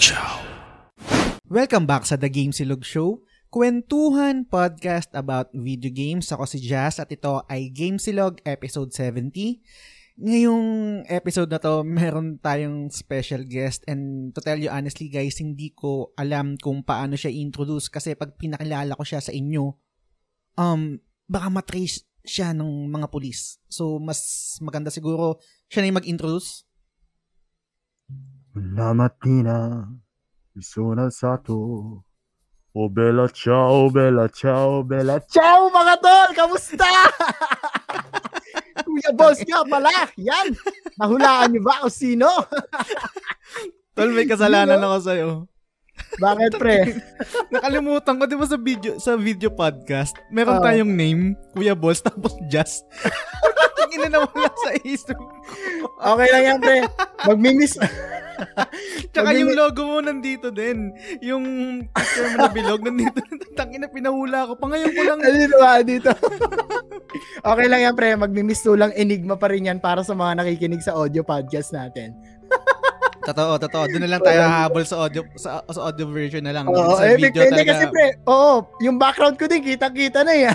Ciao. Welcome back sa The Game Silog Show, kwentuhan podcast about video games. Ako si Jazz at ito ay Game Silog episode 70. Ngayong episode na to, meron tayong special guest and to tell you honestly guys, hindi ko alam kung paano siya introduce kasi pag pinakilala ko siya sa inyo, um, baka matrace siya ng mga pulis. So, mas maganda siguro siya na yung mag-introduce. Una mattina mi sono alzato. Oh bella ciao, bella ciao, bella ciao mga tol! Kamusta? Kuya boss nga pala! Yan! Nahulaan niyo ba kung sino? Tol, may kasalanan ako sa'yo. Bakit pre? Nakalimutan ko, di ba sa video, sa video podcast, meron Oo. tayong name, Kuya Balls, tapos Jazz. Tingin na wala sa isip. Okay lang yan pre. Magmimis. Tsaka yung logo mo nandito din. Yung picture mo na bilog, nandito. Tangin na pinahula ko. Pa ngayon ko lang. Ano ba dito? okay lang yan pre. Magmimis lang enigma pa rin yan para sa mga nakikinig sa audio podcast natin. Totoo, totoo. Doon na lang tayo hahabol sa audio sa, sa audio version na lang. Oo, sa eh, video talaga. kasi pre. Oo, yung background ko din, kita-kita na eh.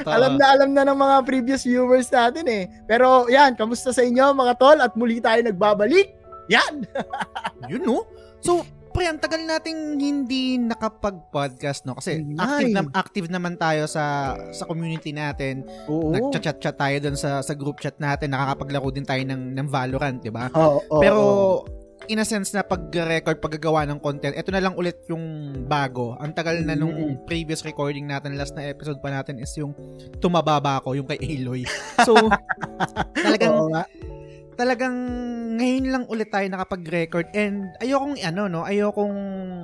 Totoo. alam na alam na ng mga previous viewers natin eh. Pero yan, kamusta sa inyo mga tol? At muli tayo nagbabalik. Yan! Yun, no? So, pre, ang tagal nating hindi nakapag-podcast, no? Kasi Ay. active, na, active naman tayo sa sa community natin. Oo. Nagchat-chat tayo dun sa sa group chat natin. Nakakapaglaro din tayo ng, ng Valorant, di ba? Oo, oo, Pero, in a sense na pag-record, paggagawa ng content, ito na lang ulit yung bago. Ang tagal na nung Mm. previous recording natin, last na episode pa natin is yung tumababa ako, yung kay Aloy. So, talagang Oo nga. Talagang ngayon lang ulit tayo nakapag-record and ayokong ano no, ayokong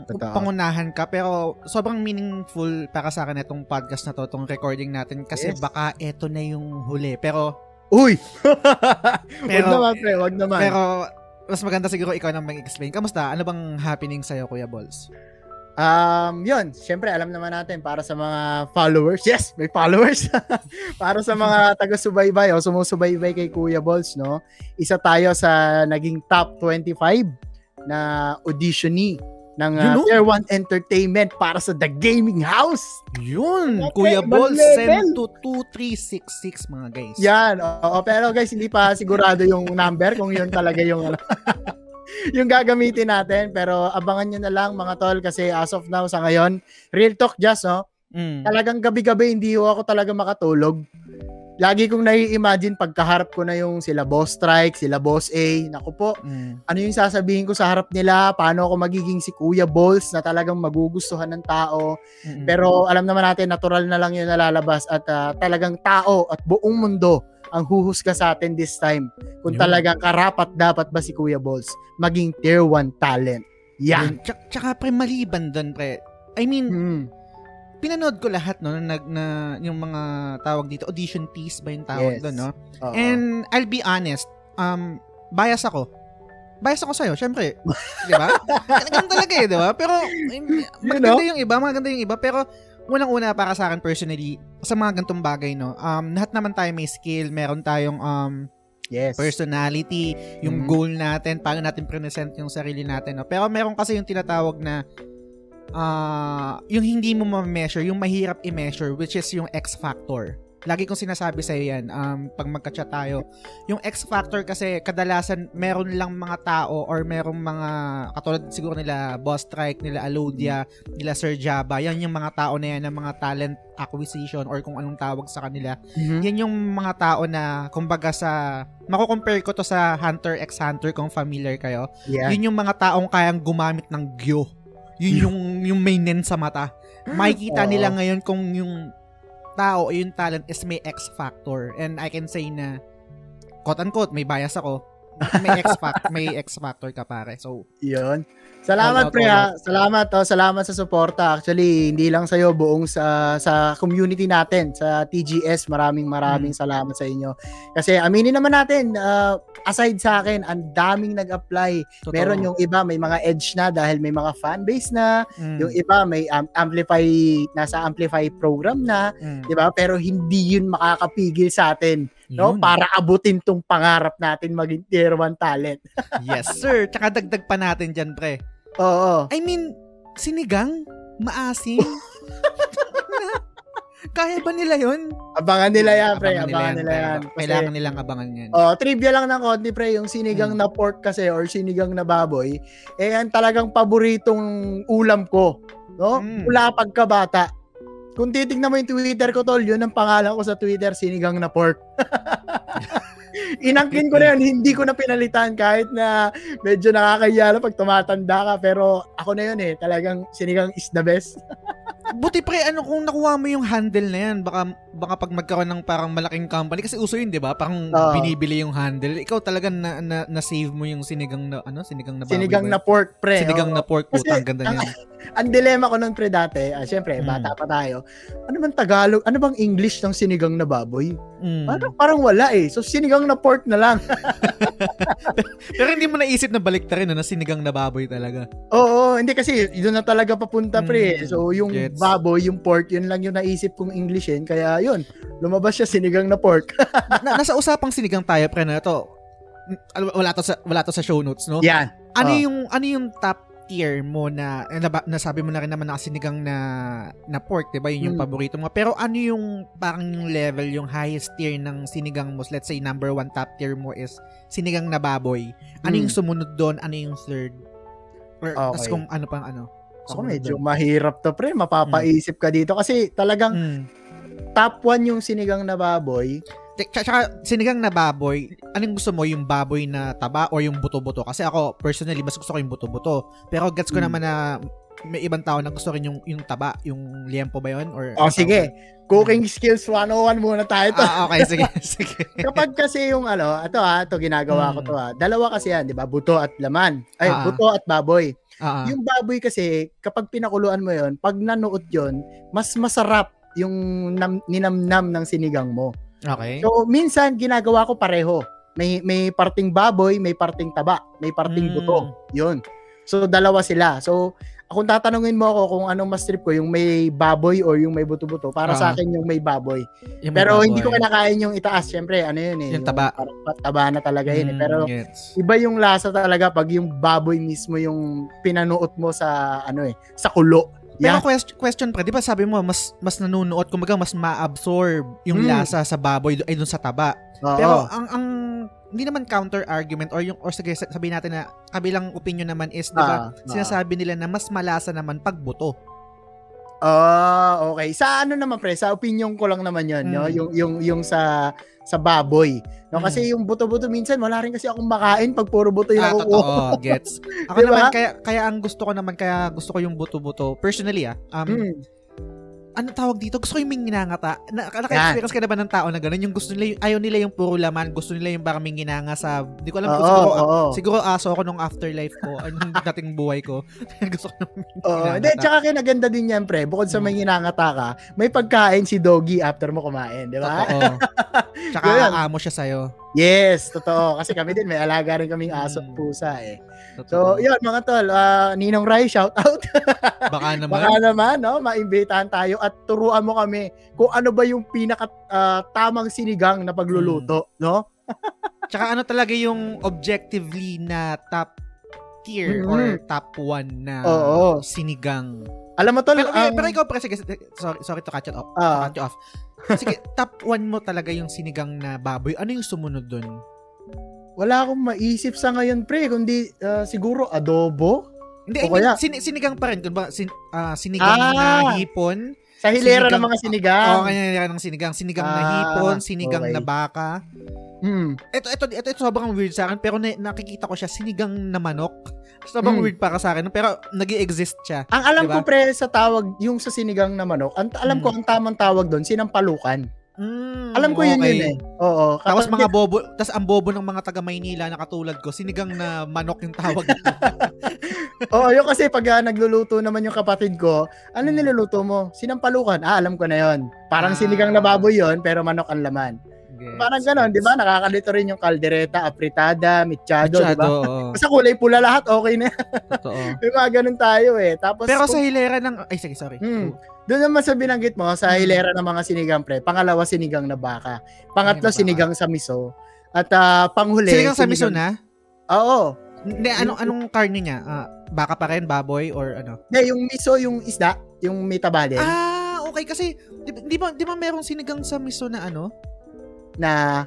Totoo. pangunahan ka pero sobrang meaningful para sa akin itong podcast na to, itong recording natin kasi Yes. baka eto na yung huli. Pero Uy! Pero- wag naman pre, wag naman. pero mas maganda siguro ikaw na mag-explain. Kamusta? Ano bang happening sa'yo, Kuya Balls? Um, yun, syempre alam naman natin para sa mga followers. Yes, may followers. para sa mga taga-subaybay o sumusubaybay kay Kuya Balls, no? Isa tayo sa naging top 25 na auditionee ng uh, Yun, no? Tier 1 Entertainment para sa The Gaming House. Yun! Okay, Kuya Balls, send to 2366 mga guys. Yan, oo. Pero guys, hindi pa sigurado yung number kung yun talaga yung ano. yung gagamitin natin. Pero abangan nyo na lang mga tol kasi as of now sa ngayon, real talk just, no? Mm. talagang gabi-gabi hindi ako talaga makatulog. Lagi kong nai-imagine pagkaharap ko na yung sila Boss Strike, sila Boss A. Naku po, Mm. ano yung sasabihin ko sa harap nila? Paano ako magiging si Kuya Balls na talagang magugustuhan ng tao? Mm-mm. Pero alam naman natin, natural na lang yun nalalabas at ah, talagang tao at buong mundo ang huhusga sa atin this time. Kung Yun. talagang karapat dapat ba si Kuya Balls maging tier 1 talent. Yan. Yun. Tsaka, tsaka pre, maliban doon, pre. I mean, Mm. pinanood ko lahat, no, na, na yung mga tawag dito, audition piece ba yung tawag Yes. doon, no? Oo. And I'll be honest, um, bias ako. Bias ako sa'yo, syempre. di ba? Ganun talaga eh, di ba? Pero, maganda know? yung iba, maganda yung iba, pero unang-una para sa akin personally, sa mga gantong bagay, no, um, lahat naman tayo may skill, meron tayong um, yes. personality, yung Mhm. goal natin, paano natin present yung sarili natin. No? Pero meron kasi yung tinatawag na ah yung hindi mo ma-measure, yung mahirap i-measure, which is yung X factor. Lagi kong sinasabi sa yan, um, pag magka-chat tayo, yung X factor kasi kadalasan meron lang mga tao or merong mga, katulad siguro nila Boss Strike, nila Alodia, nila Sir Java, yan yung mga tao na yan ng mga talent acquisition or kung anong tawag sa kanila Mhm. yan yung mga tao na, kumbaga sa, mako-compare ko to sa Hunter x Hunter kung familiar kayo. Yeah. Yun yung mga taong kayang gumamit ng gyo. Yun yung, yung may nen sa mata. Makikita nila ngayon kung yung tao o yung talent is may X factor. And I can say na, quote unquote, may bias ako. May X factor, may X factor ka pare. So, Yun. Salamat pre ha. Salamat oh, salamat sa suporta. Actually, hindi lang sa iyo buong sa sa community natin sa TGS. Maraming maraming Hmm. salamat sa inyo. Kasi aminin naman natin, uh, aside sa akin, ang daming nag-apply. totoo. Meron yung iba may mga edge na dahil may mga fan base na, Mm, yung iba may um, amplify nasa amplify program na, mm, 'di ba? Pero hindi yun makakapigil sa atin, no? yun. Para abutin tong pangarap natin maging tier 1 talent. Yes, sir. Tsaka dagdag pa natin dyan, pre. Oo. I mean, sinigang? Maasim? Kaya ba nila yun? Abangan nila yan, pre. Abangan Abangan nila yan. pero Kasi, Kailangan nilang abangan yan. Oh, trivia lang ng konti pre, yung sinigang Hmm. na pork kasi or sinigang na baboy, eh yan talagang paboritong ulam ko, no? Mm. Mula pagkabata. Kung titignan mo yung Twitter ko tol, yun ang pangalan ko sa Twitter, sinigang na pork. Inangkin ko na yun, hindi ko na pinalitan kahit na medyo nakakaya na pag tumatanda ka, pero ako na yun eh, talagang sinigang is the best. Buti pre, ano kung nakuha mo yung handle na yan, baka, baka pag magkaroon ng parang malaking company, kasi uso yun, di ba? Parang Oo. binibili yung handle. Ikaw talaga na, na, na-save mo yung sinigang na, ano? Sinigang na baboy Sinigang ba na pork pre. Sinigang oo. na pork, puta, ang ganda niyan. ang dilemma ko nun pre dati, ah, syempre, Mm. bata pa tayo, ano bang Tagalog, ano bang English ng sinigang na baboy? Mm. Parang, parang wala eh. So, sinigang na pork na lang. Pero hindi mo naisip na balik rin na sinigang na baboy talaga. Oo, hindi kasi doon na talaga papunta pre. Mm, So, yung gets. Baboy, yung pork, yun lang yung naisip kong Englishin. Kaya yun, lumabas siya sinigang na pork. na, nasa usapang sinigang tayo pre na to. Al- Wala to sa wala to sa show notes, no? Yan. Ano Oh. yung ano yung top tier mo na eh, naba, nasabi mo na rin naman na sinigang na na pork, 'di ba? Yun yung Mm. paborito mo. Pero ano yung parang yung level, yung highest tier ng sinigang mo? Let's say number one top tier mo is sinigang na baboy. Ano Mm. yung sumunod doon? Ano yung third? Or tas Okay. kung ano pang ano? Ako sumunod medyo mahirap to pre. Mapapaisip ka dito. Kasi talagang Mm. top 1 yung sinigang na baboy. Tsaka, sinigang na baboy, anong gusto mo? Yung baboy na taba o yung buto-buto? Kasi ako, personally, mas gusto ko yung buto-buto. Pero gets ko Mm. naman na may ibang tao na gusto rin yung, yung taba, yung liempo ba yun? Or, O sige, cooking skills 101 muna tayo to. Ah, okay, sige, sige. Kapag kasi yung ano, ito ha, ito ginagawa ko Mm. to ha. Dalawa kasi yan, di ba? Buto at laman. Ay, Ah. buto at baboy. Ah. Yung baboy kasi, kapag pinakuluan mo yon pag nanuot yon mas masarap yung nam, ninamnam ng sinigang mo. okay. So, minsan, ginagawa ko pareho. May, may parting baboy, may parting taba, may parting Mm. buto. Yun. So, dalawa sila. So, kung tatanungin mo ako kung anong mas trip ko, yung may baboy or yung may buto-buto, para Ah. sa akin yung may baboy. Yung may Pero baboy. hindi ko kinakain yung itaas. Siyempre, ano yun eh. Yung taba. parang taba na talaga yun eh. Mm, Pero gets. iba yung lasa talaga pag yung baboy mismo yung pinanuot mo sa ano eh, sa kulo. Pero Yeah. question, question pa, di ba sabi mo, mas mas nanunuot, kumbaga mas ma-absorb yung Mm. lasa sa baboy ay dun sa taba. Oo. Pero ang ang hindi naman counter argument or yung or sige sabihin natin na kabilang opinion naman is 'di ba Ah, ah. sinasabi nila na mas malasa naman pag buto. Ah, okay. Sa ano naman pre, sa opinion ko lang naman 'yon, no? Mm. Yung yung yung sa sa baboy. No, Mm. kasi yung buto-buto minsan wala rin kasi akong makain pag puro buto yung Ah, nakukuha. totoo, gets. Ako Di ba? naman kaya kaya ang gusto ko naman kaya gusto ko yung buto-buto personally ah. Um, Mm. Ano tawag dito? Gusto ko yung may nginangata. Na, naka-experience ka na ba ng tao na gano'n? Yung gusto nila, yung, ayaw nila yung puro laman. Gusto nila yung parang may nginanga sa, di ko alam kung Oo, siguro, oo. siguro aso ako nung afterlife ko, anong dating buhay ko. gusto ko ng may Oo, nginangata. hindi, tsaka kinaganda din yan, pre. Bukod sa Mm. may ginangata ka, may pagkain si Doggy after mo kumain, di ba? Totoo. Tsaka aamo siya sa'yo. Yes, totoo. Kasi kami din, may alaga rin kaming aso at Mm. pusa eh. So, yun mga tol, ah, Ninong Rai, shout out. Baka naman. Baka naman, no, maimbitahan tayo at turuan mo kami kung ano ba yung pinaka ah, tamang sinigang na pagluluto, Mm. no? Tsaka ano talaga yung objectively na top tier Mhm. or top 1 na Oo. sinigang. Alam mo tol, Pero, ang- pero ikaw pre, sige, sorry, sorry to cut you off. To cut you off. Sige, top 1 mo talaga yung sinigang na baboy. Ano yung sumunod dun? Wala akong maisip sa ngayon, pre, kundi ah, siguro adobo. Hindi, O kaya- sin- sinigang pa rin. Ba, sin- ah, sinigang Ah. na hipon. Sa hilera Sinigang- ng mga sinigang. Oo, kanya nila ng sinigang. Sinigang na Ah, hipon, sinigang okay. na baka. Hmm. Ito, ito, ito, ito, sobrang weird sa akin. Pero na, nakikita ko siya, sinigang na manok. Sobrang Mm. weird para sa akin. Pero nag exist siya. Ang alam Diba? ko pre sa tawag, yung sa sinigang na manok, ang, alam ko Mm. ang tamang tawag doon, sinampalukan. Mm, Alam ko yun okay. yun eh. Oo. Tapos Kapag- mga bobo, tapos ang bobo ng mga taga Maynila na katulad ko, sinigang na manok yung tawag. Oo, yun kasi pag ah, nagluluto naman yung kapatid ko, ano niluluto mo? Sinampalukan. Ah, alam ko na yon. Parang Ah. sinigang na baboy yon pero manok ang laman. Gets, Parang ganon, gets. di ba? Nakakalito rin yung kaldereta, apritada, michado, di ba? Basta kulay pula lahat, okay na. Totoo. May mga ganun tayo eh. Tapos, Pero sa kung- hilera ng... Ay, sige, sorry. Hmm. Doon naman sa binanggit mo, sa Hmm. hilera ng mga sinigang pre, pangalawa sinigang na baka. Pangatlo Sinigang sinigang sa miso. At ah, panghuli, Sinigang sa miso na? Oo. Hindi, anong, anong karne niya? Ah, baka pa rin, baboy, or ano? Hindi, yung miso, yung isda, yung may tabalin, Ah, okay. Kasi, di, di ba, di ba merong sinigang sa miso na ano? na,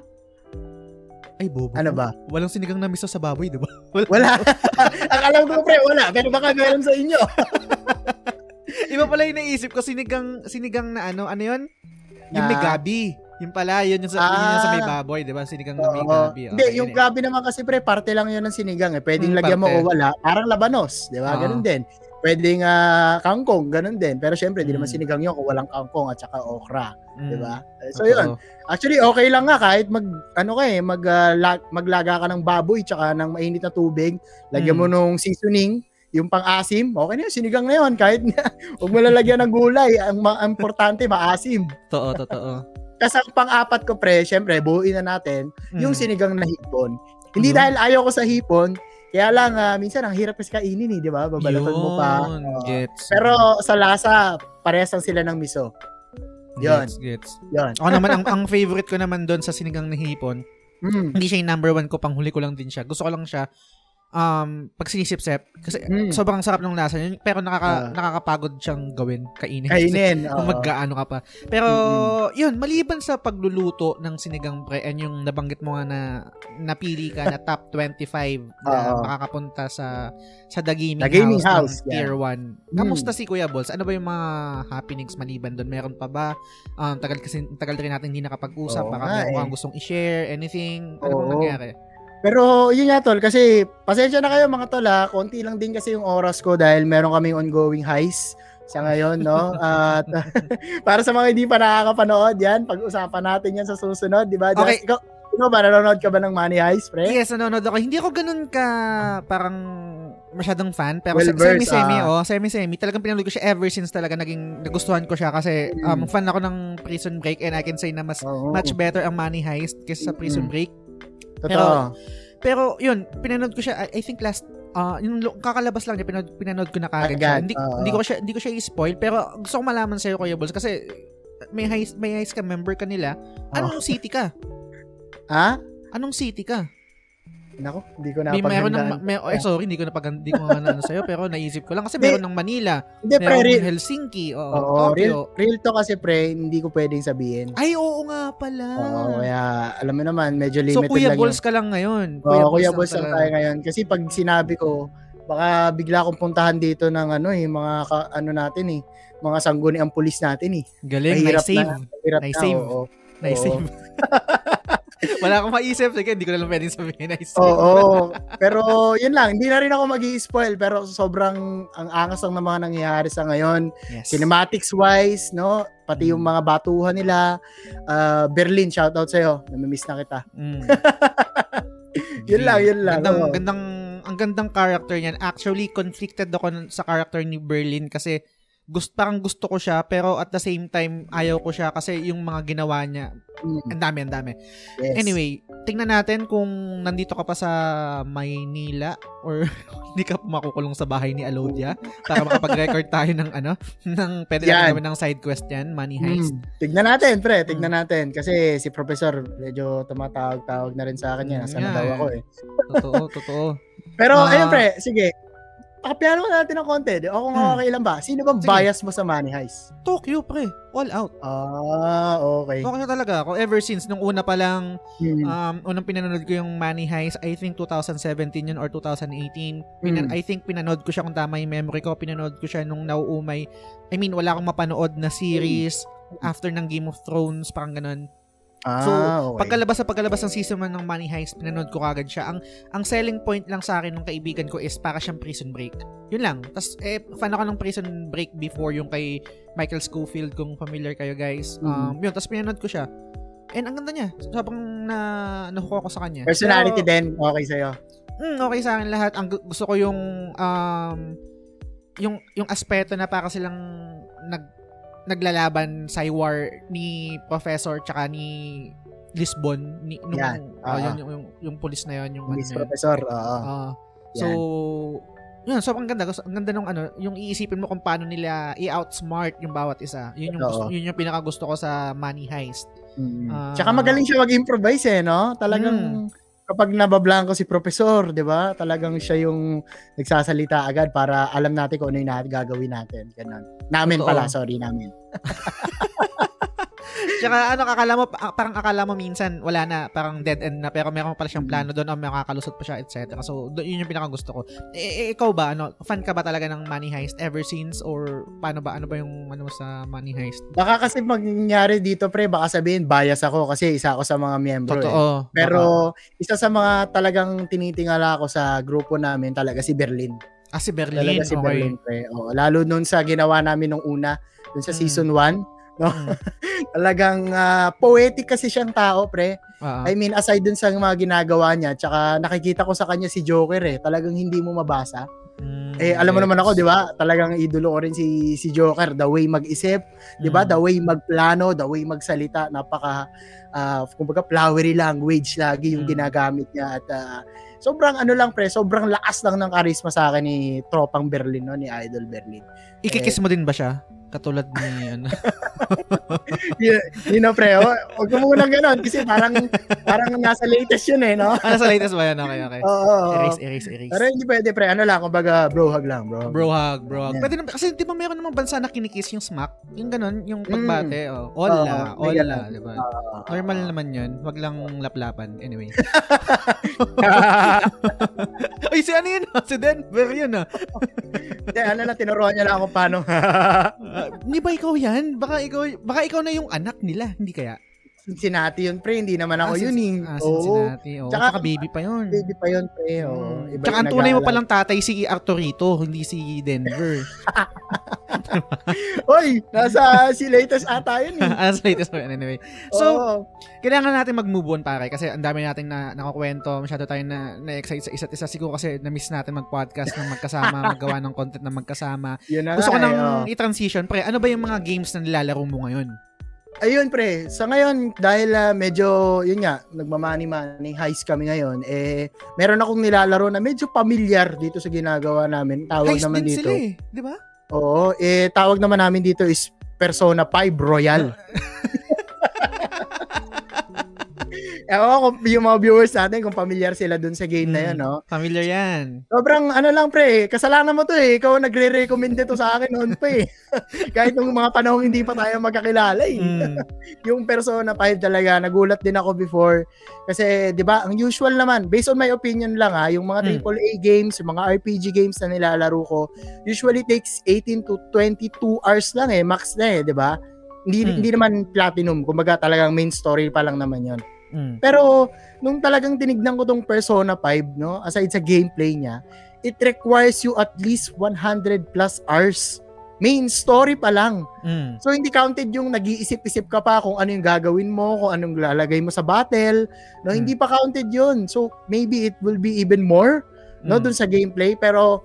Ay, bobo. ano ba? Walang sinigang na miso sa baboy, di ba? Wala. Ang alam ko, pre, wala. Pero baka meron sa inyo. Iba pala yung naisip ko, sinigang, sinigang na ano, ano yun? Yung may gabi. Yung pala, yun yung sa, yun yung sa may Ah. baboy, di ba? Sinigang na may gabi. Hindi, Okay, yung yun eh. gabi naman kasi pre, parte lang yun ng sinigang eh. Pwedeng Mm, lagyan mo o wala. Parang labanos, di ba? Oo. Ganun din. Pwedeng ah, kangkong, ganun din. Pero syempre, di naman Mm. sinigang yun kung walang kangkong at saka okra, Mm, di ba? Eh, So totoo. yun, actually okay lang nga kahit mag ano ka eh, mag ah, lag- maglaga ka ng baboy tsaka ng mainit na tubig, lagyan Mm. mo nung seasoning, yung pang-asim, okay na yun, sinigang na yun. Kahit na, huwag mo lalagyan ng gulay, ang, ma- importante, maasim. Totoo, totoo. Tapos ang pang-apat ko pre, syempre, buuin na natin, yung Mm. sinigang na hipon. Hindi Yun. dahil ayaw ko sa hipon, kaya lang ah, minsan ang hirap kasi kainin eh, di ba? Babalatan mo pa. Gets. pero sa lasa, parehas lang sila ng miso. yun. Gets, gets. Yun. Ako naman, ang, ang favorite ko naman doon sa sinigang na hipon, Mm. hindi siya yung number one ko, panghuli ko lang din siya. Gusto ko lang siya, um, pag sinisip-sep, kasi Mm. sobrang sarap ng lasa niya, pero nakaka, Ah. nakakapagod siyang gawin, kainin. Kainin. Kung oo. magkaano ka pa. Pero, yun, maliban sa pagluluto ng sinigang pre, and yung nabanggit mo nga na napili ka na top 25 na makakapunta sa sa The Gaming, The Gaming House, House, ng Tier 1. Mm. Kamusta si Kuya Balls? Ano ba yung mga happenings maliban doon? Meron pa ba? Um, tagal kasi tagal rin natin hindi nakapag-usap. Oo Baka meron eh. kang gustong i-share, anything. Ano bang Oo. nangyari? Pero yun nga tol, kasi pasensya na kayo mga tol ha, konti lang din kasi yung oras ko dahil meron kaming ongoing heist sa ngayon, no? At para sa mga hindi pa nakakapanood yan, pag-usapan natin yan sa susunod, di ba? Just, Okay. Ikaw, ikaw ba, nanonood ka ba ng Money Heist, pre? Yes, nanonood ako. Hindi ako ganun ka parang masyadong fan pero Well semi-semi ah. oh, semi-semi. Talagang pinanood ko siya ever since talaga naging nagustuhan ko siya kasi um, Mm. fan ako ng Prison Break and I can say na mas Oo. much better ang Money Heist kaysa sa Prison Mm. Break. Totoo. Pero yun, pinanood ko siya I, I think last ah yung kakalabas lang niya pinanood, pinanood ko na kagad. Agad, Hindi, oo. hindi ko siya hindi ko siya i-spoil pero gusto ko malaman sa iyo Kuya Balls kasi may heist may heist ka member ka nila. Anong city ka? ha? Anong city ka? Nako, hindi ko May meron ng may, eh, sorry, hindi ko na pag hindi ko na ano sa'yo, pero naisip ko lang kasi meron ng Manila, Hindi, pre, meron real, ng Helsinki, oo, oo, Tokyo. real, real to kasi, pre, hindi ko pwedeng sabihin. Ay, oo nga pala. Oo, kaya, alam mo naman, medyo so, limited Kuya lang Balls ka lang ngayon. Oo, Kuya Balls lang tayo ngayon. Kasi pag sinabi ko, baka bigla akong puntahan dito ng ano eh, mga ka, ano natin eh, mga sangguni ang pulis natin eh. Galing, nice save. na. Nice na, save. oo. Nice save. Wala akong maisip. Sige, hindi ko na lang pwedeng sabihin. Nice save. Oo, pero yun lang, hindi na rin ako mag spoil pero sobrang ang angas ng mga nangyayari sa ngayon. Yes. Cinematics wise, no? Pati yung Mm. mga batuhan nila. Ah, Berlin, shoutout sa'yo. Namimiss na kita. Mm. Yun lang, yun lang. Gandang, Oo. gandang, ang gandang character niyan. Actually, conflicted ako sa character ni Berlin kasi gusto, parang gusto ko siya pero at the same time ayaw ko siya kasi yung mga ginawa niya Mm, ang dami ang dami yes. Anyway, tingnan natin kung nandito ka pa sa Maynila or hindi ka makukulong sa bahay ni Alodia para makapag-record tayo ng ano, ng pwede Yan. natin gawin ng side quest yan, Money Heist. Mm. Tignan natin, pre. Hmm. Tignan natin. Kasi si Professor, medyo tumatawag-tawag na rin sa akin yan. Mm, Nasaan na yeah, daw ako eh. Totoo, totoo. Pero, Ah. ayun, pre. Sige. Pakapiano natin ng konti. O kung Hmm. okay lang ba? Sino bang Sige. bias mo sa Money Heist? Tokyo, pre. All out. Ah, okay. Tokyo talaga ako. Ever since, nung una pa lang, Hmm. um, unang pinanood ko yung Money Heist, I think 2017 yun or 2018. Pinan- Mm. I think pinanood ko siya kung tama yung memory ko. Pinanood ko siya nung nauumay. I mean, wala akong mapanood na series after ng Game of Thrones, parang ganun. Ah, so, okay. Pagkalabas sa pagkalabas ng season 1 ng Money Heist, pinanood ko kagad siya. Ang ang selling point lang sa akin ng kaibigan ko is para siyang Prison Break. Yun lang. Tapos, eh, fan ako ng Prison Break before yung kay Michael Schofield, kung familiar kayo guys. Um, Yun, tapos pinanood ko siya. And ang ganda niya. Sobrang na nahuko ko sa kanya. Personality Pero, din, okay sa'yo. mm, okay sa akin lahat. Ang gu- gusto ko yung um, yung yung aspeto na para silang nag naglalaban sa war ni professor tsaka ni Lisbon ni nung Yan, oh, oo. yun, yung, yung, yung police na yun yung ano na yun. Professor, oo. Ah, so yun, so ang ganda. Ang ganda nung ano, yung iisipin mo kung paano nila i-outsmart yung bawat isa. Yun yung gusto, yun yung pinaka gusto ko sa Money Heist. Mm. Tsaka magaling siya mag-improvise eh, no? Talagang Mm. kapag nabablanko si professor, 'di ba? Talagang siya yung nagsasalita agad para alam natin kung ano yung gagawin natin. Ganun. Namin Totoo. pala, sorry namin. Tsaka ano, akala mo, parang akala mo minsan, wala na, parang dead end na, pero meron pala siyang plano doon, o makakalusot pa siya, etc. So, yun yung pinaka gusto ko. Eh, eh, ikaw ba, ano, fan ka ba talaga ng Money Heist ever since, or paano ba, ano ba yung, ano sa Money Heist? Baka kasi mangyari dito, pre, baka sabihin bias ako kasi isa ako sa mga miyembro. eh. Totoo. Pero isa sa mga talagang tinitingala ko sa grupo namin talaga si Berlin. Baka- ah, si Berlin, Talaga si okay. Berlin, pre. Oo, lalo nun sa ginawa namin nung una, dun sa Mm. season 1. No? Mm. Talagang ah, poetic kasi siyang tao, pre. Ah, I mean, aside dun sa mga ginagawa niya, tsaka nakikita ko sa kanya si Joker eh. Talagang hindi mo mabasa. mm, Eh, alam mo yes. naman ako, di ba? Talagang idolo ko rin si, si Joker. The way mag-isip, di ba? Mm. The way magplano, the way magsalita. Napaka, ah, kumbaga, flowery language lagi yung Mm. ginagamit niya. At ah, sobrang ano lang, pre, sobrang lakas lang ng karisma sa akin ni Tropang Berlin, no? Ni Idol Berlin. Ikikiss mo din ba siya? Katulad ni, ano? yun, yun na, pre. Oh, huwag mo muna ganon kasi parang, parang nasa latest yun eh, no? ano sa latest ba yan? Okay, okay. Oo, oo, oo. Erase, erase, erase. Pero hindi pwede, pre. Ano lang, kumbaga, bro hug lang, bro. Bro hug, bro hug. Yeah. Pwede naman, kasi di ba mayroon namang bansa na kinikiss yung smack? Yung ganun, yung Mm. pagbate. Oh. Hola, Oo, may hola, ganun. di ba? Oo. Normal naman yun. Wag lang laplapan. Anyway. Ay, si ano yun? Si Denver yun ah. Hindi, ano lang, tinuruan niya lang ako paano. Ah, Hindi ba ikaw yan? Baka ikaw, baka ikaw na yung anak nila. Hindi kaya? Cincinnati yun, pre. Hindi naman ako Ah, yun, eh. Ah. Cincinnati. Oh. Tsaka- Tsaka, baby pa yun. Baby pa yun, pre. Oo. Mm. Iba Tsaka ang tunay mo palang tatay si Arturito, hindi si Denver. Hoy, nasa si latest ata yun. Eh. As latest yun, anyway. So, Oo. kailangan natin mag-move on pare kasi ang dami natin na nakakwento, masyado tayo na na-excite sa isa't isa siguro kasi na-miss natin mag-podcast ng magkasama, maggawa ng content ng magkasama. yun na Gusto ko eh, nang oo. i-transition, pre, ano ba yung mga games na nilalaro mo ngayon? Ayun, pre. Sa ngayon, dahil ah, medyo, yun nga, nagmamani-mani, heist kami ngayon, eh, meron akong nilalaro na medyo familiar dito sa ginagawa namin. Tawag Heist naman din dito. sila eh, di ba? Oo, eh, tawag naman namin dito is Persona 5 Royal. Ewan ko kung yung mga viewers natin kung familiar sila dun sa game na yun, Mm. no? Familiar yan. Sobrang ano lang pre, kasalanan mo to eh. Ikaw nagre-recommend ito sa akin noon pa eh. Kahit nung mga panahon hindi pa tayo magkakilala eh. Mm. Yung Persona 5 talaga, nagulat din ako before. Kasi 'di ba, ang usual naman, based on my opinion lang ha, yung mga Mm. AAA games, yung mga RPG games na nilalaro ko, usually takes 18 to 22 hours lang eh, max na eh, 'di ba? Hindi Mm. hindi naman platinum, kumbaga talagang main story pa lang naman 'yon. Mm. Pero nung talagang tinignan ko tong Persona 5, no, aside sa gameplay niya, it requires you at least 100 plus hours. Main story pa lang. Mm. So hindi counted yung nag-iisip-isip ka pa kung ano yung gagawin mo, kung anong lalagay mo sa battle. No, Hmm. hindi pa counted 'yun. So maybe it will be even more no Mm. dun sa gameplay pero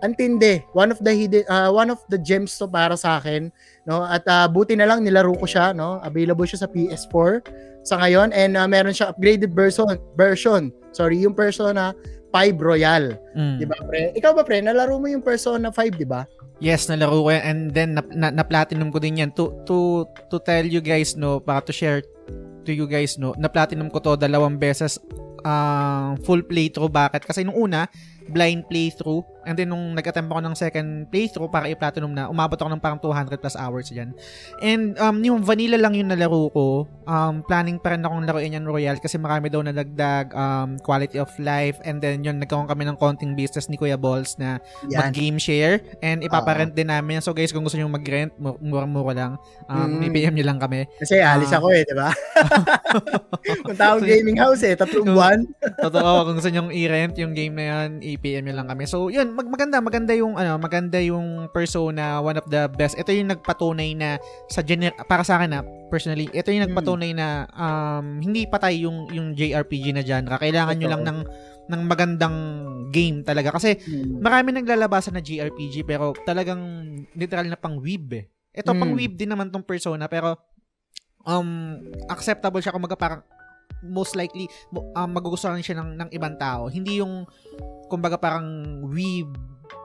antindi. One of the hidden uh, one of the gems to para sa akin, no? At uh, buti na lang nilaro ko siya, no? Available siya sa PS4 sa ngayon and uh, meron siya upgraded version version. Sorry, yung Persona 5 Royal, Mm. 'di ba, pre? Ikaw ba, pre? Nalaro mo yung Persona 5, 'di ba? Yes, nalaro ko yan and then na, na, na-platinum ko din yan to to to tell you guys no, para to share to you guys no, na-platinum ko to dalawang beses ah, full playthrough. Bakit? Kasi nung una, blind playthrough and then nung nag-attempt ako ng second playthrough para i-platinum na, umabot ako ng parang 200 plus hours dyan. And um, yung vanilla lang yung nalaro ko. Um, planning pa rin akong laruin yan Royal kasi marami daw na dagdag um, quality of life and then yun, nagkaroon kami ng konting business ni Kuya Balls na mag-game share and ipaparent din namin. So guys, kung gusto niyo mag-rent, mu- mura-mura lang. Um, Mm. i-PM niyo lang kami. Kasi alis Ah. ako eh, 'di ba? Kung tawag gaming house eh, tatlong buwan. Totoo, kung gusto niyo i-rent yung game na yan, i-PM niyo lang kami. So, yun, mag maganda, maganda yung ano, maganda yung Persona, one of the best. Ito yung nagpatunay na sa gener para sa akin na personally, ito yung nagpatunay na um, hindi patay yung yung JRPG na genre. Kailangan niyo lang ng ng magandang game talaga kasi Hmm. marami naglalabasan na JRPG pero talagang literal na pang weeb eh. Ito pang Mm. weeb din naman tong persona pero um acceptable siya kumbaga parang most likely um, magugustuhan siya ng, ng ibang tao. Hindi yung kumbaga parang weeb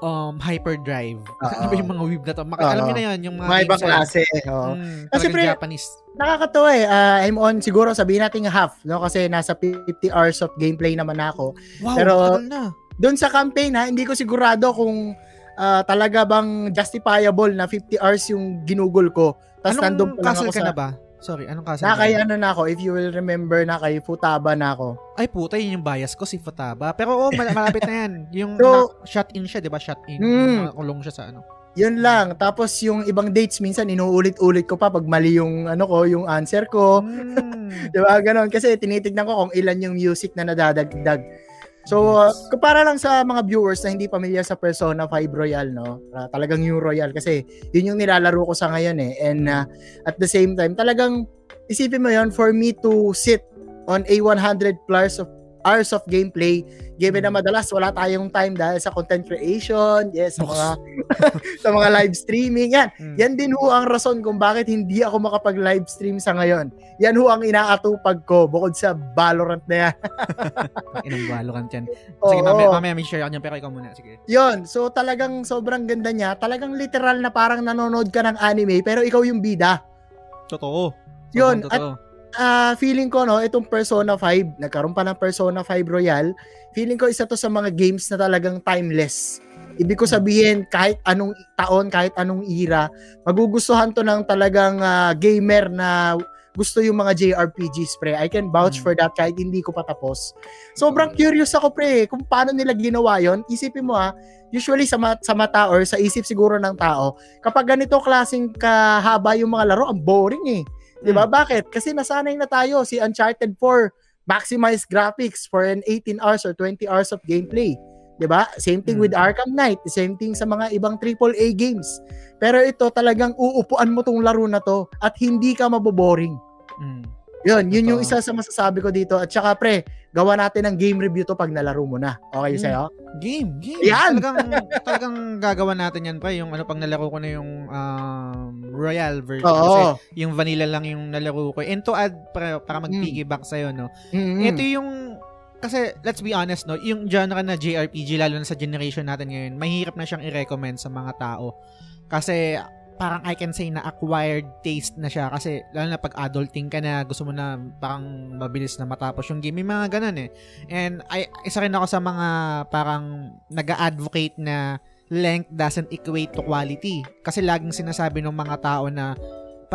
um, hyperdrive. Ano ba yung mga weeb na to? Maka- alam niyo na yun, yung mga, Mga ibang klase. oo. Mm, Kasi talagang pre- Japanese. Nakakatawa eh. Ah, I'm on siguro sabihin natin half, no? Kasi nasa 50 hours of gameplay naman ako. Wow, Pero- na. Doon sa campaign ha, hindi ko sigurado kung ah, talaga bang justifiable na 50 hours yung ginugol ko. Tapos nandun pa lang ako ka sa... na ba? Sorry, anong castle Na ka kay na? ano na ako, if you will remember na kay Futaba na ako. Ay puta, yun yung bias ko, si Futaba. Pero oo, mal- malapit na yan. Yung So- na- shot in siya, di ba? Shot in. Mm. Nakulong siya sa ano. Yun lang. Tapos yung ibang dates minsan inuulit-ulit ko pa pag mali yung ano ko, yung answer ko. Mm. 'Di ba? Ganon kasi tinitignan ko kung ilan yung music na nadadagdag. So, uh, para lang sa mga viewers na hindi pamilyar sa Persona 5 Royal, no? Uh, talagang yung Royal kasi yun yung nilalaro ko sa ngayon eh. And uh, at the same time, talagang isipin mo yon for me to sit on a 100 plus of hours of gameplay given na madalas wala tayong time dahil sa content creation, yes, sa mga sa mga live streaming. Yan, Mm. yan din ho ang rason kung bakit hindi ako makapag-live stream sa ngayon. Yan ho ang inaatupag ko bukod sa Valorant na yan. Inang Valorant yan. Sige, Oo. mamaya, mamaya may share ako niyan, pero ikaw muna. Sige. Yun, so talagang sobrang ganda niya. Talagang literal na parang nanonood ka ng anime pero ikaw yung bida. Totoo. Yun, Sobrang totoo. Ah, feeling ko no, itong Persona 5, nagkaroon pa ng Persona 5 Royal, feeling ko isa to sa mga games na talagang timeless. Ibig ko sabihin, kahit anong taon, kahit anong era, magugustuhan to ng talagang ah, gamer na gusto yung mga JRPGs, pre. I can vouch Mm. for that kahit hindi ko pa tapos. Sobrang curious ako, pre, kung paano nila ginawa yon Isipin mo ha, usually sa, ma- sa mata or sa isip siguro ng tao, kapag ganito klaseng kahaba yung mga laro, ang boring eh. 'Di ba? Bakit? Kasi nasanay na tayo si Uncharted 4 maximize graphics for an 18 hours or 20 hours of gameplay. 'Di ba? Same thing Mm. with Arkham Knight, same thing sa mga ibang AAA games. Pero ito talagang uupuan mo tong laro na to at hindi ka maboboring. Mm. Yun, yun yung isa sa masasabi ko dito. At saka pre, gawa natin ng game review to pag nalaro mo na. Okay Mm. sa'yo? Game, game. Yan! Talagang, talagang gagawa natin yan pa. Yung ano, pag nalaro ko na yung um, Royal version. Kasi Oo. yung vanilla lang yung nalaro ko. And to add, para, para Mm. mag-piggyback sa'yo, no? Mm-mm. Ito yung kasi let's be honest no, yung genre na JRPG lalo na sa generation natin ngayon, mahirap na siyang i-recommend sa mga tao. Kasi parang I can say na acquired taste na siya kasi lalo na pag adulting ka na gusto mo na parang mabilis na matapos yung game. May mga ganun eh. And I, isa rin ako sa mga parang nag-advocate na length doesn't equate to quality. Kasi laging sinasabi ng mga tao na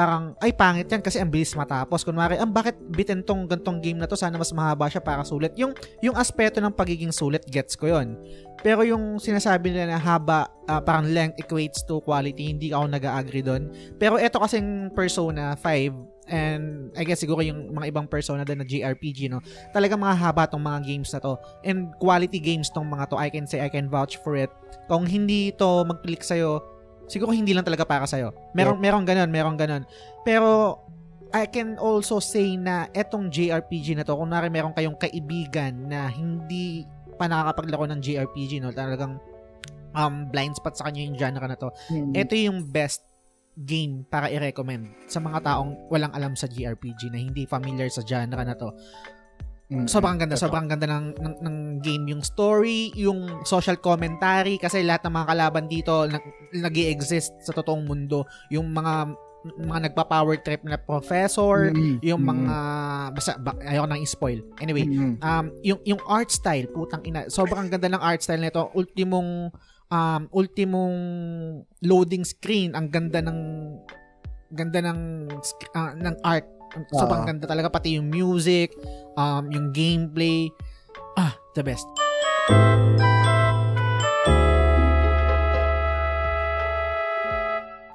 parang, ay pangit yan kasi ang bilis matapos. Kunwari, ang bakit bitin tong gantong game na to, sana mas mahaba siya para sulit. Yung, yung aspeto ng pagiging sulit, gets ko yon Pero yung sinasabi nila na haba, ah, parang length equates to quality, hindi ako nag-agree doon. Pero eto kasing Persona 5, and I guess siguro yung mga ibang Persona din na JRPG, no? Talagang mga haba tong mga games na to. And quality games tong mga to, I can say, I can vouch for it. Kung hindi to mag-click sa'yo, siguro hindi lang talaga para sa'yo. Merong, merong ganun, merong ganun. Pero, I can also say na etong JRPG na to, kung nari meron kayong kaibigan na hindi pa nakakapaglaro ng JRPG, no, talagang um, blind spot sa kanya yung genre na to, Mm. ito yung best game para i-recommend sa mga taong walang alam sa JRPG na hindi familiar sa genre na to. Mm. Sobrang ganda, Totoo. sobrang ganda ng, ng, ng game. Yung story, yung social commentary, kasi lahat ng mga kalaban dito nag, exist sa totoong mundo. Yung mga mga nagpa-power trip na professor, Mm. yung mga basta ba, ayoko nang i-spoil. Anyway, Mm. um yung yung art style, putang ina, sobrang ganda ng art style nito. Ultimong um ultimong loading screen, ang ganda ng ganda ng ah, ng art. Sobrang ganda talaga pati yung music, um yung gameplay. Ah, the best.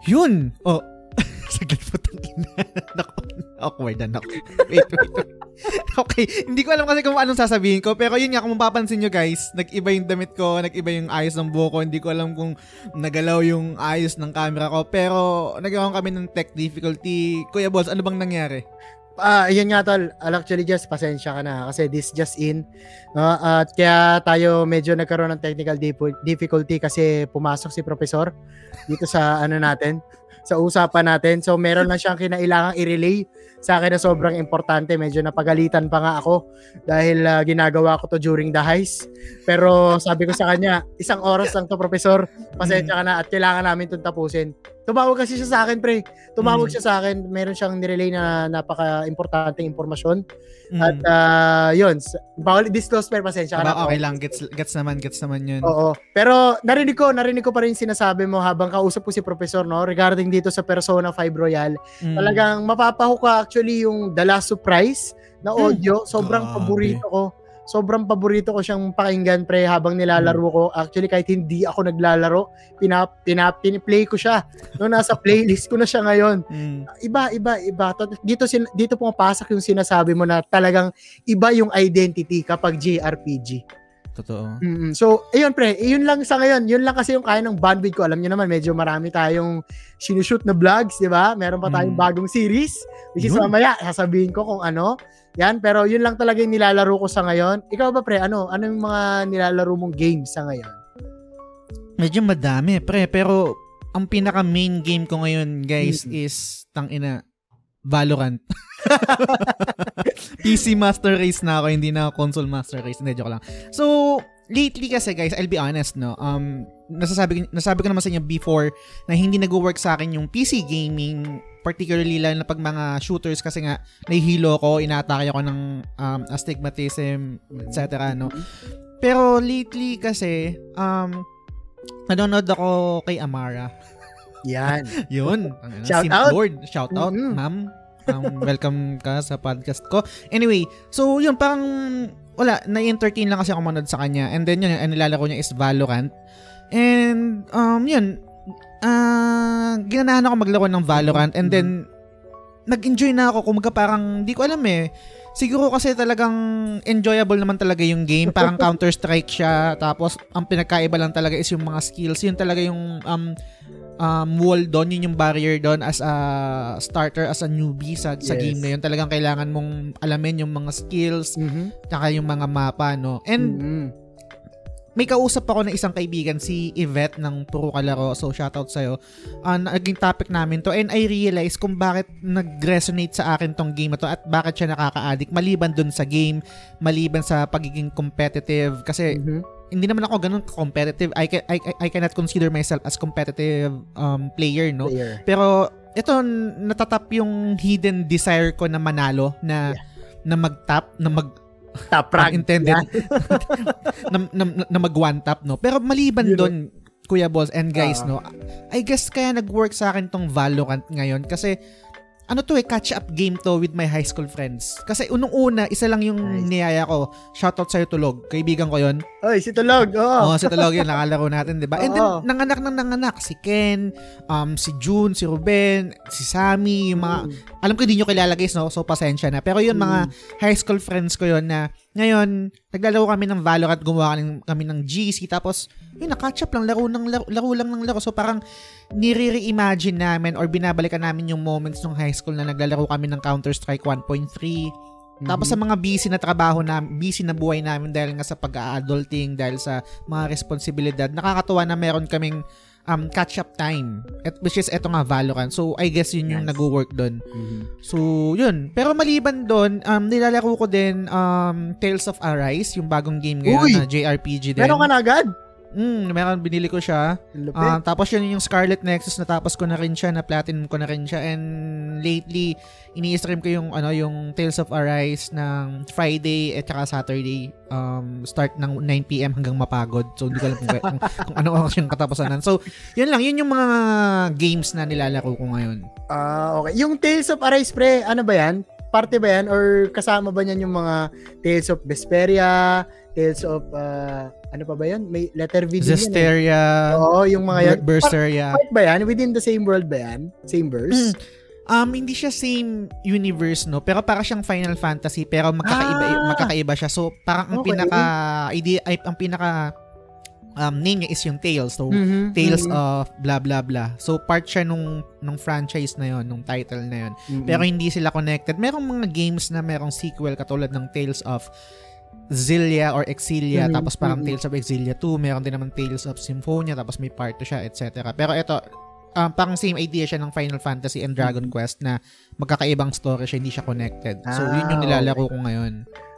Yun. Oh. Saglit po tangina. Naku, awkward na. Wait, wait, wait. Okay, hindi ko alam kasi kung anong sasabihin ko, pero yun nga, kung mapapansin nyo guys, nag-iba yung damit ko, nag-iba yung ayos ng buhok ko, hindi ko alam kung nagalaw yung ayos ng camera ko, pero nagkaroon kami ng tech difficulty. Kuya Boss, ano bang nangyari? Ah, yun nga tol. Al- Actually, just pasensya ka na kasi this just in. No? At kaya tayo medyo nagkaroon ng technical dif- difficulty kasi pumasok si professor dito sa ano natin. Sa usapan natin. So meron na siyang kinailangang i-relay sa akin na sobrang importante. Medyo napagalitan pa nga ako dahil uh, ginagawa ko to during the heist. Pero sabi ko sa kanya, isang oras lang to, professor. Pasensya ka na at kailangan namin itong tapusin. Tumawag kasi siya sa akin, pre. Tumawag mm. siya sa akin. Meron siyang nirelay na napaka-importanteng impormasyon. Mm. At uh, yun, bawal disclose pero pasensya ka na. Okay lang, gets, gets naman, gets naman yun. Oo. Pero narinig ko, narinig ko pa rin sinasabi mo habang kausap ko si Professor, no? Regarding dito sa Persona 5 Royal. Mm. Talagang mapapahuka actually yung The Last Surprise na audio. Mm. Sobrang paborito ko sobrang paborito ko siyang pakinggan pre habang nilalaro ko. Actually kahit hindi ako naglalaro, pinap pinap piniplay ko siya. No nasa playlist ko na siya ngayon. Mm. Iba iba iba. Dito sin, dito pumapasok yung sinasabi mo na talagang iba yung identity kapag JRPG. Totoo. Mm-hmm. So, ayun pre, yun lang sa ngayon. Yun lang kasi yung kaya ng bandwidth ko. Alam niyo naman, medyo marami tayong sinushoot na vlogs, di ba? Meron pa tayong mm. bagong series, which is mamaya, sasabihin ko kung ano. Yan, pero yun lang talaga yung nilalaro ko sa ngayon. Ikaw ba pre, ano? Ano yung mga nilalaro mong games sa ngayon? Medyo madami, pre. Pero ang pinaka main game ko ngayon, guys, mm-hmm. is tang ina Valorant. PC Master Race na ako, hindi na console Master Race. Hindi, joke lang. So, lately kasi guys, I'll be honest, no, um, nasasabi, nasabi ko naman sa inyo before na hindi nag-work sa akin yung PC gaming particularly lalo na pag mga shooters kasi nga nahihilo ko, inaatake ako ng um, astigmatism, etc. No? Pero lately kasi, um, nanonood ako kay Amara. Yan. Yun. Shout out. Lord. Shout out, mm-hmm. ma'am. Um, welcome ka sa podcast ko. Anyway, so yun, parang wala, na-entertain lang kasi ako manood sa kanya. And then yun, ang nilalaro niya is Valorant. And um, yun, uh, ginanahan ako maglaro ng Valorant and then nag-enjoy na ako. Kumaga parang hindi ko alam eh. Siguro kasi talagang enjoyable naman talaga yung game. Parang Counter Strike siya. Tapos ang pinagkaiba lang talaga is yung mga skills. Yun talaga yung um um wall doon. Yun yung barrier doon as a starter as a newbie sa, yes. sa game na yun. Talagang kailangan mong alamin yung mga skills mm-hmm. yung mga mapa no? And mm-hmm may kausap ako ng isang kaibigan, si Yvette ng Puro Kalaro. So, shoutout sa'yo. Uh, naging topic namin to. And I realized kung bakit nag-resonate sa akin tong game na to at bakit siya nakaka-addict. Maliban dun sa game, maliban sa pagiging competitive. Kasi, mm-hmm. hindi naman ako ganun competitive. I, can, I, I cannot consider myself as competitive um, player, no? Player. Pero, ito, natatap yung hidden desire ko na manalo, na, yeah. na mag-tap, na mag top rank intended na, na, na mag one tap no pero maliban doon Kuya Balls and guys uh, no I guess kaya nag-work sa akin tong Valorant ngayon kasi ano to eh, catch up game to with my high school friends. Kasi unong-una, isa lang yung nice. niyaya ko. Shoutout sa'yo Tulog. Kaibigan ko yon Oy, si Tulog. Oo, oh. oh, si Tulog yun. Nakalaro natin, di ba? And then, nanganak ng nanganak. Si Ken, um, si June, si Ruben, si Sammy, yung mga, mm. Alam ko hindi nyo kilala guys, no? So, pasensya na. Pero yun, mm. mga high school friends ko yon na, ngayon, naglalaro kami ng Valorant, gumawa kami ng GC, tapos, yun, na-catch up lang, laro, ng, laro, laro lang ng laro. So, parang, nire-reimagine namin or binabalikan namin yung moments nung high school na naglalaro kami ng Counter-Strike 1.3. Mm-hmm. Tapos sa mga busy na trabaho na busy na buhay namin dahil nga sa pag-adulting, dahil sa mga responsibilidad, nakakatuwa na meron kaming um, catch-up time. At, which is eto nga Valorant. So, I guess yun yung yes. nag-work doon. Mm-hmm. So, yun. Pero maliban doon, um, nilalaro ko din um, Tales of Arise, yung bagong game ngayon Uy! na JRPG din. Meron ka na agad? Mm, meron binili ko siya. Uh, tapos yun yung Scarlet Nexus natapos ko na rin siya, na platinum ko na rin siya and lately ini-stream ko yung ano yung Tales of Arise ng Friday at saka Saturday um start ng 9 PM hanggang mapagod. So hindi ko alam kung, kung, kung ano oras yung katapusan nan. So yun lang, yun yung mga games na nilalaro ko ngayon. Ah, uh, okay. Yung Tales of Arise pre, ano ba yan? Parte ba yan or kasama ba niyan yung mga Tales of Vesperia, Tales of uh, ano pa ba yan? May letter V din Zesteria. Eh. Oo, yung mga yan. Berseria. Part, part ba yan? Within the same world ba yan? Same verse? Mm. Um, hindi siya same universe, no? Pero para siyang Final Fantasy, pero magkakaiba, ah! magkakaiba siya. So, parang ang okay. pinaka, idea, ay, ang pinaka, um, name niya is yung Tales. So, mm-hmm, Tales mm-hmm. of blah, blah, blah. So, part siya nung, nung franchise na yon nung title na yon mm-hmm. Pero hindi sila connected. Merong mga games na merong sequel katulad ng Tales of Zilia or Exilia, mm-hmm. tapos parang mm-hmm. Tales of Exilia 2, meron din naman Tales of Symphonia, tapos may part 2 siya, etc. Pero ito, um, parang same idea siya ng Final Fantasy and Dragon Mm-hmm. Quest na magkakaibang story siya, hindi siya connected. So, yun yung Ah, nilalaro ko ngayon.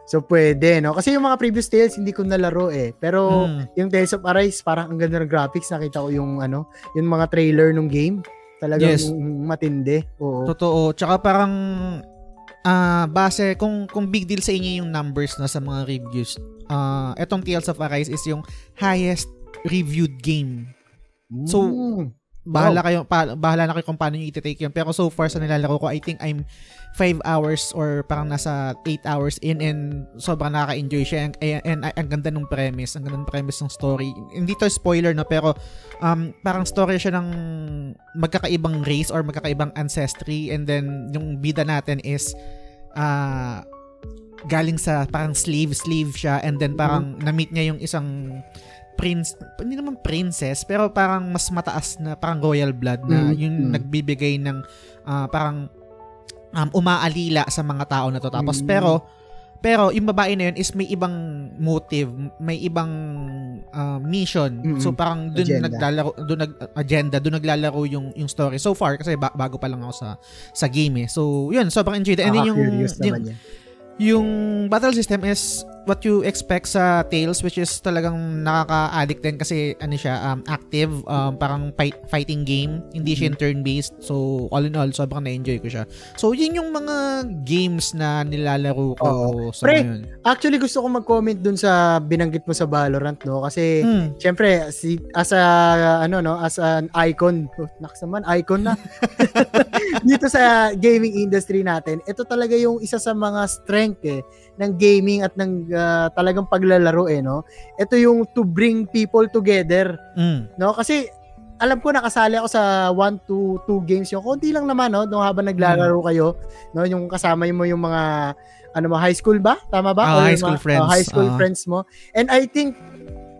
So pwede, no? Kasi yung mga previous Tales hindi ko nalaro eh. Pero Mm. yung Tales of Arise parang ang ganda ng graphics. Nakita ko yung ano, yung mga trailer ng game. Talagang Yes. matindi. Oo. Totoo. Tsaka parang ah base kung kung big deal sa inyo yung numbers na sa mga reviews. Ah, etong Tales of Arise is yung highest reviewed game. So, Bahala kayo pa, bahala na kayo kung paano niyo i-take yun. Pero so far sa nilalaro ko, I think I'm 5 hours or parang nasa 8 hours in and sobrang nakaka-enjoy siya. And, and, and, ang ganda ng premise, ang ganda ng premise ng story. Hindi to spoiler no, pero um, parang story siya ng magkakaibang race or magkakaibang ancestry. And then yung bida natin is ah galing sa parang slave slave siya. And then parang na-meet niya yung isang prince, hindi naman princess, pero parang mas mataas na parang royal blood na Mm, yung mm. nagbibigay ng ah, parang um, umaalila sa mga tao na to. Tapos Mm. pero pero yung babae na yun is may ibang motive, may ibang ah, mission. Mm-mm. So parang doon naglalaro, doon nag agenda, doon naglalaro yung yung story. So far kasi ba- bago pa lang ako sa sa game eh. So yun, sobrang enjoyed. And then yung, yung yung battle system is what you expect sa Tales which is talagang nakaka-addict din kasi ano siya um, active um, parang fight, fighting game hindi siya yung turn-based so all in all sobrang na-enjoy ko siya so yun yung mga games na nilalaro ko Oo. sa Pre, ngayon Actually, gusto ko mag-comment dun sa binanggit mo sa Valorant, no? Kasi, Hmm. Siyempre, si as a ano no, as an icon, oh, naks naman icon na. Dito sa gaming industry natin, ito talaga yung isa sa mga strength eh ng gaming at ng ah, talagang paglalaro eh no. Ito yung to bring people together, Mm. no? Kasi alam ko nakasali ako sa 1 to 2 games yung konti lang naman no? Nung habang naglalaro kayo no? Yung kasama mo yung mga ano mo high school ba? Tama ba? Or high school mga- friends. oh, high school Ah. friends mo. And I think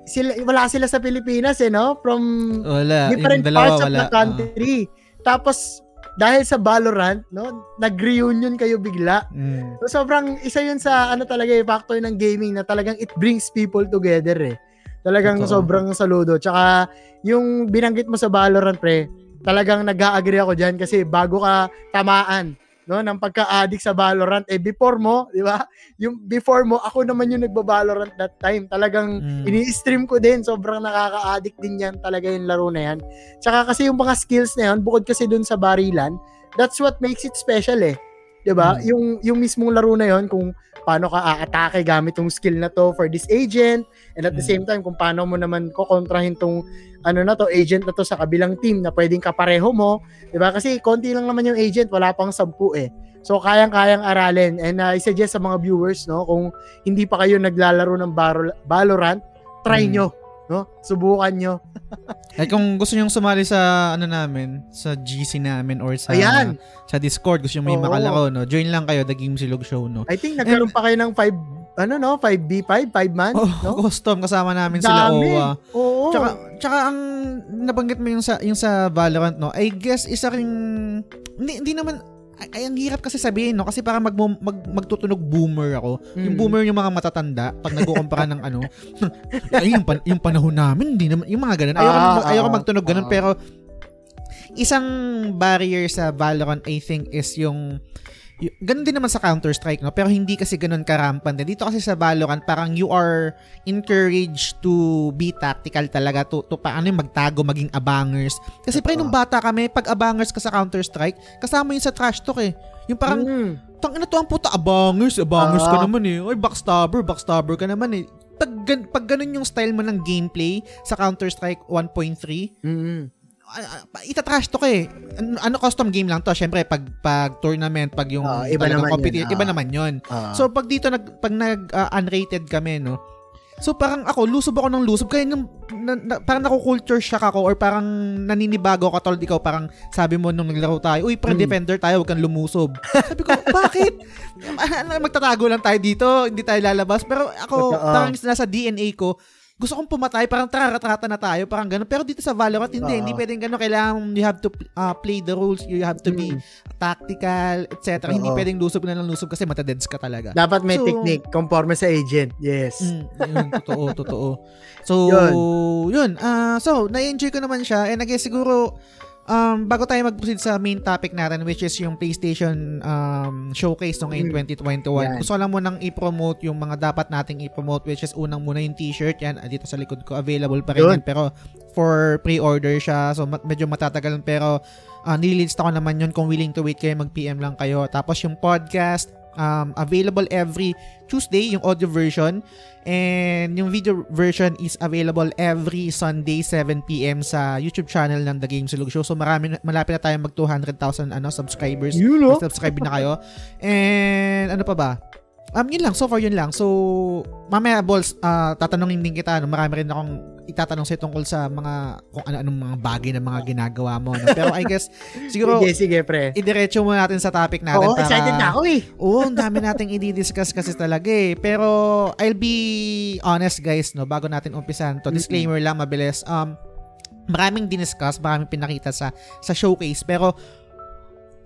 sila wala sila sa Pilipinas eh no? From wala. Different dalawa parts of wala. the country. Tapos dahil sa Valorant no nag-reunion kayo bigla. Mm. So, sobrang isa yun sa ano talaga yung factor ng gaming na talagang it brings people together eh. Talagang Totoo. sobrang saludo. Tsaka yung binanggit mo sa Valorant pre, talagang nag-agree ako diyan kasi bago ka tamaan no ng pagka-addict sa Valorant eh before mo, di ba? Yung before mo ako naman yung nagba-Valorant that time. Talagang Mm. ini-stream ko din. Sobrang nakaka-addict din yan talaga yung laro na yan. Tsaka kasi yung mga skills na yan, bukod kasi dun sa barilan, that's what makes it special eh. 'Di ba? Mm. Yung yung mismong laro na yon kung paano ka aatake gamit tong skill na to for this agent and at the Mm. same time kung paano mo naman kokontrahin tong ano na to agent na to sa kabilang team na pwedeng kapareho mo, 'di ba? Kasi konti lang naman yung agent, wala pang sampu eh. So kayang-kayang aralin and uh, I suggest sa mga viewers no kung hindi pa kayo naglalaro ng Valo- Valorant, try Mm. nyo, no? Subukan nyo. Ay kung gusto niyo sumali sa ano namin, sa GC namin or sa Ayan. sa Discord, gusto niyo may Oo. makalaro, no? Join lang kayo, The Game Silog Show, no? I think nagkaroon pa kayo ng 5 ano no, 5v5, 5 man, Oh, no? custom kasama namin sila Dami. Owa. Oo. Tsaka, tsaka ang nabanggit mo yung sa yung sa Valorant no, I guess isa ring hindi, hindi naman ay, ay, ang hirap kasi sabihin no kasi para mag, mag magtutunog boomer ako. Yung Mm. boomer yung mga matatanda pag nagkukumpara ng ano. ay yung, pan, yung panahon namin hindi naman yung mga ganun. Ayoko Ah, mag, ayoko ah, magtunog ganun ah. pero isang barrier sa Valorant I think is yung ganun din naman sa Counter-Strike, no? Pero hindi kasi ganun karampant. Dito kasi sa Valorant, parang you are encouraged to be tactical talaga, to, to paano yung magtago, maging abangers. Kasi pre, nung bata kami, pag abangers ka sa Counter-Strike, kasama yun sa trash talk eh. Yung parang, Mm. tang ina to ang puta, abangers, abangers ka Ah. naman eh. Oy, backstabber, backstabber ka naman eh. Pag, pag ganun yung style mo ng gameplay sa Counter-Strike 1.3, Mm. Uh, itatrash to ka eh. Ano, ano, custom game lang to. Syempre, pag, pag tournament, pag yung Ah, iba naman yun. competi- iba Ah. naman yun. Ah. So, pag dito, nag, pag nag, uh, unrated kami, no, So parang ako, lusob ako ng lusob. Kaya nung, na, na, parang naku-culture shock ako or parang naninibago ako tol ikaw. Parang sabi mo nung naglaro tayo, uy, pre Mm. defender tayo, huwag kang lumusob. sabi ko, bakit? Magtatago lang tayo dito, hindi tayo lalabas. Pero ako, parang nasa DNA ko, gusto kong pumatay, parang taratrata na tayo, parang gano'n. Pero dito sa Valorant, hindi. Hindi pwedeng gano'n. Kailangan you have to uh, play the rules. You have to be Mm. tactical, etc. Hindi Oo. pwedeng lusob na lang lusob kasi matadeds ka talaga. Dapat may So- technique conforme sa agent. Yes. Mm, yun, totoo, totoo. So, Yun. yun. ah so, na-enjoy ko naman siya. And I guess siguro, um, bago tayo mag-proceed sa main topic natin which is yung PlayStation um, showcase no ngayon Mm. 2021. Yan. Gusto lang munang i-promote yung mga dapat nating i-promote which is unang muna yung t-shirt yan ah, dito sa likod ko available pa rin yan pero for pre-order siya so medyo matatagal pero uh, nililista ko naman yun kung willing to wait kayo mag-PM lang kayo. Tapos yung podcast um, available every Tuesday yung audio version and yung video version is available every Sunday 7pm sa YouTube channel ng The Game Silog Show. So marami malapit na tayo mag 200,000 ano subscribers. Yun, no? Subscribe na kayo. And ano pa ba? Um, yun lang. So far, yun lang. So, mamaya, Balls, ah, tatanungin din kita. No? Marami rin akong itatanong sa'yo tungkol sa mga, kung ano-anong mga bagay na mga ginagawa mo. No? Pero I guess, siguro, Sige, sige, pre. idiretso mo natin sa topic natin. Oo, para- excited na ako eh. Oo, ang dami nating i-discuss kasi talaga eh. Pero I'll be honest guys, no, bago natin umpisan to. Disclaimer lang mabilis. Um maraming diniscuss, maraming pinakita sa sa showcase pero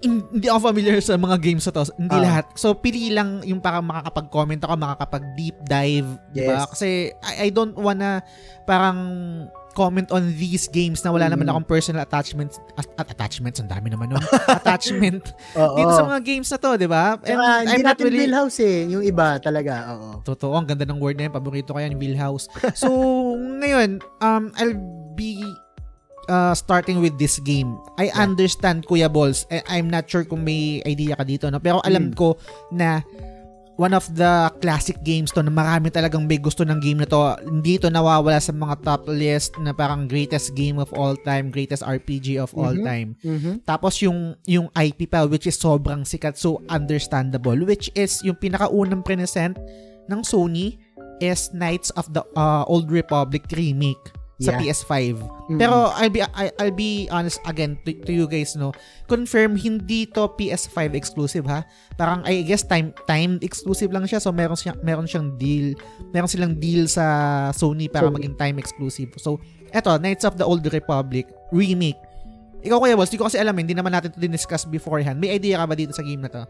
hindi ako familiar sa mga games na to. Hindi Ah. lahat. So, pili lang yung parang makakapag-comment ako, makakapag-deep dive. Diba? Yes. Kasi I, I don't wanna parang comment on these games na wala naman Mm. akong personal attachments at, at attachments ang dami naman nun attachment dito sa mga games na to, di ba? And hindi I'm not natin really... wheelhouse eh. Yung iba talaga, oo. Totoo, ang ganda ng word na yun. Paborito ko yan, wheelhouse. So, ngayon, um, I'll be uh, starting with this game. I Yeah. understand, Kuya Balls. I- I'm not sure kung may idea ka dito, no? Pero alam Hmm. ko na one of the classic games to na marami talagang may gusto ng game na to. Hindi to nawawala sa mga top list na parang greatest game of all time, greatest RPG of all Mhm. time. Mhm. Tapos yung yung IP pa which is sobrang sikat so understandable which is yung pinakaunang present ng Sony is Knights of the uh, Old Republic remake sa Yeah. PS5. Mhm. Pero I'll be I, I'll be honest again to, to you guys no. Confirm hindi to PS5 exclusive ha. Parang I guess time timed exclusive lang siya so meron siyang meron siyang deal. Meron silang deal sa Sony para Sony. maging time exclusive. So eto Knights of the Old Republic remake. Ikaw kuya boss, di ko kasi alam, eh, hindi naman natin to discuss beforehand. May idea ka ba dito sa game na to?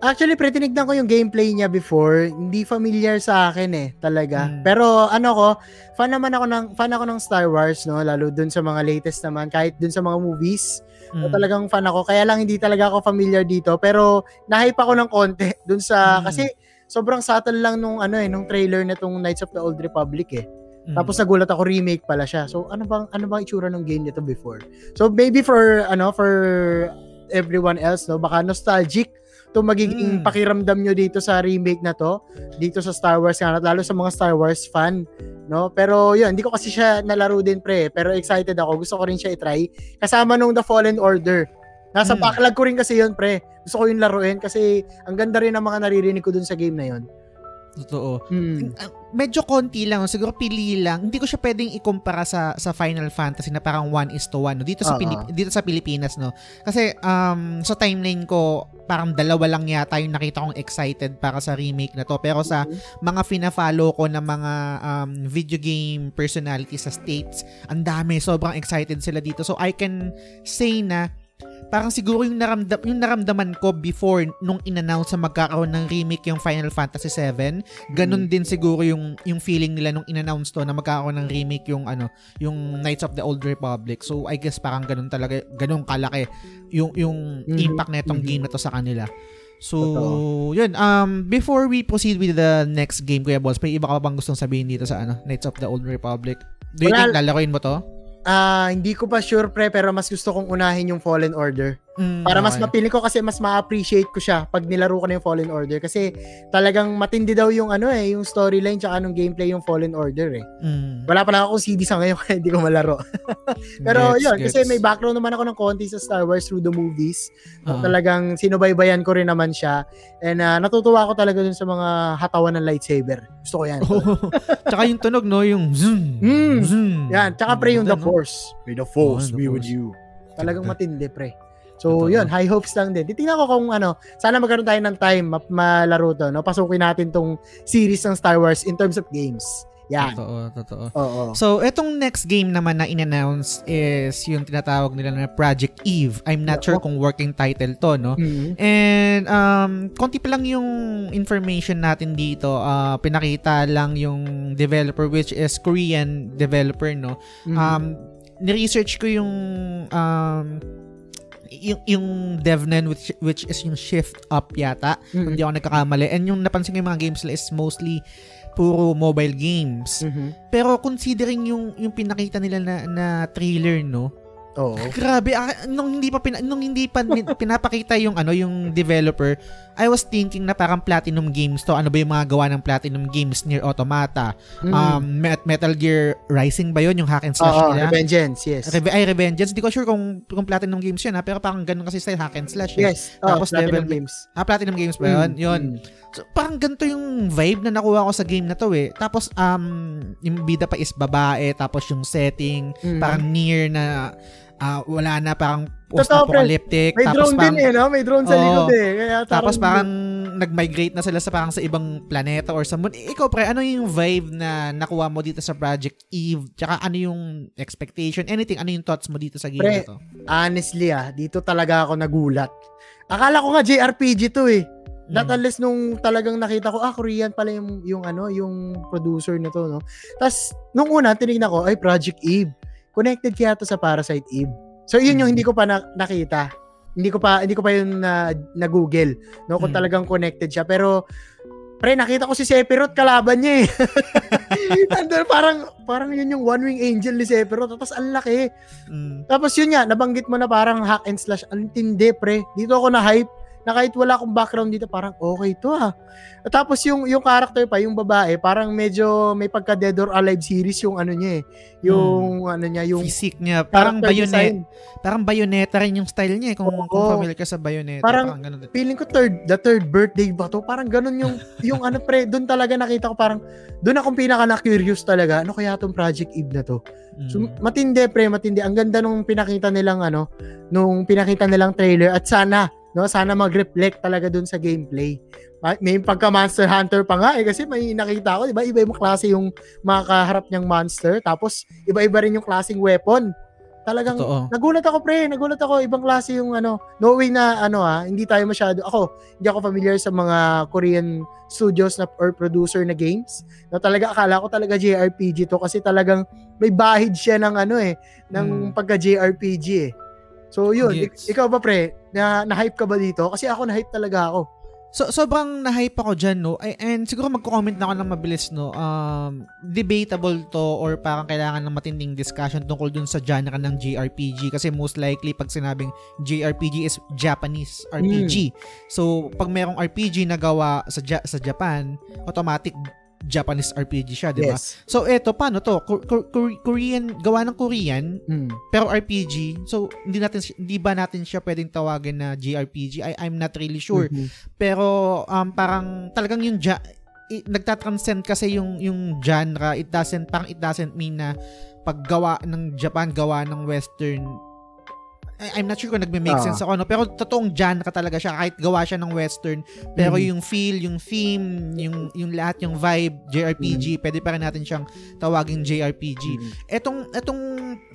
Actually, pre, tinignan ko yung gameplay niya before. Hindi familiar sa akin eh, talaga. Hmm. Pero ano ko, fan naman ako ng fan ako ng Star Wars, no, lalo dun sa mga latest naman, kahit dun sa mga movies. So, Mm. talagang fan ako. Kaya lang hindi talaga ako familiar dito, pero nahype ako ng konti dun sa Hmm. kasi sobrang subtle lang nung ano eh, nung trailer na tong Knights of the Old Republic eh. Mm. Tapos nagulat ako remake pala siya. So ano bang ano bang itsura ng game nito before? So maybe for ano for everyone else no, baka nostalgic to magiging Mm. pakiramdam nyo dito sa remake na to, dito sa Star Wars nga, lalo sa mga Star Wars fan, no? Pero yun, hindi ko kasi siya nalaro din pre, pero excited ako. Gusto ko rin siya i-try. Kasama nung The Fallen Order. Nasa Mm. backlog ko rin kasi yun pre. Gusto ko yung laruin kasi ang ganda rin ng mga naririnig ko dun sa game na yun. Totoo. Mm. Uh, medyo konti lang, siguro pili lang. Hindi ko siya pwedeng ikumpara sa sa Final Fantasy na parang 1 is to 1 no? dito sa Oo. Pilip- dito sa Pilipinas no. Kasi um sa timeline ko parang dalawa lang yata yung nakita kong excited para sa remake na to. Pero sa mga fina-follow ko ng mga um, video game personalities sa States, ang dami, sobrang excited sila dito. So I can say na parang siguro yung, naramdam, yung naramdaman ko before nung in-announce na magkakaroon ng remake yung Final Fantasy 7, ganun din siguro yung yung feeling nila nung in-announce to na magkakaroon ng remake yung ano, yung Knights of the Old Republic. So I guess parang ganun talaga, ganun kalaki yung yung Mhm. impact na itong Mhm. game na to sa kanila. So, Totoo. yun. Um, before we proceed with the next game, Kuya Balls, may iba ka bang gustong sabihin dito sa ano, Knights of the Old Republic? Do you Wala- think lalaroin mo to? Ah, hindi ko pa sure pre, pero mas gusto kong unahin yung Fallen Order. Mm, Para mas okay. mapili ko kasi mas ma-appreciate ko siya pag nilaro ko na yung Fallen Order kasi talagang matindi daw yung ano eh, yung storyline tsaka nung gameplay yung Fallen Order eh. Mm. Wala pa lang akong CD sa ngayon kaya hindi ko malaro. Pero Gets, yun, gets. kasi may background naman ako ng konti sa Star Wars through the movies. Oo. Talagang sinubaybayan ko rin naman siya. And ah, natutuwa ako talaga dun sa mga hatawan ng lightsaber. Gusto ko yan. Oh, tsaka yung tunog, no? Yung zoom. Mm. zoom. Yan, tsaka pre yung The? Force. May The Force Oh, The be with Force. you. Talagang matindi pre. So, Totoo. yun, high hopes lang din. Titingnan ko kung ano, sana magkaroon tayo ng time ma- malaro to, no? Pasukin natin tong series ng Star Wars in terms of games. Yan. Totoo, totoo. Oo. So, etong next game naman na in-announce is yung tinatawag nila na Project Eve. I'm not sure kung working title to, no? Mhm. And um konti pa lang yung information natin dito. Ah, pinakita lang yung developer which is Korean developer, no? Mhm. Um ni-research ko yung um, yung, yung DevNen which, which is yung Shift Up yata. Mm. Hindi ako nagkakamali. And yung napansin ko yung mga games nila is mostly puro mobile games. Mhm. Pero considering yung yung pinakita nila na, na trailer, no? Oo. Grabe, ah, nung hindi pa pina, nung hindi pa min- pinapakita yung ano yung developer, I was thinking na parang Platinum Games to. Ano ba yung mga gawa ng Platinum Games near Automata? Mm. Um Met- Metal Gear Rising ba yun yung hack and slash Oo, nila? Revengeance, yes. Reve- ay, Revengeance. Di ko sure kung, kung Platinum Games yun ha, pero parang ganun kasi style hack and slash. eh. yes. Oh, Tapos Platinum level- Games. Ah, Platinum Games ba yun? Mm, Yun. mm. So, parang ganito yung vibe na nakuha ko sa game na to eh. Tapos, um, yung bida pa is babae, tapos yung setting, Mm. parang near na ah, wala na parang post-apocalyptic. May tapos drone parang, din eh, no? May drone sa Oo. likod eh. Kaya Tapos parang nag-migrate na sila sa parang sa ibang planeta or sa moon. Eh, Ikaw pre, ano yung vibe na nakuha mo dito sa Project Eve? Tsaka ano yung expectation? Anything, ano yung thoughts mo dito sa game Pre, na to? honestly ah, dito talaga ako nagulat. Akala ko nga JRPG to eh. Not Mm. unless nung talagang nakita ko, ah, Korean pala yung, yung ano, yung producer nito, no? Tapos, nung una, tinignan ko, ay, Project Eve. Connected kaya to sa Parasite Eve. So, yun yung Mm. hindi ko pa na- nakita. Hindi ko pa, hindi ko pa yun na, na Google, no? Kung Mm. talagang connected siya. Pero, pre, nakita ko si Sephiroth, kalaban niya eh. Andun, parang, parang yun yung one wing angel ni Sephiroth. Tapos, ang laki. Mm. Tapos yun nga, nabanggit mo na parang hack and slash. Ang tindi, pre. Dito ako na-hype na kahit wala akong background dito, parang okay to ah. At tapos yung yung character pa, yung babae, parang medyo may pagka Dead or Alive series yung ano niya eh. Yung ano niya, yung Physique niya, parang bayonet, parang bayonetta rin yung style niya eh. Kung, Oo. kung familiar ka sa bayonetta, Parang- parang, ganun. Feeling ko third, the third birthday ba to? Parang ganun yung, yung ano pre, doon talaga nakita ko parang, doon akong pinaka na-curious talaga, ano kaya tong Project Eve na to? So, Mm. matindi pre, matindi. Ang ganda nung pinakita nilang ano, nung pinakita nilang trailer at sana, no, sana mag-reflect talaga dun sa gameplay. Ma- May pagka Monster Hunter pa nga eh kasi may nakita ko, 'di ba? Iba-ibang klase yung mga kaharap niyang monster, tapos iba-iba rin yung klaseng weapon. Talagang Totoo. nagulat ako pre, nagulat ako ibang klase yung ano, knowing na ano ha, hindi tayo masyado ako, hindi ako familiar sa mga Korean studios na or producer na games. Na talaga akala ko talaga JRPG to kasi talagang may bahid siya ng ano eh, ng Hmm. pagka JRPG eh. So yun, ik- Gets. ikaw ba pre, na na-hype ka ba dito? Kasi ako na-hype talaga ako. So, sobrang na-hype ako dyan, no? Ay, and siguro magko-comment na ako ng mabilis, no? Um, debatable to or parang kailangan ng matinding discussion tungkol dun sa genre ng JRPG kasi most likely pag sinabing JRPG is Japanese RPG. So, pag merong RPG na gawa sa, Ja- sa Japan, automatic Japanese RPG siya, di ba? Yes. So, eto, paano to? Ko- ko- Ko- Korean, gawa ng Korean, Mm. pero RPG. So, hindi natin hindi ba natin siya pwedeng tawagin na JRPG? I I'm not really sure. Mhm. Pero um parang talagang yung ja- i- nagtatranscend kasi yung yung genre. It doesn't parang it doesn't mean na paggawa ng Japan gawa ng western I'm not sure kung nagme-make Ah. sense ako no pero totoong genre talaga siya kahit gawa siya ng western pero Mhm. yung feel yung theme yung yung lahat yung vibe JRPG pwede pa rin natin siyang tawaging JRPG Mhm. etong etong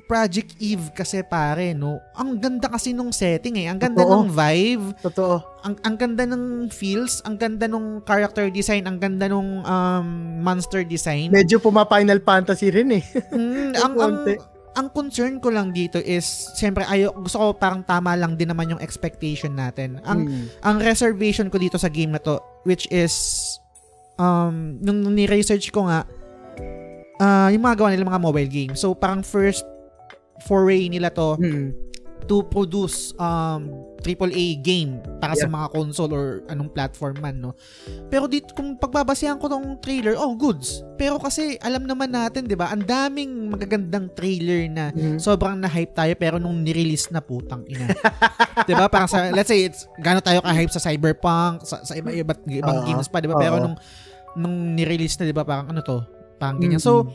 Project Eve kasi pare no ang ganda kasi nung setting eh ang ganda Totoo. ng vibe Totoo. ang ang ganda ng feels ang ganda nung character design ang ganda nung um, monster design Medyo puma Final Fantasy rin eh. Mm, ang, ang. Ang concern ko lang dito is siyempre ayo gusto ko parang tama lang din naman yung expectation natin ang Mm. ang reservation ko dito sa game na to which is um nung, nung ni-research ko nga ah yung mga gawa nila mga mobile games so parang first foray nila to Mm. To produce um AAA game para sa Yeah. mga console or anong platform man no. Pero dito kung pagbabasehan ko tong trailer, oh goods. Pero kasi alam naman natin, 'di ba? Ang daming magagandang trailer na Mm. sobrang na-hype tayo pero nung ni-release na putang ina. 'Di ba? Parang sa let's say it's gaano tayo ka-hype sa Cyberpunk, sa, sa iba-iba ibang Oo. games pa, 'di ba? Pero Oo. nung nung ni-release na, 'di ba? Parang ano to? Parang ganyan. So,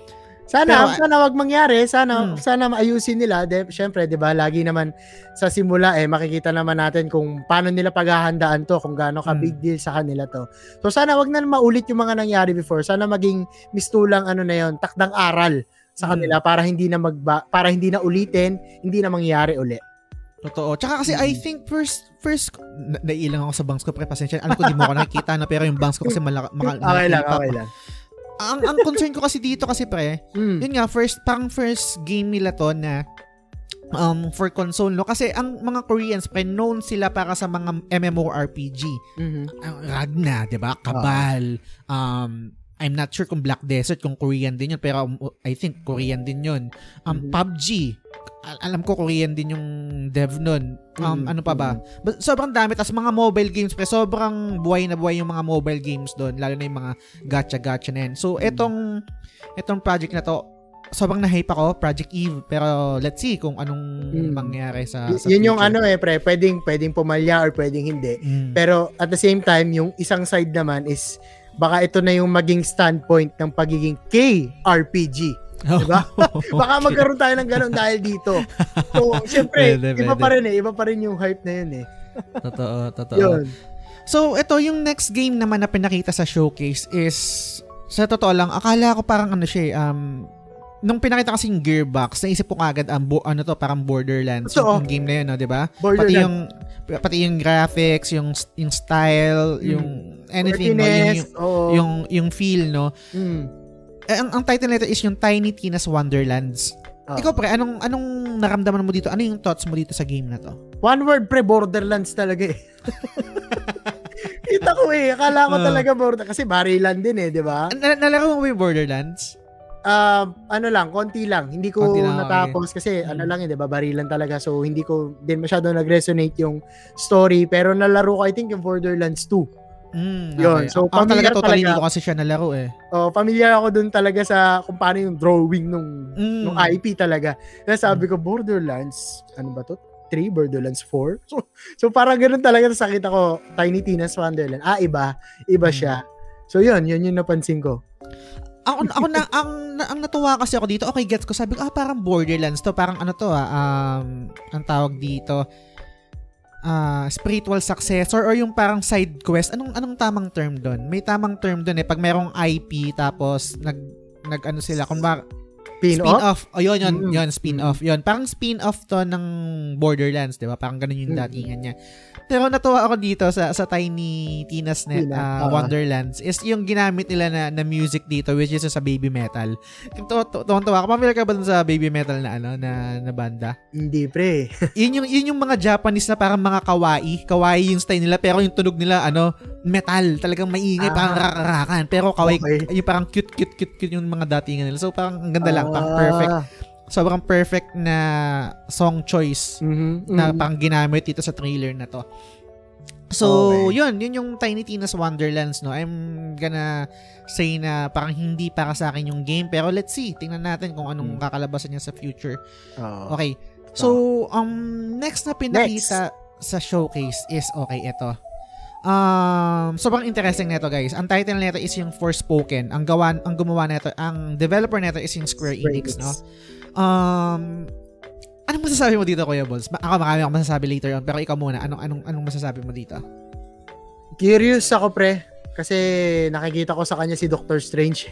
sana Pero, sana wag mangyari, sana Hmm. sana maayusin nila. De, syempre, 'di ba, lagi naman sa simula eh makikita naman natin kung paano nila paghahandaan 'to, kung gaano ka Hmm. big deal sa kanila 'to. So sana wag na maulit yung mga nangyari before. Sana maging mistulang ano na 'yon, takdang aral sa Hmm. kanila para hindi na magba, para hindi na ulitin, hindi na mangyari uli. Totoo. Tsaka kasi. I think first first na, naiilang ako sa bangs ko pre pasensya. Alam ko di mo ako nakikita na pero yung bangs ko kasi malaki mga Okay lang, okay lang. Ang ang concern ko kasi dito kasi pre, Mm. yun nga first pang first game nila to na um, for console, no? Kasi ang mga Koreans, pre, known sila para sa mga MMORPG. Mhm. Ang Ragna, di ba? Kabal. Um, I'm not sure kung Black Desert, kung Korean din yun, pero um, I think Korean din yun. Um, Mhm. PUBG, alam ko Korean din yung dev nun. Um, Mhm. Ano pa ba? But sobrang dami. Tapos mga mobile games, pre, sobrang buhay na buhay yung mga mobile games doon, lalo na yung mga gacha-gacha na yan. So, etong, etong project na to, sobrang na-hype ako, Project Eve, pero let's see kung anong Mm. mangyari sa, sa yun yung ano eh, pre, pwedeng, pwedeng pumalya or pwedeng hindi. Mm. Pero at the same time, yung isang side naman is baka ito na yung maging standpoint ng pagiging K-RPG. Diba? Baka magkaroon tayo ng ganun dahil dito. So, syempre, Pwede, iba pwede. pa rin eh. Iba pa rin yung hype na yun eh. Totoo, totoo. Yun. So, ito yung next game naman na pinakita sa showcase is sa totoo lang, akala ko parang ano siya eh, um nung pinakita kasi yung Gearbox, naisip ko kagad ang bo- ano to, parang Borderlands Totoo. yung, yung game na yun, no, 'di ba? Pati yung pati yung graphics, yung yung style, Mm. yung anything, no, yung, yung, oo. yung yung feel, no. Mm. Eh, ang, ang title nito is yung Tiny Tina's Wonderlands. Ah. Ikaw pre, anong anong naramdaman mo dito? Ano yung thoughts mo dito sa game na to? One word pre, Borderlands talaga eh. Kita ko eh. Akala ko Ah. talaga border kasi barilan din eh, di ba? Na, nalaro mo ba yung Borderlands? Ah, ano lang, konti lang. Hindi ko Konti lang, natapos kasi Mm. ano lang yun, 'di ba? Barilan talaga. So hindi ko din masyado nag-resonate yung story, pero nalaro ko I think yung Borderlands 2. Mm, Yun. So, ako talaga totally ko kasi siya nalaro eh. Oh, familiar ako dun talaga sa kung paano yung drawing nung Mm. nung IP talaga. Kaya sabi ko Borderlands, ano ba to? 3 Borderlands 4. So, so parang ganun talaga sa nakita ko Tiny Tina's Wonderland. Ah, iba. Iba Mm. siya. So yun, yun yung napansin ko. Ako ako na ang na- ang natuwa kasi ako dito. Okay, gets ko. Sabi ko ah parang Borderlands to, parang ano to ah um ang tawag dito ah spiritual successor or yung parang side quest. Anong anong tamang term doon? May tamang term doon eh pag merong IP tapos nag nag ano sila kung ba Pin-off? spin-off. O yun, yun, Mm. yun, spin-off. Yun. Parang spin-off to ng Borderlands, di ba? Parang ganun yung Mm. datingan niya. Pero natuwa ako dito sa sa Tiny Tina's Net Tina, ah, ah. Wonderlands is yung ginamit nila na, na music dito which is sa baby metal. Tuwan-tuwa ako. Familiar ka ba dun sa baby metal na ano na, na banda? Hindi pre. Yun yung yun yung mga Japanese na parang mga kawaii. Kawaii yung style nila pero yung tunog nila ano metal. Talagang maingay, Ah. parang rakarakan. Pero kawaii, Okay. yung parang cute, cute, cute, cute yung mga datingan nila. So parang ang ganda lang. Parang Ah. perfect. Sobrang perfect na song choice Mhm, na mhm. pang ginamit dito sa trailer na to. So, Okay. yun, yun yung Tiny Tina's Wonderlands, no? I'm gonna say na parang hindi para sa akin yung game, pero let's see. Tingnan natin kung anong Hmm. kakalabasan niya sa future. Oo. Okay. So, um, next na pinakita sa showcase is, okay, ito. Um, sobrang interesting nito guys. Ang title nito is yung Forspoken. Ang gawan, ang gumawa nito, ang developer nito is yung Square Enix. no? Um, anong masasabi mo dito, Kuya? Ma- Ako marami akong masasabi later on, pero ikaw muna. Anong anong anong masasabi mo dito? Curious ako pre. Kasi nakikita ko sa kanya si Doctor Strange.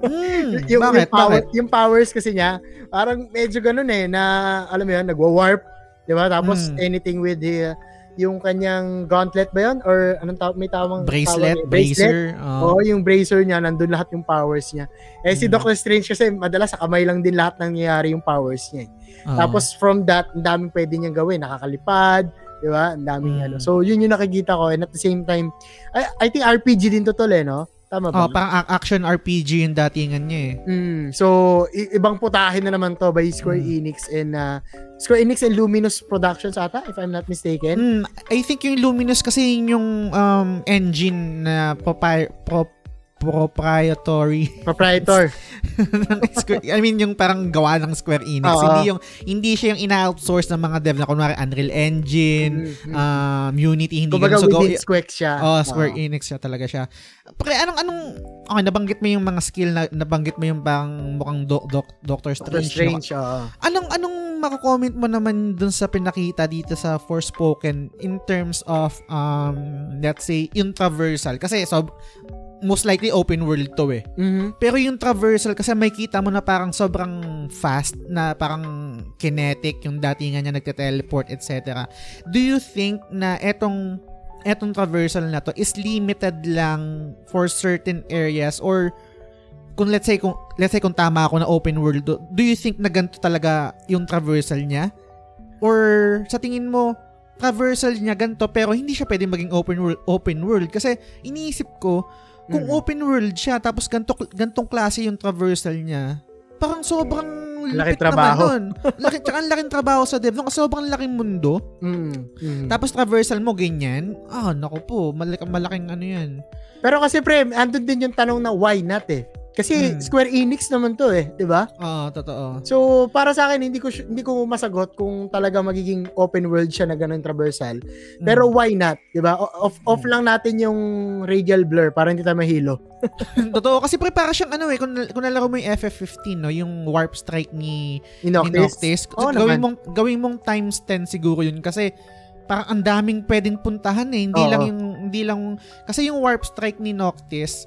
Hmm, yung, bakit? yung, power, Bakit? yung powers kasi niya, parang medyo ganun eh, na alam mo yun, nagwa-warp. Di ba? Tapos Mm. anything with the, yung kanyang gauntlet ba yun? Or anong tawag? May tawang Bracelet, tawag eh. bracer. Oo, Oh. yung bracer niya, nandun lahat yung powers niya. Eh si Mm. Doctor Strange kasi madalas sa kamay lang din lahat nangyayari yung powers niya. Oo. Tapos from that, ang daming pwede niyang gawin. Nakakalipad, di ba? Ang daming Mm. ano. So, yun yung nakikita ko. And at the same time, I, I think RPG din to tol eh, no? Tama ba? Oh, parang a- action RPG yung datingan niya eh. Mm, so, i- ibang putahin na naman to by Square Mm. Enix and uh, Square Enix and Luminous Productions ata, if I'm not mistaken. Hmm, I think yung Luminous kasi yun yung um, engine na propri- pro- proprietary Proprietor. Square, I mean yung parang gawa ng Square Enix. Oo. Hindi yung hindi siya yung ina-outsource ng mga dev na kunwari Unreal Engine, Mm, mm. um, Unity, hindi Kumbaga. So, go, within Square siya. Oh, Square Oo. Enix siya talaga siya. Pre, anong anong okay, nabanggit mo yung mga skill na nabanggit mo yung bang mukhang doc, doc, Doctor Doctor Strange. no? Strange, oo. Anong anong mako-comment mo naman dun sa pinakita dito sa Forspoken in terms of um let's say yung traversal kasi so most likely open world to eh. Mhm. Pero yung traversal kasi may kita mo na parang sobrang fast na parang kinetic yung datingan niya nagte-teleport etc. Do you think na etong etong traversal na to is limited lang for certain areas or kung let's say kung let's say kung tama ako na open world do, do you think na ganito talaga yung traversal niya or sa tingin mo traversal niya ganito pero hindi siya pwedeng maging open world open world kasi iniisip ko kung Mm. open world siya tapos ganto gantong klase yung traversal niya parang sobrang Laki trabaho. naman nun. Laki, tsaka ang laking trabaho sa dev. Nung sobrang laking mundo. Mm. Mm. Tapos traversal mo, ganyan. Ah, naku po. Malaki, malaking ano yan. Pero kasi pre, andun din yung tanong na why not eh. Kasi Mm. Square Enix naman to eh, 'di ba? Ah, totoo. So, para sa akin hindi ko hindi ko masagot kung talaga magiging open world siya na ganun traversal. Pero Mm. why not, 'di ba? Off off lang natin yung radial blur para hindi tayo mahilo. totoo. Kasi pre, para siyang ano eh. Kung, kung nalaro mo yung FF15, no? Yung warp strike ni, Inoctis. Noctis. Oo gawin naman. mong, gawin mong times 10 siguro yun. Kasi parang ang daming pwedeng puntahan eh. Hindi Oo. lang yung, hindi lang, kasi yung warp strike ni Noctis,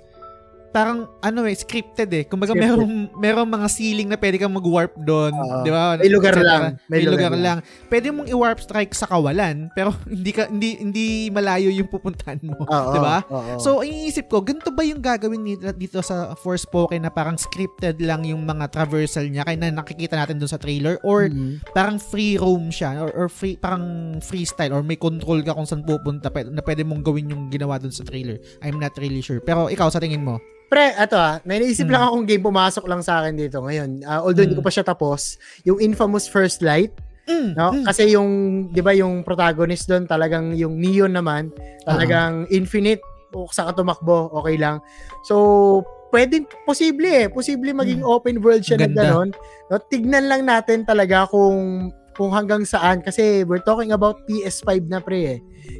parang ano eh, scripted eh. Kumbaga Scripted. merong, merong mga ceiling na pwede kang mag-warp doon. Oo. Di ba? May lugar lang. May, May lugar, lugar lang. Pwede mong i-warp strike sa kawalan, pero hindi ka hindi hindi malayo yung pupuntahan mo. Oo. Di ba? oo. So, iniisip ko, ganito ba yung gagawin nila dito sa Forspoken na parang scripted lang yung mga traversal niya kaya na nakikita natin dun sa trailer or Mhm. parang free roam siya or, or free parang freestyle or may control ka kung saan pupunta na pwede mong gawin yung ginawa dun sa trailer. I'm not really sure. Pero ikaw sa tingin mo? Pre, ato ah, may naisip Mm. lang akong game pumasok lang sa akin dito ngayon. Ah, although hindi Mm. ko pa siya tapos, yung Infamous First Light, Mm, no? mm. Kasi yung 'di ba yung protagonist doon talagang yung Neon naman, talagang infinite o sa tumakbo, okay lang. So, pwedeng posible eh, posible maging Mm. open world siya na Ganda. gano'n. No, tignan lang natin talaga kung kung hanggang saan kasi we're talking about PS5 na pre eh.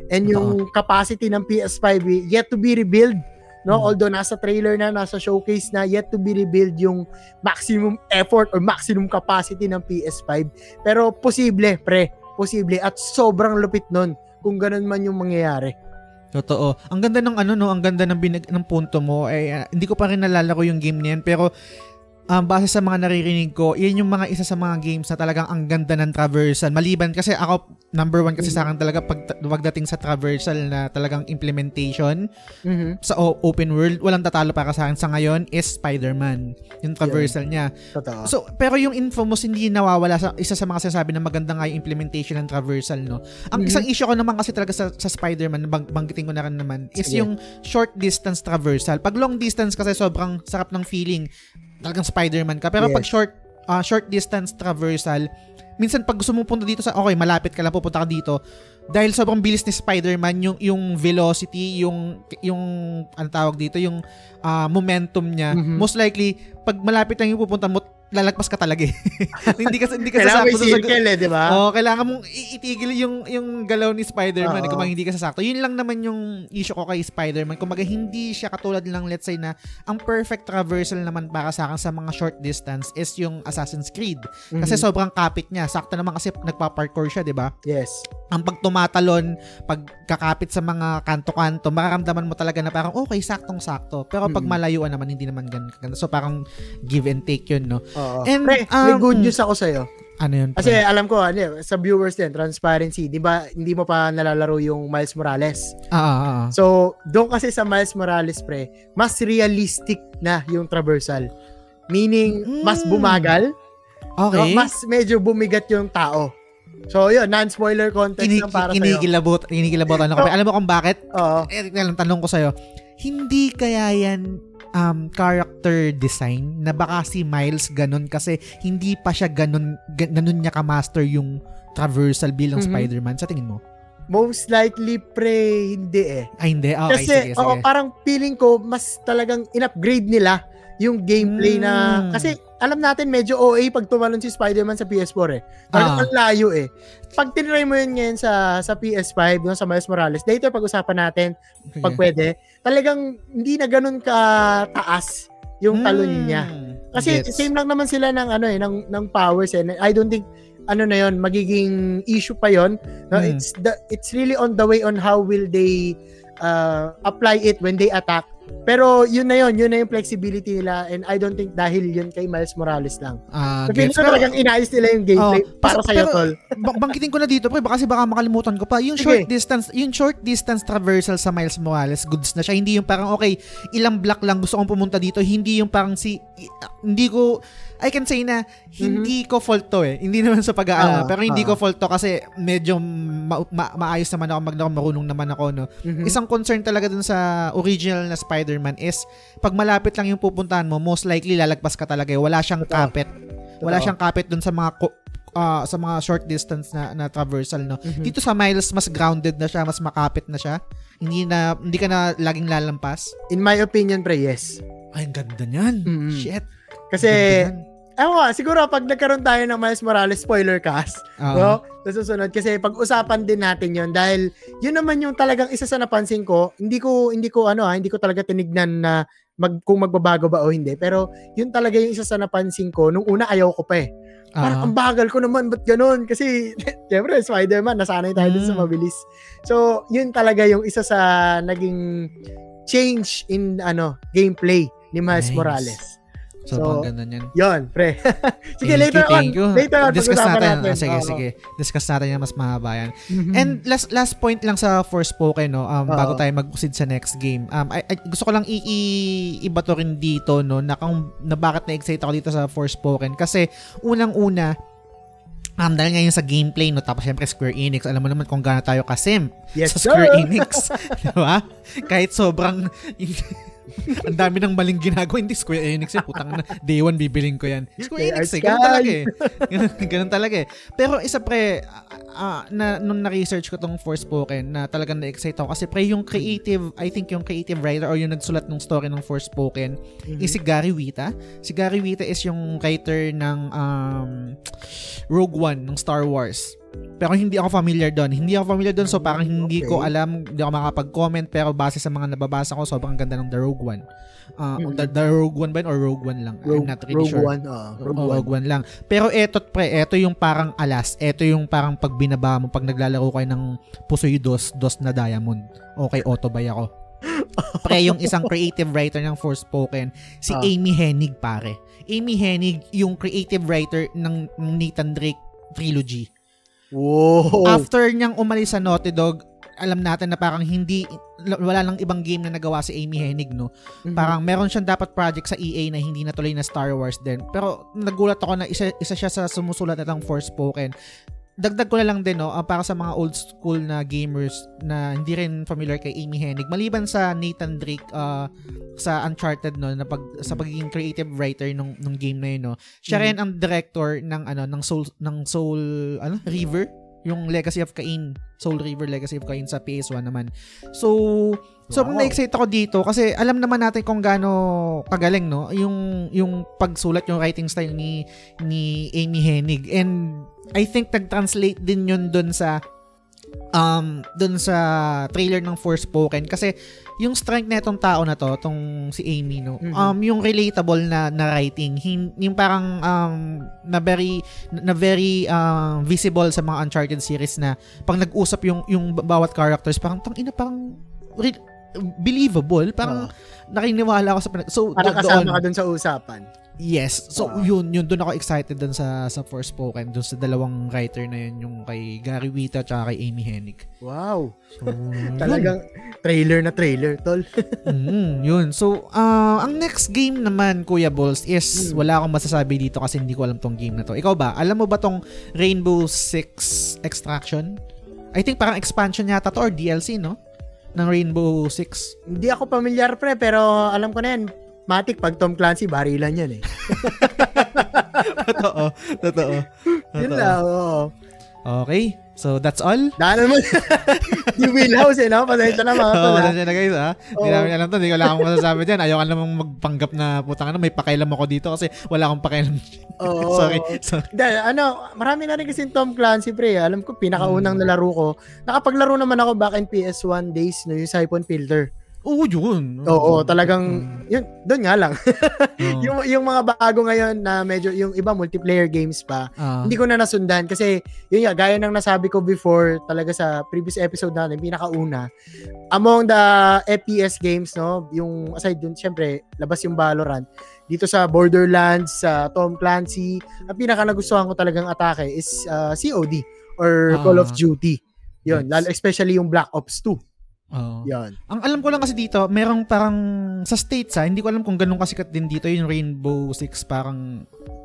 And yung capacity ng PS5 eh, yet to be rebuild. No, Mm. although nasa trailer na, nasa showcase na, yet to be rebuild yung maximum effort or maximum capacity ng PS5. Pero posible, pre, posible at sobrang lupit nun kung ganun man yung mangyayari. Totoo. Ang ganda ng ano no, ang ganda ng binag ng punto mo. Eh ah, hindi ko pa rin nalalaro yung game na yan pero um, base sa mga naririnig ko, yan yung mga isa sa mga games na talagang ang ganda ng traversal. Maliban kasi ako, number one kasi sa akin talaga pag pagdating sa traversal na talagang implementation Mhm. sa o- open world, walang tatalo para sa akin sa ngayon is Spider-Man. Yung traversal niya. Totoo. So, pero yung Infamous hindi nawawala sa isa sa mga sinasabi na maganda nga yung implementation ng traversal, no? Ang Mhm. isang issue ko naman kasi talaga sa, sa Spider-Man, bang, banggitin ko na rin naman, is Sige. yung short distance traversal. Pag long distance kasi sobrang sarap ng feeling, talagang Spider-Man ka. Pero Yes. pag short ah, short distance traversal, minsan pag gusto mo punta dito sa, okay, malapit ka lang, pupunta ka dito, dahil sobrang bilis ni Spider-Man, yung, yung velocity, yung, yung, ano tawag dito, yung ah, momentum niya, Mhm. most likely, pag malapit lang yung pupunta mo, lalagpas ka talaga eh. hindi ka, hindi ka sasakto sa- circle eh, di ba? Oo, kailangan mong itigil yung yung galaw ni Spider-Man Oo. kung hindi ka sasakto. Yun lang naman yung issue ko kay Spider-Man. Kung hindi siya katulad lang let's say na ang perfect traversal naman para sa akin sa mga short distance is yung Assassin's Creed. Kasi Mhm. sobrang kapit niya. Sakto naman kasi nagpa-parkour siya, 'di ba? Yes. Ang pag tumatalon, pag kakapit sa mga kanto-kanto, mararamdaman mo talaga na parang okay, saktong-sakto. Pero pag malayuan naman hindi naman ganun kaganda. So parang give and take 'yun, no? Oo. And, Pre, may um, good mm. news ako sa'yo. Ano 'yun? Kasi pre? alam ko, ano, sa viewers din, transparency, di ba, hindi mo pa nalalaro yung Miles Morales. ah, ah, ah. So, doon kasi sa Miles Morales, pre, mas realistic na yung traversal. Meaning, mas Mm. bumagal, Okay. no? mas medyo bumigat yung tao. So, yun, non-spoiler content Kini- lang para sa'yo. kinikilabot, kinikilabot ano ko. Alam mo kung bakit? Oo. Eh, lang tanong ko sa'yo. Hindi kaya yan um, character design na baka si Miles ganun kasi hindi pa siya ganun, ga- ganun niya ka-master yung traversal bilang Mhm. Spider-Man. Sa tingin mo? Most likely, pre, hindi eh. Ay, hindi. Okay, Kasi, sige, sige. oo, parang feeling ko, mas talagang in-upgrade nila yung gameplay na, Mm. kasi alam natin medyo OA pag tumalon si Spider-Man sa PS4 eh. Ah. Talagang ang layo eh. Pag tinry mo yun ngayon sa, sa PS5, no, sa Miles Morales, later pag-usapan natin, pag pwede, talagang hindi na ganun ka taas yung talon Mm, niya. Kasi gets. same lang naman sila ng ano eh ng ng powers eh. I don't think ano na yon magiging issue pa yon. No, Mm. it's the it's really on the way on how will they uh, apply it when they attack. Pero yun na yun, yun na yung flexibility nila and I don't think dahil yun kay Miles Morales lang. Ah, So, feeling ko talagang inayos nila yung gameplay Oh, para sa iyo, tol. Bang- banggitin ko na dito pre baka kasi baka makalimutan ko pa. Yung short distance yung short distance traversal sa Miles Morales goods na siya. Hindi yung parang okay ilang block lang gusto kong pumunta dito. Hindi yung parang si hindi ko I can say na hindi ko fault to eh. Hindi naman sa pag-aalala. Ah, pero hindi ah. ko fault to kasi medyo ma- ma- maayos naman ako, maglaro, marunong naman ako, no. Mhm. Isang concern talaga dun sa original na Spider-Man is pag malapit lang yung pupuntahan mo, most likely lalagpas ka talaga. eh. Wala siyang Totoo. kapit. Wala Totoo. siyang kapit dun sa mga ko- ah, sa mga short distance na, na traversal, no. Mhm. Dito sa Miles, mas grounded na siya, mas makapit na siya. Hindi na hindi ka na laging lalampas. In my opinion, pre, yes. Ay, ang ganda niyan. Mhm. Shit. Kasi, ewan ko, siguro pag nagkaroon tayo ng Miles Morales spoiler cast, Oo. no? Sa susunod kasi pag-usapan din natin 'yon dahil yun naman yung talagang isa sa napansin ko, hindi ko hindi ko ano ha, hindi ko talaga tinignan na mag kung magbabago ba o hindi, pero yun talaga yung isa sa napansin ko nung una ayaw ko pa eh. Parang Oo. ang bagal ko naman, ba't ganun? Kasi, syempre, Spider-Man, nasanay tayo dun sa Mm. mabilis. So, yun talaga yung isa sa naging change in ano gameplay ni Miles Nice. Morales. Sobrang So, ganda niyan. Yon, pre. sige, Thank later you, on. thank you. Later on, Discuss natin. natin. Ah, sige, Oo. sige. Discuss natin yan mas mahaba yan. Mhm. And last last point lang sa Forspoken no, um, Oo. bago tayo mag-proceed sa next game. Um I, I- gusto ko lang i- i- iba to rin dito no na kung na bakit na-excite ako dito sa Forspoken kasi unang-una Um, dahil ngayon sa gameplay, no, tapos syempre Square Enix, alam mo naman kung gaano tayo kasim yes, sa Square sir. Enix. di ba? Kahit sobrang, ang dami ng maling ginagawa, hindi Square Enix yan. Putang na, day one bibiling ko yan. Square Enix eh, ganun talaga eh. Ganun, ganun talaga eh. Pero isa pre, ah, na, nung na-research ko tong Forspoken, na talagang na-excite ako. Kasi pre, yung creative, I think yung creative writer or yung nagsulat ng story ng Forspoken Mhm. is si Gary Wita. Si Gary Wita is yung writer ng um, Rogue One ng Star Wars. Pero hindi ako familiar doon. Hindi ako familiar doon so parang hindi Okay. ko alam, hindi ako makapag-comment pero base sa mga nababasa ko, sobrang ganda ng The Rogue One. Uh, Mm. the, the Rogue One ba yun or Rogue One lang? Rogue, I'm not really Rogue sure. One. oo, Rogue Oo, One. Rogue One lang. Pero eto pre, eto yung parang alas. Eto yung parang pag binaba mo, pag naglalaro kayo ng Pusoy Dos, Dos na Diamond. Okay, Autobay ako. pre, yung isang creative writer ng Forspoken, si Ah. Amy Hennig pare. Amy Hennig, yung creative writer ng, ng Nathan Drake trilogy. Wow. After niyang umalis sa Naughty Dog, alam natin na parang hindi wala lang ibang game na nagawa si Amy Hennig no. Mhm. Parang meron siyang dapat project sa EA na hindi natuloy na Star Wars din. Pero nagulat ako na isa, isa siya sa sumusulat ng Forspoken. Dagdag ko na lang din, no, ah, para sa mga old school na gamers na hindi rin familiar kay Amy Hennig. Maliban sa Nathan Drake ah, sa Uncharted, no, na pag, sa pagiging creative writer nung, nung game na yun, no, siya Mhm. rin ang director ng, ano, ng Soul, ng Soul, ano, River? Yung Legacy of Cain. Soul River Legacy of Cain sa PS1 naman. So, Sobrang Wow. na-excite ako dito kasi alam naman natin kung gaano kagaling no yung yung pagsulat yung writing style ni ni Amy Hennig and I think nag-translate din yun dun sa um dun sa trailer ng Forspoken kasi yung strength na itong tao na to tong si Amy no Mhm. um yung relatable na na writing hin, yung parang um na very na very um, visible sa mga Uncharted series na pag nag-usap yung yung bawat characters parang tang ina parang re- believable parang nakiniwala ako sa so Para do- kasama doon- ka dun sa usapan. Yes. So, Oo. yun, yun, doon ako excited dun sa, sa Forspoken, dun sa dalawang writer na yun, yung kay Gary Wita at kay Amy Hennig. Wow. So, yun. Talagang trailer na trailer, tol. Mm, yun. So, ah, ang next game naman, Kuya Balls, is Hmm. wala akong masasabi dito kasi hindi ko alam tong game na to. Ikaw ba? Alam mo ba tong Rainbow Six Extraction? I think parang expansion yata to or DLC, no? Ng Rainbow Six. Hindi ako pamilyar, pre, pero alam ko na yan. Matik, pag Tom Clancy, barilan yan eh. totoo. Totoo. Yun lang, oo. Okay. So, that's all. Daanan mo. Di wheelhouse eh, no? Pasensya na mga Oo, tol. oh, ah. na guys, ha? Hindi Oo. namin alam to. Hindi ko lang akong masasabi dyan. Ayaw ka namang magpanggap na putang ano, may pakailam ako dito kasi wala akong pakailam. Oo. sorry. sorry. Dahil, ano, marami na rin kasi Tom Clancy, pre. Alam ko, pinakaunang Hmm. nalaro ko. Nakapaglaro naman ako back in PS1 days, no, yung Siphon Filter. Oo, yun. Oo, talagang, Mm. yun, doon nga lang. Oo. yung, yung mga bago ngayon na medyo, yung iba multiplayer games pa, Ah. hindi ko na nasundan kasi yun nga, gaya ng nasabi ko before talaga sa previous episode natin, pinakauna, among the FPS games, no, yung aside dun, syempre, labas yung Valorant, dito sa Borderlands, sa Tom Clancy, ang pinaka nagustuhan ko talagang atake is uh, COD or Ah. Call of Duty. Yun, Yes. lalo especially yung Black Ops 2. Oo. Yan. Ang alam ko lang kasi dito, merong parang sa states ha, hindi ko alam kung ganun kasikat din dito yung Rainbow Six parang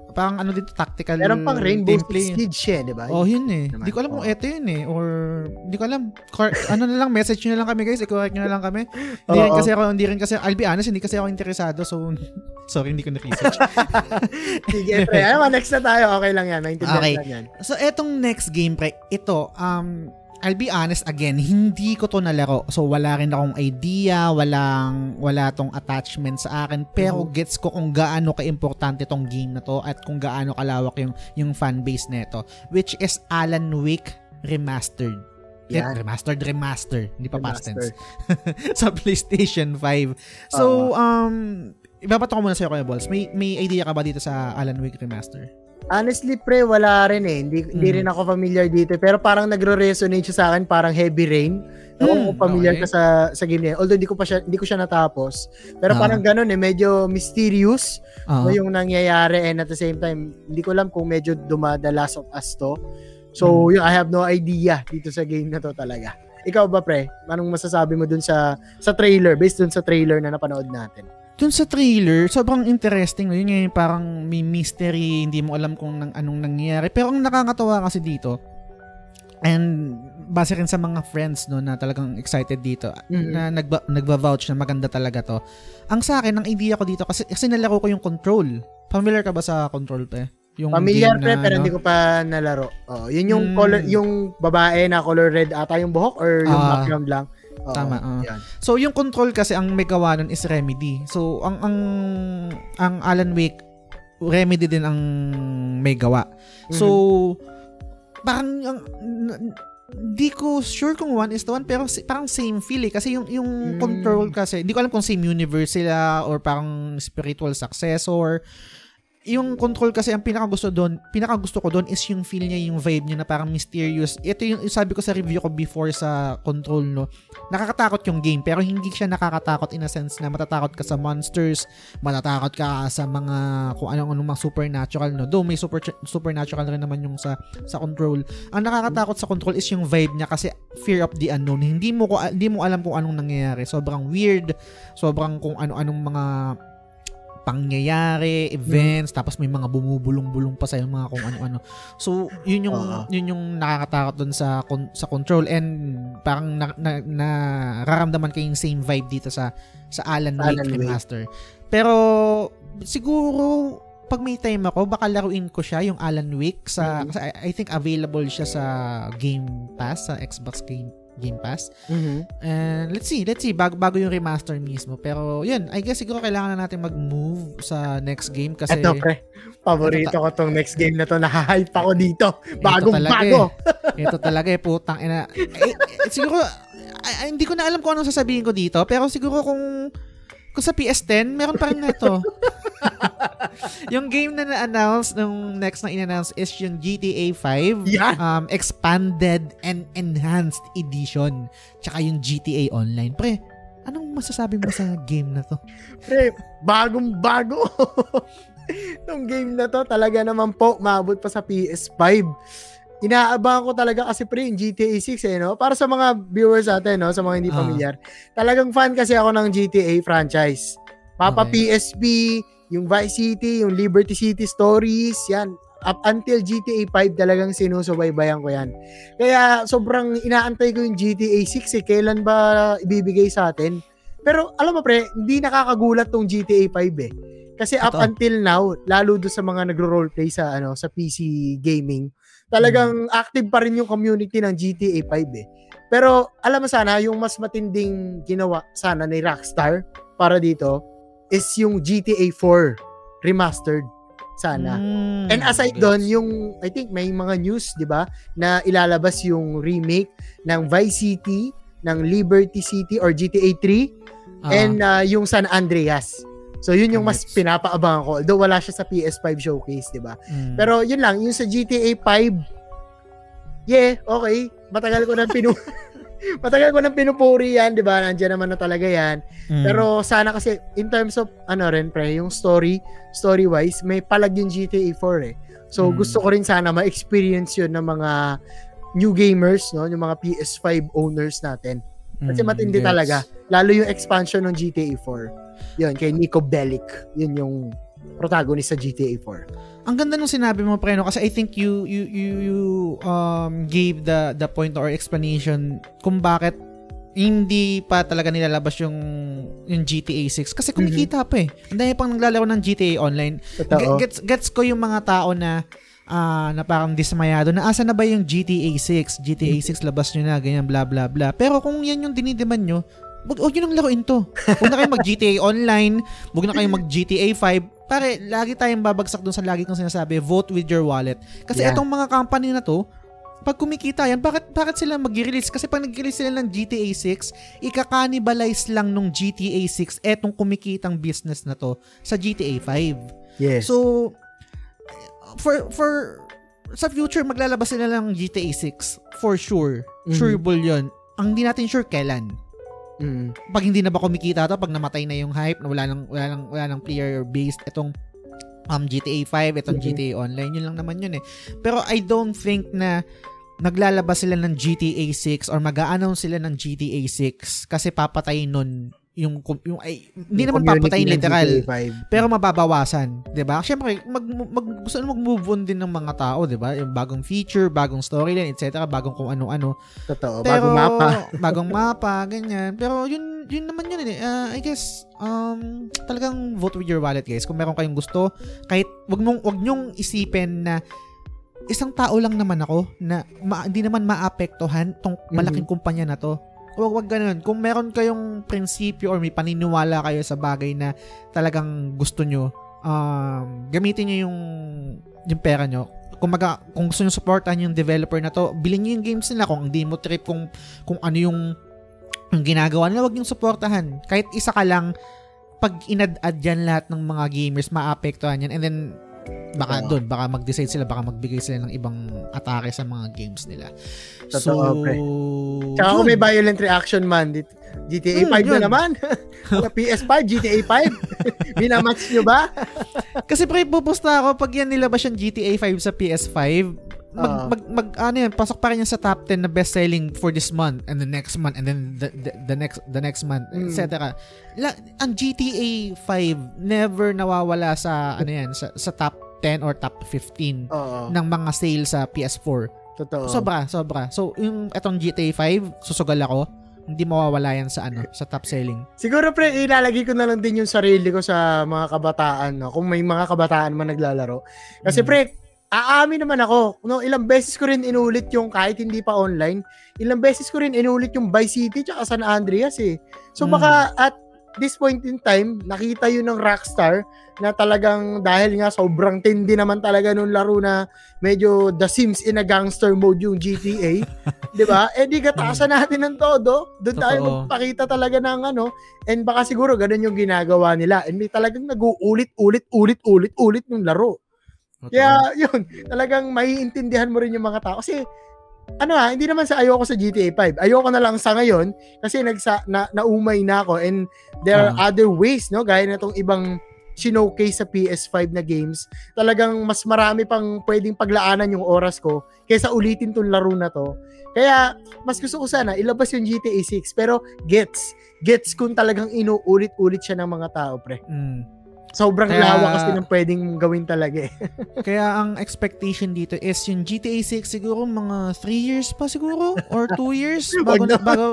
parang ano dito tactical Meron pang Rainbow. Six Siege siya, di ba? Oh, yun eh. Hindi ko alam kung Oo. eto yun eh. Or, hindi ko alam. Cor- ano na lang, message nyo na lang kami guys. I-correct nyo na lang kami. Hindi rin kasi ako, hindi rin kasi, I'll be honest, hindi kasi ako interesado. So, sorry, hindi ko na-research. Sige, pre. Ano, next na tayo. Okay lang yan. Maintindihan Okay. lang yan. so, etong next game, pre, ito, um, I'll be honest again, hindi ko to nalaro. So, wala rin akong idea, walang, wala tong attachment sa akin. Pero, Mhm. gets ko kung gaano ka-importante tong game na to at kung gaano kalawak yung, yung fanbase nito. Which is Alan Wake Remastered. Yan. Remastered, remaster. Hindi pa past tense. Sa PlayStation 5. So, um, ibabato ko muna sa'yo, Kuya Balls. May, may idea ka ba dito sa Alan Wake Remaster? Honestly, pre, wala rin eh. Hindi, hindi Mm. rin ako familiar dito. Pero parang nagre-resonate siya sa akin, parang Heavy Rain. Ako Hmm, kung familiar okay. ka sa sa game niya. Although hindi ko pa siya hindi ko siya natapos. Pero Ah. parang ganun eh, medyo mysterious no, yung nangyayari and at the same time, hindi ko alam kung medyo dumada Last of Us to. So, Hmm. yung I have no idea dito sa game na to talaga. Ikaw ba, pre? Anong masasabi mo dun sa sa trailer, based dun sa trailer na napanood natin? Dun sa trailer, sobrang interesting. no? Yun nga yung parang may mystery, hindi mo alam kung nang, anong nangyayari. Pero ang nakakatawa kasi dito, and base rin sa mga friends no na talagang excited dito Mhm. na nagba, nagba-vouch na maganda talaga to. Ang sa akin, ang idea ko dito kasi kasi nalaro ko yung control. Familiar ka ba sa control pe? Yung Familiar pre, na, pero ano? hindi ko pa nalaro. Oh, yun yung Mm. color, yung babae na color red ata yung buhok or yung Ah. background lang. Oo, Tama, yan. So yung control kasi ang may gawa nun is Remedy. So ang ang ang Alan Wake Remedy din ang may gawa. So parang ang di ko sure kung one is the one pero si- parang same feel eh. kasi yung yung Mm. control kasi di ko alam kung same universe sila or parang spiritual successor yung control kasi ang pinaka gusto doon, pinaka gusto ko doon is yung feel niya, yung vibe niya na parang mysterious. Ito yung sabi ko sa review ko before sa control no. Nakakatakot yung game pero hindi siya nakakatakot in a sense na matatakot ka sa monsters, matatakot ka sa mga kung anong anong mga supernatural no. Though may super supernatural rin naman yung sa sa control. Ang nakakatakot sa control is yung vibe niya kasi fear of the unknown. Hindi mo ko hindi mo alam kung anong nangyayari. Sobrang weird, sobrang kung ano-anong mga pangyayari, events, tapos may mga bumubulong-bulong pa sa mga kung ano-ano. So, yun yung Oo. yun yung nakakatakot doon sa con- sa control and parang na, na, nararamdaman ko yung same vibe dito sa sa Alan Wake Alan Wake. Remaster. Pero siguro pag may time ako, baka laruin ko siya yung Alan Wake sa kasi I, I think available siya sa Game Pass sa Xbox Game Game Pass. Mhm. And let's see, let's see, bago, bago yung remaster mismo. Pero yun, I guess siguro kailangan na natin mag-move sa next game kasi Ito, pre. Paborito ko tong next game na to. Nahahype ako dito. Bagong talaga bago. ito talaga eh, putang ina. Eh, eh, siguro, ay- ay, hindi ko na alam kung anong sasabihin ko dito, pero siguro kung kung sa PS10, meron pa rin na ito. yung game na na-announce, nung next na in-announce is yung GTA 5 Yan. um, Expanded and Enhanced Edition. Tsaka yung GTA Online. Pre, anong masasabi mo sa game na to? Pre, bagong bago. Tong game na to, talaga naman po, maabot pa sa PS5. Inaabangan ko talaga kasi pre, yung GTA 6 eh, no? Para sa mga viewers natin, no? Sa mga hindi Ah. familiar. Talagang fan kasi ako ng GTA franchise. Papa Okay. PSP, yung Vice City, yung Liberty City Stories, yan. Up until GTA 5 talagang sinusubaybayan ko yan. Kaya sobrang inaantay ko yung GTA 6 eh. Kailan ba ibibigay sa atin? Pero alam mo pre, hindi nakakagulat tong GTA 5 eh. Kasi up until now, lalo do sa mga nagro-roleplay sa ano sa PC gaming, talagang active pa rin yung community ng GTA 5 eh. Pero alam mo sana, yung mas matinding ginawa sana ni Rockstar para dito is yung GTA 4 remastered sana. Mm, And aside gets. doon, yung I think may mga news, 'di ba, na ilalabas yung remake ng Vice City, ng Liberty City or GTA 3 Ah, and uh, yung San Andreas. So yun yung mas pinapaabangan ko. Although wala siya sa PS5 showcase, 'di ba? mm. Pero yun lang, yung sa GTA 5, yeah, okay. Matagal ko nang pinu Matagal ko nang pinupuri yan, 'di ba? Nandiyan naman na talaga yan. Mm. Pero sana kasi in terms of ano rin pre, yung story, story-wise, may palag yung GTA 4 eh. So Mm. gusto ko rin sana ma-experience yun ng mga new gamers, no, yung mga PS5 owners natin. Kasi Mm, matindi gets. talaga. Lalo yung expansion ng GTA 4. Yun, kay Nico Bellic. Yun yung protagonist sa GTA 4. Ang ganda nung sinabi mo pre no kasi I think you you you, you um gave the the point or explanation kung bakit hindi pa talaga nilalabas yung yung GTA 6 kasi kumikita pa eh. Ang dami pang naglalaro ng GTA online. Ge- Gets gets ko yung mga tao na ah na parang dismayado na asa na ba yung GTA 6? GTA 6 labas nyo na, ganyan bla bla bla. Pero kung yan yung dinidiman nyo, wag, wag nyo nang laruin to. Huwag na kayo mag GTA online, wag na kayo mag GTA 5. Pare, lagi tayong babagsak dun sa lagi kong sinasabi, vote with your wallet. Kasi Yeah. itong mga company na to, pag kumikita yan, bakit bakit sila mag-release? Kasi pag nag-release sila ng GTA 6, ika-cannibalize lang nung GTA 6 etong kumikitang business na to sa GTA 5. Yes. So, for, for, sa future, maglalabas sila ng GTA 6. For sure. Mhm. Sureable yun. Ang hindi natin sure kailan. Mm. Pag hindi na ba kumikita to, pag namatay na yung hype, na wala nang, wala nang, wala nang player based, itong um, GTA 5, itong Mhm. GTA Online, yun lang naman yun eh. Pero I don't think na naglalabas sila ng GTA 6 or mag-a-announce sila ng GTA 6 kasi papatayin nun yung, yung ay, hindi naman papatayin literal. GTA 5. Pero mababawasan, 'di ba? Syempre, mag, mag gusto na mag-move on din ng mga tao, 'di ba? Yung bagong feature, bagong storyline, etc., bagong kung ano-ano. Totoo. Pero Bagong mapa. bagong mapa, ganyan. Pero yun yun naman yun eh. Uh, I guess um talagang vote with your wallet, guys. Kung meron kayong gusto, kahit wag mong wag nyong isipin na isang tao lang naman ako na ma- hindi naman maapektuhan tong malaking kumpanya na to. Wag wag ganun. Kung meron kayong prinsipyo or may paniniwala kayo sa bagay na talagang gusto nyo, um, gamitin nyo yung yung pera nyo. Kung maga, kung gusto nyo supportan yung developer na to, bilhin nyo yung games nila. Kung hindi mo trip kung, kung ano yung, yung ginagawa nila, wag nyo supportahan. Kahit isa ka lang, pag inad-add yan lahat ng mga gamers, maapektuhan yan. And then, baka Oo. doon, baka mag-decide sila, baka magbigay sila ng ibang atake sa mga games nila. Totoo, so, pre. Tsaka kung may violent reaction man, dit- GTA Hmm, 5 yun. na naman. Wala PS5, GTA 5. Minamatch nyo ba? Kasi pre, pupusta ako pag yan nilabas yung GTA 5 sa PS5, mag, Oo. mag, mag, ano yan, pasok pa rin yan sa top 10 na best selling for this month and the next month and then the, the, the next the next month, Mm. etc. La, ang GTA 5 never nawawala sa ano yan, sa, sa top 10 or top 15 Oo. ng mga sale sa PS4. Totoo. Sobra, sobra. So, yung etong GTA 5, susugal ako, hindi mawawala yan sa ano, sa top selling. Siguro pre, ilalagay ko na lang din yung sarili ko sa mga kabataan, no? kung may mga kabataan man naglalaro. Kasi Mm. pre, aamin naman ako, no, ilang beses ko rin inulit yung kahit hindi pa online, ilang beses ko rin inulit yung Vice City tsaka San Andreas eh. So Mm. baka at this point in time, nakita yun ng Rockstar na talagang dahil nga sobrang tindi naman talaga nung laro na medyo The Sims in a gangster mode yung GTA, 'di ba? Eh di gatasan natin ng todo. Doon tayo magpakita talaga ng ano, and baka siguro ganun yung ginagawa nila. And may talagang nag-uulit, ulit, ulit, ulit, ulit ng laro. Kaya yun, talagang maiintindihan mo rin yung mga tao. Kasi, ano ha, hindi naman sa ayoko sa GTA 5. Ayoko na lang sa ngayon kasi nagsa, na, naumay na ako and there are Ah. other ways, no? Gaya na tong ibang sinokase sa PS5 na games. Talagang mas marami pang pwedeng paglaanan yung oras ko kaysa ulitin tong laro na to. Kaya, mas gusto ko sana ilabas yung GTA 6 pero gets. Gets kung talagang inuulit-ulit siya ng mga tao, pre. Mm. Sobrang Kaya- lawak kasi ng pwedeng gawin talaga eh. Kaya ang expectation dito is yung GTA 6 siguro mga 3 years pa siguro or 2 years bago naman. bago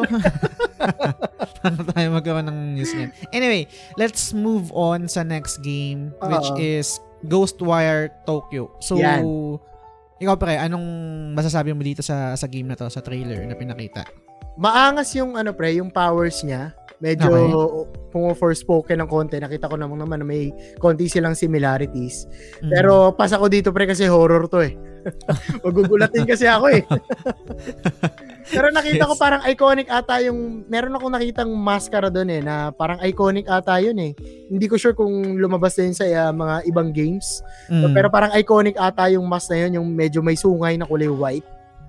bago tayo magkaroon ng news niyan. Anyway, let's move on sa next game which Oo. is Ghostwire Tokyo. So Yan. ikaw pre, anong masasabi mo dito sa sa game na to, sa trailer na pinakita? maangas yung ano pre, yung powers niya. Medyo Okay. kung forspoken ng konti, nakita ko naman naman na may konti silang similarities. Mm. Pero pas ako dito pre kasi horror to eh. Magugulatin kasi ako eh. Pero nakita ko Yes. parang iconic ata yung meron akong nakitang maskara doon eh na parang iconic ata yun eh. Hindi ko sure kung lumabas din sa uh, mga ibang games. Mm. Pero parang iconic ata yung mask na yun, yung medyo may sungay na kulay white.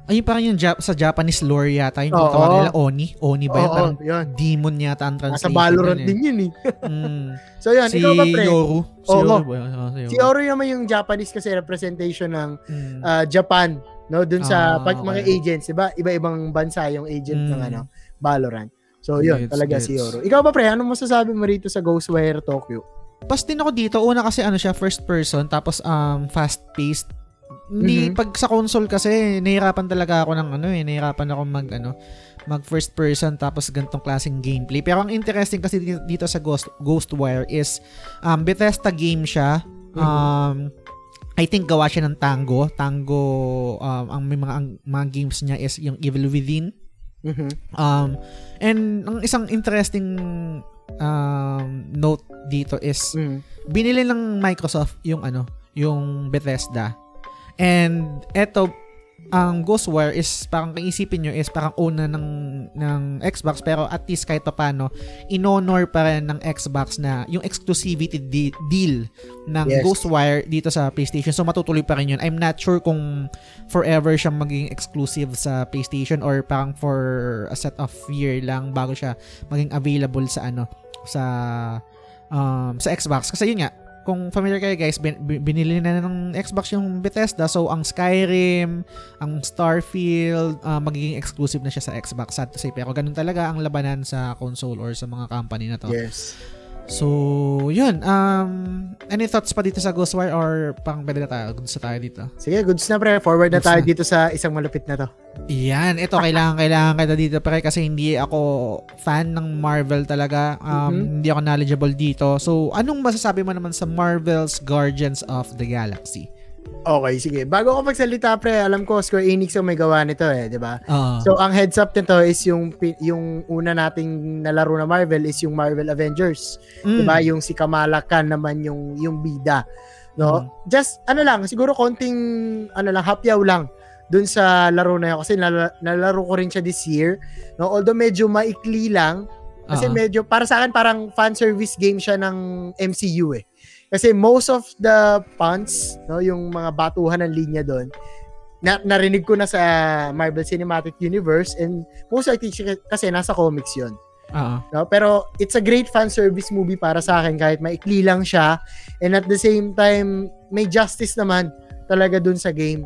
Ayun parang yung Jap- sa Japanese lore yata, yung Oo. tawag nila Oni. Oni ba yun? Oo, Parang yun. demon yata ang Nasa translation. Valorant yun eh. din yun eh. Mm. So yun, si ikaw ba pre? Yoru. Si Oo. Yoru ba? yun? Oo, si Yoru. Si Oro naman yung Japanese kasi representation ng Mm. uh, Japan, no? Dun sa Ah, pag mga okay. agents, 'di ba? Iba-ibang bansa yung agent ng Mm. ano, Valorant. So, yun, Gets, talaga gets. si Yoro. Ikaw ba, pre, ano masasabi mo rito sa Ghostwire Tokyo? Pas din ako dito, una kasi ano siya, first person, tapos um, fast-paced. Hindi, Mhm. pag sa console kasi, nahirapan talaga ako ng ano eh, nahirapan ako mag ano, mag first person tapos ganitong klaseng gameplay. Pero ang interesting kasi dito, dito sa Ghost Ghostwire is um, Bethesda game siya. Mhm. Um, I think gawa siya ng Tango. Tango, um, ang may mga, ang, mga games niya is yung Evil Within. Mhm. Um, and ang isang interesting um, note dito is Mhm. binili ng Microsoft yung ano, yung Bethesda. And eto ang Ghostwire is parang kaisipin nyo is parang una ng ng Xbox pero at least kahit paano inonor pa rin ng Xbox na yung exclusivity di- deal ng Yes. Ghostwire dito sa PlayStation. So matutuloy pa rin yun. I'm not sure kung forever siyang maging exclusive sa PlayStation or parang for a set of year lang bago siya maging available sa ano sa um, sa Xbox. Kasi yun nga kung familiar kayo guys, bin- bin- binili na ng Xbox yung Bethesda. So, ang Skyrim, ang Starfield, ah, magiging exclusive na siya sa Xbox. Sad to say. Pero ganun talaga ang labanan sa console or sa mga company na to. Yes. So, yun. Um, any thoughts pa dito sa Ghostwire or pang pwede na tayo? Goods na tayo dito. Sige, goods na pre. Forward na Goods tayo na. dito sa isang malupit na to. Yan, ito kailangan kailangan kita dito pre kasi hindi ako fan ng Marvel talaga. Um, Mhm. Hindi ako knowledgeable dito. So, anong masasabi mo naman sa Marvel's Guardians of the Galaxy? Okay, sige. Bago ako magsalita, pre, alam ko Square Enix ang may gawa nito eh, di ba? Ah. So, ang heads up nito is yung yung una nating nalaro na Marvel is yung Marvel Avengers. Mm. 'Di ba? Yung si Kamala Khan naman yung yung bida. No? Mm. Just ano lang, siguro konting ano lang, hapyaw lang dun sa laro na yun kasi nala- nalaro ko rin siya this year. No, although medyo maikli lang kasi Ah. medyo para sa akin parang fan service game siya ng MCU eh. Kasi most of the punts, no, yung mga batuhan ng linya doon, na, narinig ko na sa Marvel Cinematic Universe and most likely kasi nasa comics 'yon. Ah. No? Pero it's a great fan service movie para sa akin kahit maikli lang siya and at the same time may justice naman talaga dun sa game.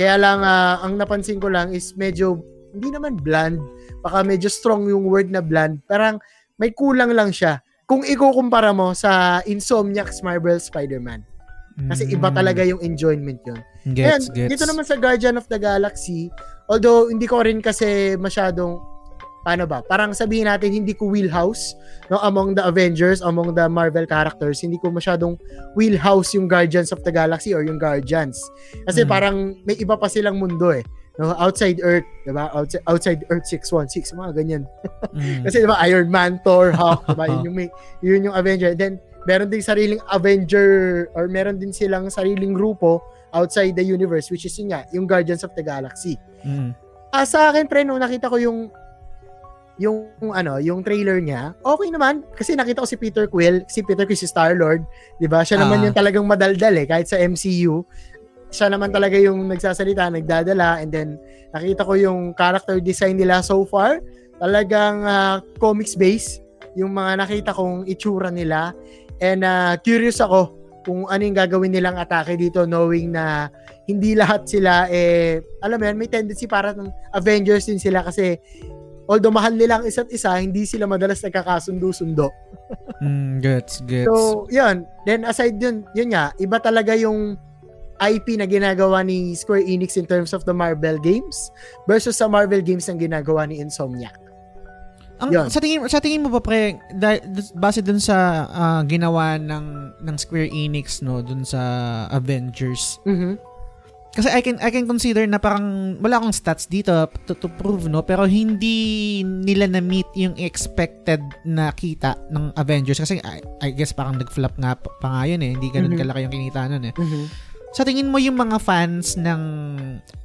Kaya lang ah, ang napansin ko lang is medyo hindi naman bland, baka medyo strong yung word na bland. Parang may kulang lang siya. Kung ikukumpara mo sa Insomniac's Marvel Spider-Man. Kasi iba Mm. talaga yung enjoyment yun. Gets, And gets. dito naman sa Guardian of the Galaxy, although hindi ko rin kasi masyadong paano ba? Parang sabihin natin hindi ko wheelhouse no among the Avengers, among the Marvel characters, hindi ko masyadong wheelhouse yung Guardians of the Galaxy or yung Guardians. Kasi Mhm. parang may iba pa silang mundo eh. No, outside Earth, 'di ba? Outside, outside Earth 616, mga ganyan. Mm. Kasi 'di ba Iron Man, Thor, Hulk, 'di ba? Yun yung may, yun yung Avenger. Then meron din sariling Avenger or meron din silang sariling grupo outside the universe which is yun nga, yung Guardians of the Galaxy. Mm. Ah, sa akin pre nung nakita ko yung yung ano, yung trailer niya, okay naman kasi nakita ko si Peter Quill, si Peter Quill si Star-Lord, 'di ba? Siya naman Ah. yung talagang madaldal eh kahit sa MCU. Siya naman talaga yung nagsasalita, nagdadala and then nakita ko yung character design nila so far, talagang ah, comics base yung mga nakita kong itsura nila. And ah, curious ako kung ano yung gagawin nilang atake dito knowing na hindi lahat sila eh alam mo yan may tendency para ng Avengers din sila kasi although mahal nila ang isa't isa hindi sila madalas nagkakasundo-sundo. Mm, gets, gets. so yun. Then aside dun yun nga iba talaga yung IP na ginagawa ni Square Enix in terms of the Marvel games versus sa Marvel games na ginagawa ni Insomniac. Ang, Yun. sa tingin sa tingin mo ba pre da- base dun sa ah, ginawa ng ng Square Enix no dun sa Avengers? Mhm kasi I can I can consider na parang wala akong stats dito to, to prove no? Pero hindi nila na meet yung expected na kita ng Avengers. Kasi I, I guess parang nag-flop nga pa, pa nga yun eh. Hindi ganun Mhm. kalaki yung kinita nun eh. Mhm sa tingin mo yung mga fans ng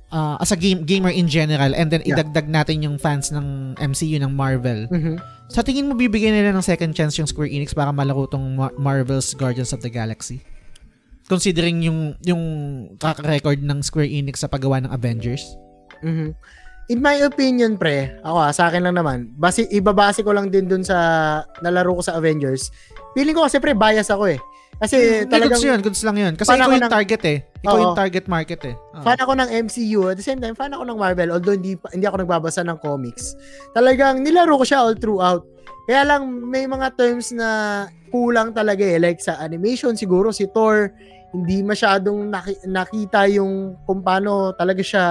ah, as a game gamer in general and then Yeah. idagdag natin yung fans ng MCU ng Marvel mhm sa tingin mo bibigyan nila ng second chance yung Square Enix para malaro tong Ma- Marvel's Guardians of the Galaxy? Considering yung yung track record ng Square Enix sa paggawa ng Avengers? Mhm. In my opinion, pre, ako ah, sa akin lang naman, base, ibabase ko lang din dun sa nalaro ko sa Avengers. Feeling ko kasi pre, bias ako eh. Kasi Hindi, talagang goods yun, goods lang yun. Kasi ikaw yung ng- target eh. Ikaw Oo. yung target market eh. Oo. fan ako ng MCU. At the same time, fan ako ng Marvel. Although hindi, hindi ako nagbabasa ng comics. Talagang nilaro ko siya all throughout. Kaya lang, may mga terms na kulang talaga eh. Like sa animation, siguro si Thor, hindi masyadong naki- nakita yung kung paano talaga siya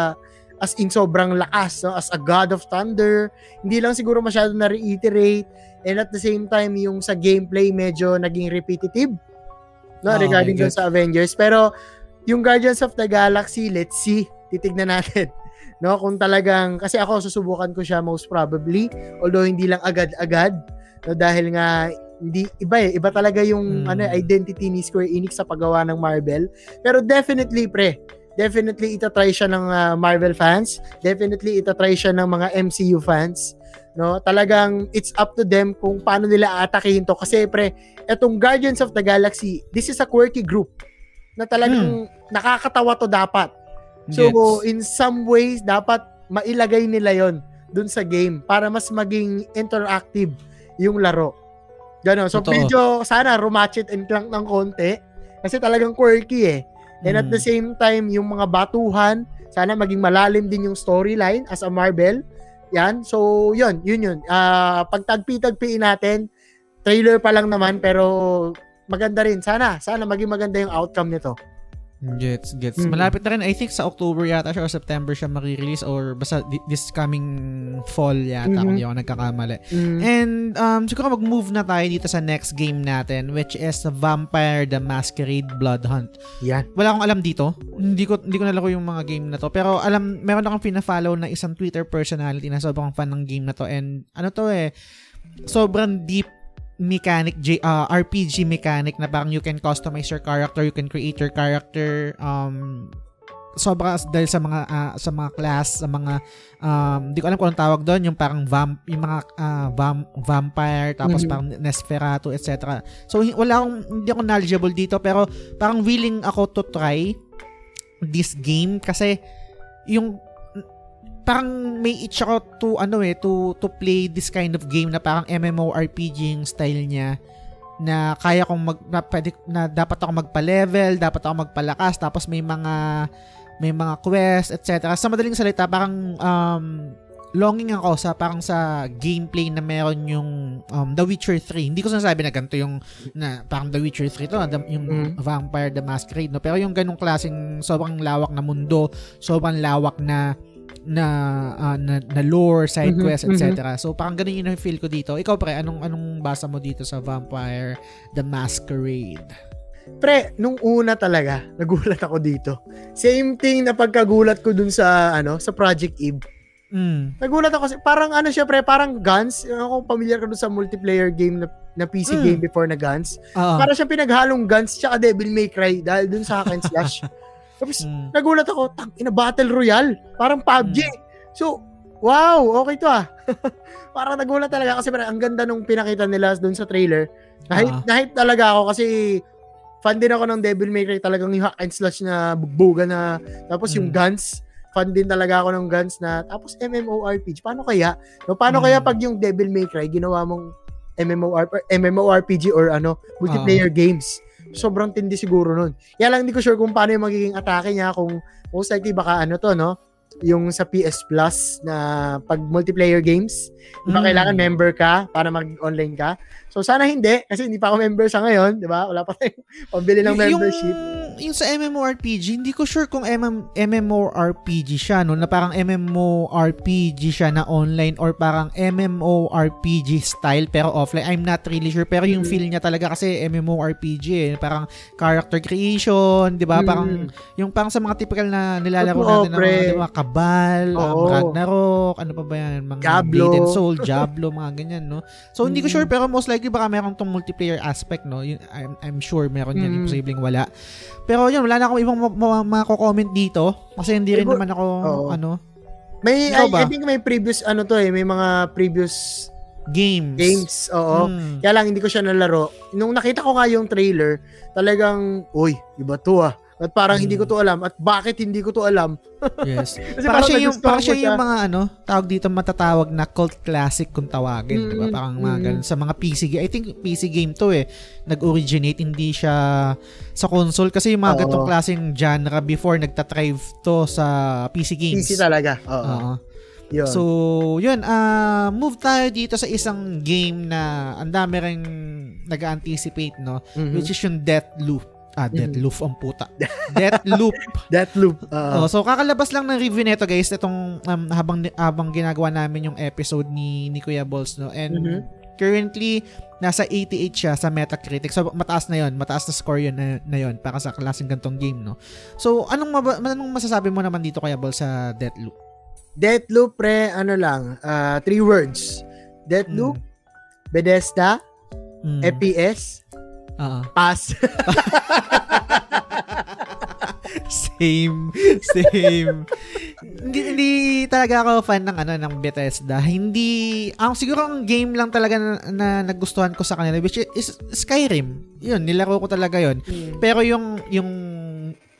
as in sobrang lakas, no? as a god of thunder. Hindi lang siguro masyado na-reiterate. And at the same time, yung sa gameplay medyo naging repetitive. No, Ah, regarding dun sa Avengers. Pero yung Guardians of the Galaxy, let's see. Titignan natin. No, kung talagang kasi ako susubukan ko siya most probably, although hindi lang agad-agad, no, dahil nga hindi iba eh, iba talaga yung Mm. ano identity ni Square Enix sa paggawa ng Marvel. Pero definitely pre, definitely itatry siya ng ah, Marvel fans, definitely itatry siya ng mga MCU fans. No, talagang it's up to them kung paano nila aatakihin to kasi pre, etong Guardians of the Galaxy, this is a quirky group na talagang nakakatawa to dapat. So, Gets. in some ways, dapat mailagay nila yon dun sa game para mas maging interactive yung laro. Ganon. So, Totoo. medyo sana rumatchet and clank ng konti kasi talagang quirky eh. And at Mm. the same time, yung mga batuhan, sana maging malalim din yung storyline as a Marvel. Yan. So, yun, yun yun. Ah, pagtagpi-tagpiin natin, trailer pa lang naman pero maganda rin. Sana, sana maging maganda yung outcome nito. Gets, gets. Mm. Malapit na rin. I think sa October yata siya or September siya makirelease or basta thi- this coming fall yata Mhm. kung di ako nagkakamali. Mm. And um, siguro mag-move na tayo dito sa next game natin which is Vampire the Masquerade Blood Hunt. Yan. Wala akong alam dito. Hindi ko hindi ko nalaro yung mga game na to. Pero alam, meron akong pina-follow na isang Twitter personality na sobrang fan ng game na to. And ano to eh, sobrang deep mechanic, J, uh, RPG mechanic na parang you can customize your character, you can create your character, um, sobra dahil sa mga ah, sa mga class sa mga um di ko alam kung anong tawag doon yung parang vamp yung mga ah, vam- vampire tapos Mhm. parang Nesferatu etc. So wala akong hindi ako knowledgeable dito pero parang willing ako to try this game kasi yung parang may itch ako to ano eh to to play this kind of game na parang MMORPG yung style niya na kaya kong mag na, pwede, na dapat ako magpa-level, dapat ako magpalakas tapos may mga may mga quest, etc. Sa madaling salita, parang um, longing ako sa parang sa gameplay na meron yung um, The Witcher 3. Hindi ko sinasabi na ganito yung na parang The Witcher 3 to, the- yung Mm. Vampire the Masquerade, no? Pero yung ganong klaseng sobrang lawak na mundo, sobrang lawak na na ah, na, na lore, side Mhm, quest, etc. So parang ganun yung feel ko dito. Ikaw pre, anong anong basa mo dito sa Vampire the Masquerade? Pre, nung una talaga, nagulat ako dito. Same thing na pagkagulat ko dun sa, ano, sa Project Eve. Mm. Nagulat ako kasi, parang ano siya pre, parang Guns. Ako familiar ka dun sa multiplayer game na, na PC Mm. game before na Guns. Oo. Para siyang pinaghalong Guns tsaka Devil May Cry dahil dun sa hack and slash. Tapos, Mm. nagulat ako, tang ina Battle Royale. Parang PUBG. Hmm. So, wow, okay to ah. parang nagulat talaga kasi parang ang ganda nung pinakita nila dun sa trailer. Nahit, Ah. nahit talaga ako kasi fan din ako ng Devil May Cry talagang yung hack and slash na bugbuga na tapos yung Mm. guns fan din talaga ako ng guns na tapos MMORPG paano kaya no paano Mm. kaya pag yung Devil May Cry ginawa mong MMOR MMORPG or ano multiplayer games sobrang tindi siguro nun. Kaya lang hindi ko sure kung paano yung magiging atake niya kung most likely baka ano to no? Yung sa PS Plus na pag multiplayer games. Di ba Mm. kailangan member ka para mag-online ka? So sana hindi kasi hindi pa ako member sa ngayon di ba? Wala pa tayong pambili ng membership Yung, yung sa MMORPG, hindi ko sure kung MM, MMORPG siya, no? Na parang MMORPG siya na online or parang MMORPG style pero offline. I'm not really sure. Pero yung Mm. feel niya talaga kasi MMORPG eh. Parang character creation, di ba? Mm. Parang yung parang sa mga typical na nilalaro Totoo, natin pre. mga, di ba? Kabal, um, Oo. Ragnarok, ano pa ba yan? Mga Diablo. Blade and Soul, Diablo, mga ganyan, no? So, hindi ko Mm. sure pero most likely baka meron tong multiplayer aspect, no? Yun, I'm, I'm sure meron yan. Mm. Imposibleng wala. Pero yun, wala na akong ibang ma- ma- mako-comment dito kasi hindi rin naman ako, Oo. ano, may I? I think may previous ano to eh may mga previous games. games oo Mm. Kaya lang hindi ko siya nalaro. Nung nakita ko nga yung trailer, talagang, uy, iba to ah. At parang hindi ko to alam. At bakit hindi ko to alam? Yes. Kasi para parang siya yung para siya yung mga ano, tawag dito matatawag na cult classic kung tawagin, di ba? Mm, Parang mga mm. ganun. sa mga PC game. I think PC game to eh. Nag-originate hindi siya sa console kasi yung mga Oo. ganitong klaseng genre before nagtatrive to sa PC games. PC talaga. Oo. Oo. Yun. So, yun, ah move tayo dito sa isang game na ang dami ring nag-anticipate, no? Mhm. Which is yung Deathloop. Ah. Deathloop ang puta. Deathloop. Deathloop. Oo. Oh, so kakalabas lang ng review nito guys itong um, habang habang ginagawa namin yung episode ni ni Kuya Balls no and Mhm. currently nasa 88 siya sa Metacritic. So mataas na 'yon, mataas na score 'yon na, na 'yon para sa klaseng gantong game no. So anong maba, anong masasabi mo naman dito Kuya Balls sa Deathloop? Deathloop, pre, ano lang, ah, three words. Deathloop, Bethesda, Mm. FPS, Oo. pass. same, same. hindi hindi talaga ako fan ng ano ng Bethesda. Hindi ang siguro ang game lang talaga na, na nagustuhan ko sa kanila which is Skyrim. 'Yun, nilaro ko talaga 'yon. Pero yung yung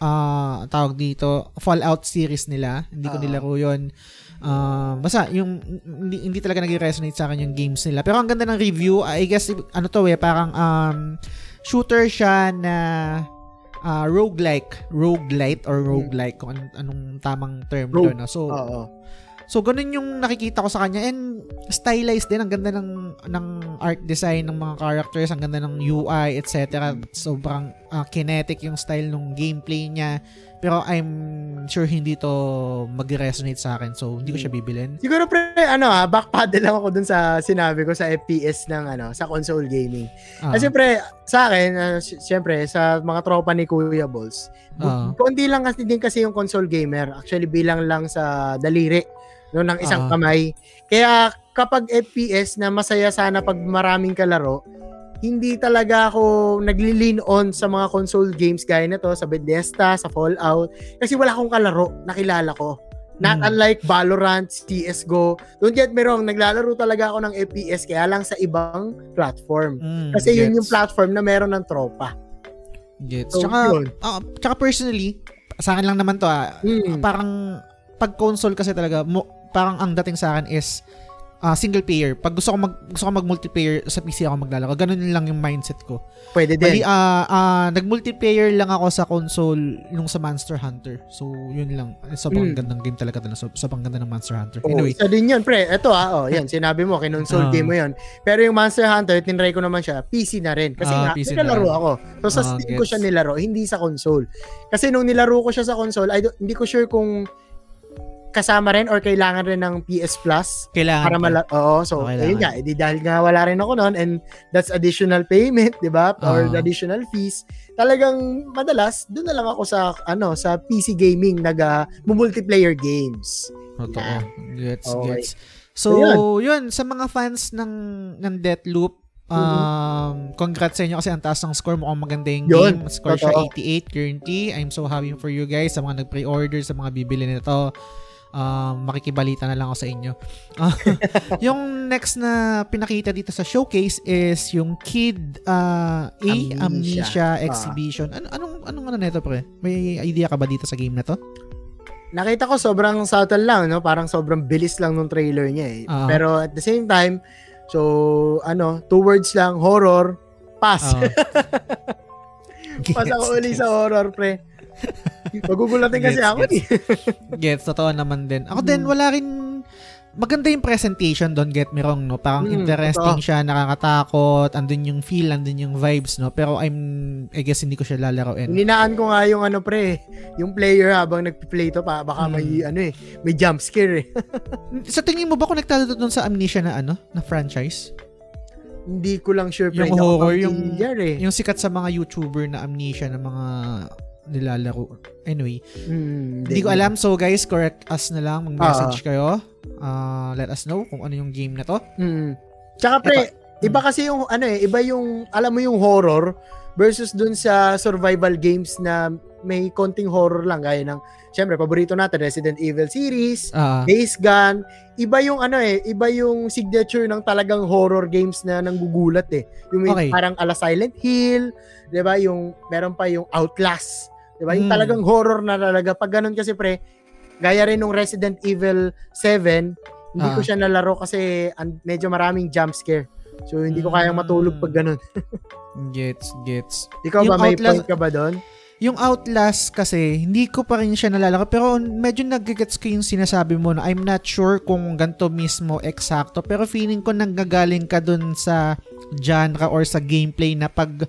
ah tawag dito, Fallout series nila, hindi ko Oo. nilaro 'yon. Um, basta yung hindi, hindi talaga nag-resonate sa akin yung games nila. Pero ang ganda ng review, I guess ano to eh, parang um shooter siya na uh, roguelike, roguelite or roguelike kung anong, anong tamang term Rogue. doon. No? So, Oo. So ganun yung nakikita ko sa kanya and stylized din ang ganda ng ng art design ng mga characters, ang ganda ng UI, etc. Sobrang uh, kinetic yung style ng gameplay niya. Pero I'm sure hindi to mag-resonate sa akin. So, hindi ko siya bibilin. Siguro pre, ano ah, backpaddle lang ako dun sa sinabi ko sa FPS ng ano, sa console gaming. Ah, Kasi pre, sa akin, uh, syempre, sa mga tropa ni Kuya Balls, Ah. konti lang kasi din kasi yung console gamer. Actually, bilang lang sa daliri no, ng isang Ah. kamay. Kaya kapag FPS na masaya sana pag maraming kalaro, hindi talaga ako nagli-lean on sa mga console games gaya na to, sa Bethesda, sa Fallout, kasi wala akong kalaro, nakilala ko. Not Mm. unlike Valorant, CSGO. Don't get me wrong, naglalaro talaga ako ng FPS kaya lang sa ibang platform. mm, Kasi yun yung gets. platform na meron ng tropa. Gets. So, Tsaka, yun. ah, tsaka personally, sa akin lang naman to ah, Mm. parang pag console kasi talaga mo, parang ang dating sa akin is ah, single player. Pag gusto ko mag gusto ko mag multiplayer sa PC ako maglalaro. Ganun lang yung mindset ko. Pwede Bali din. ah ah, nag-multiplayer lang ako sa console nung sa Monster Hunter. So yun lang. Eh, Sobrang Mm. gandang game talaga to. So, sobrang ganda ng Monster Hunter. Oh, Anyway, isa din yun, pre. Ito ah, oh, yan, sinabi mo, kinonsole Ah. game mo yun. Pero yung Monster Hunter, tinry ko naman siya, PC na rin. Kasi Ah, nga, PC rin. ako. So, sa Ah, Steam ko gets. siya nilaro, hindi sa console. Kasi nung nilaro ko siya sa console, I don't, hindi ko sure kung kasama rin or kailangan rin ng PS Plus kailangan para pa. mala Oo, so Oh, ayun nga, edi dahil nga wala rin ako noon and that's additional payment, 'di ba? Or Ah. additional fees. Talagang madalas doon na lang ako sa ano, sa PC gaming nag uh, multiplayer games. Totoo. Gets, Okay. gets. So, yun. Sa mga fans ng ng Deathloop, um, congrats sa inyo kasi ang taas ng score. Mukhang maganda yung Yun, game. Score siya totoo. 88 currently. I'm so happy for you guys. Sa mga nag-pre-order, sa mga bibili nito. Um, makikibalita na lang ako sa inyo. Ah, yung next na pinakita dito sa showcase is yung Kid uh, A Amnesia. Amnesia, Ah. Exhibition. Ano anong anong ano nito pre? May idea ka ba dito sa game na to? Nakita ko sobrang subtle lang, no? Parang sobrang bilis lang nung trailer niya eh. Ah. Pero at the same time, so ano, two words lang, horror, pass. Ah. pass ako uli sa horror, pre. Magugulatin kasi Gets, ako gets. eh. Gets, totoo naman din. Ako Mm. din, wala rin, maganda yung presentation, don't get me wrong, no? Parang Mm, interesting totoo. siya, nakakatakot, andun yung feel, andun yung vibes, no? Pero I'm, I guess hindi ko siya lalaroin. Ninaan ko nga yung ano pre, yung player habang nagpi-play to pa baka may Hmm. ano eh, may jump scare eh. Sa tingin mo ba konektado to dun sa Amnesia na ano, na franchise? Hindi ko lang sure pre. Yung ako horror, yung- eh. Yung sikat sa mga YouTuber na Amnesia na mga nilalaro. Anyway, Hmm, hindi ko alam. So guys, correct us na lang. Mag-message Ah. kayo. Uh, let us know kung ano yung game na to. Hmm. Tsaka pre, iba kasi yung ano eh, iba yung alam mo yung horror versus dun sa survival games na may konting horror lang gaya ng syempre paborito natin Resident Evil series, Ah, Days Gone, iba yung ano eh, iba yung signature ng talagang horror games na nanggugulat eh. Yung may Okay. parang ala Silent Hill, 'di ba? Yung meron pa yung Outlast. 'Di ba? Yung Mm. talagang horror na talaga. Pag ganun kasi pre, gaya rin nung Resident Evil 7, hindi ko Ah. siya nalaro kasi medyo maraming jump scare. So hindi ko kayang matulog pag ganun. Gets, gets. Ikaw ba Yung may Outlast- point ka ba doon? Yung Outlast kasi, hindi ko pa rin siya nalalaro. Pero medyo nagigets ko yung sinasabi mo na I'm not sure kung ganito mismo eksakto. Pero feeling ko nanggagaling ka dun sa genre or sa gameplay na pag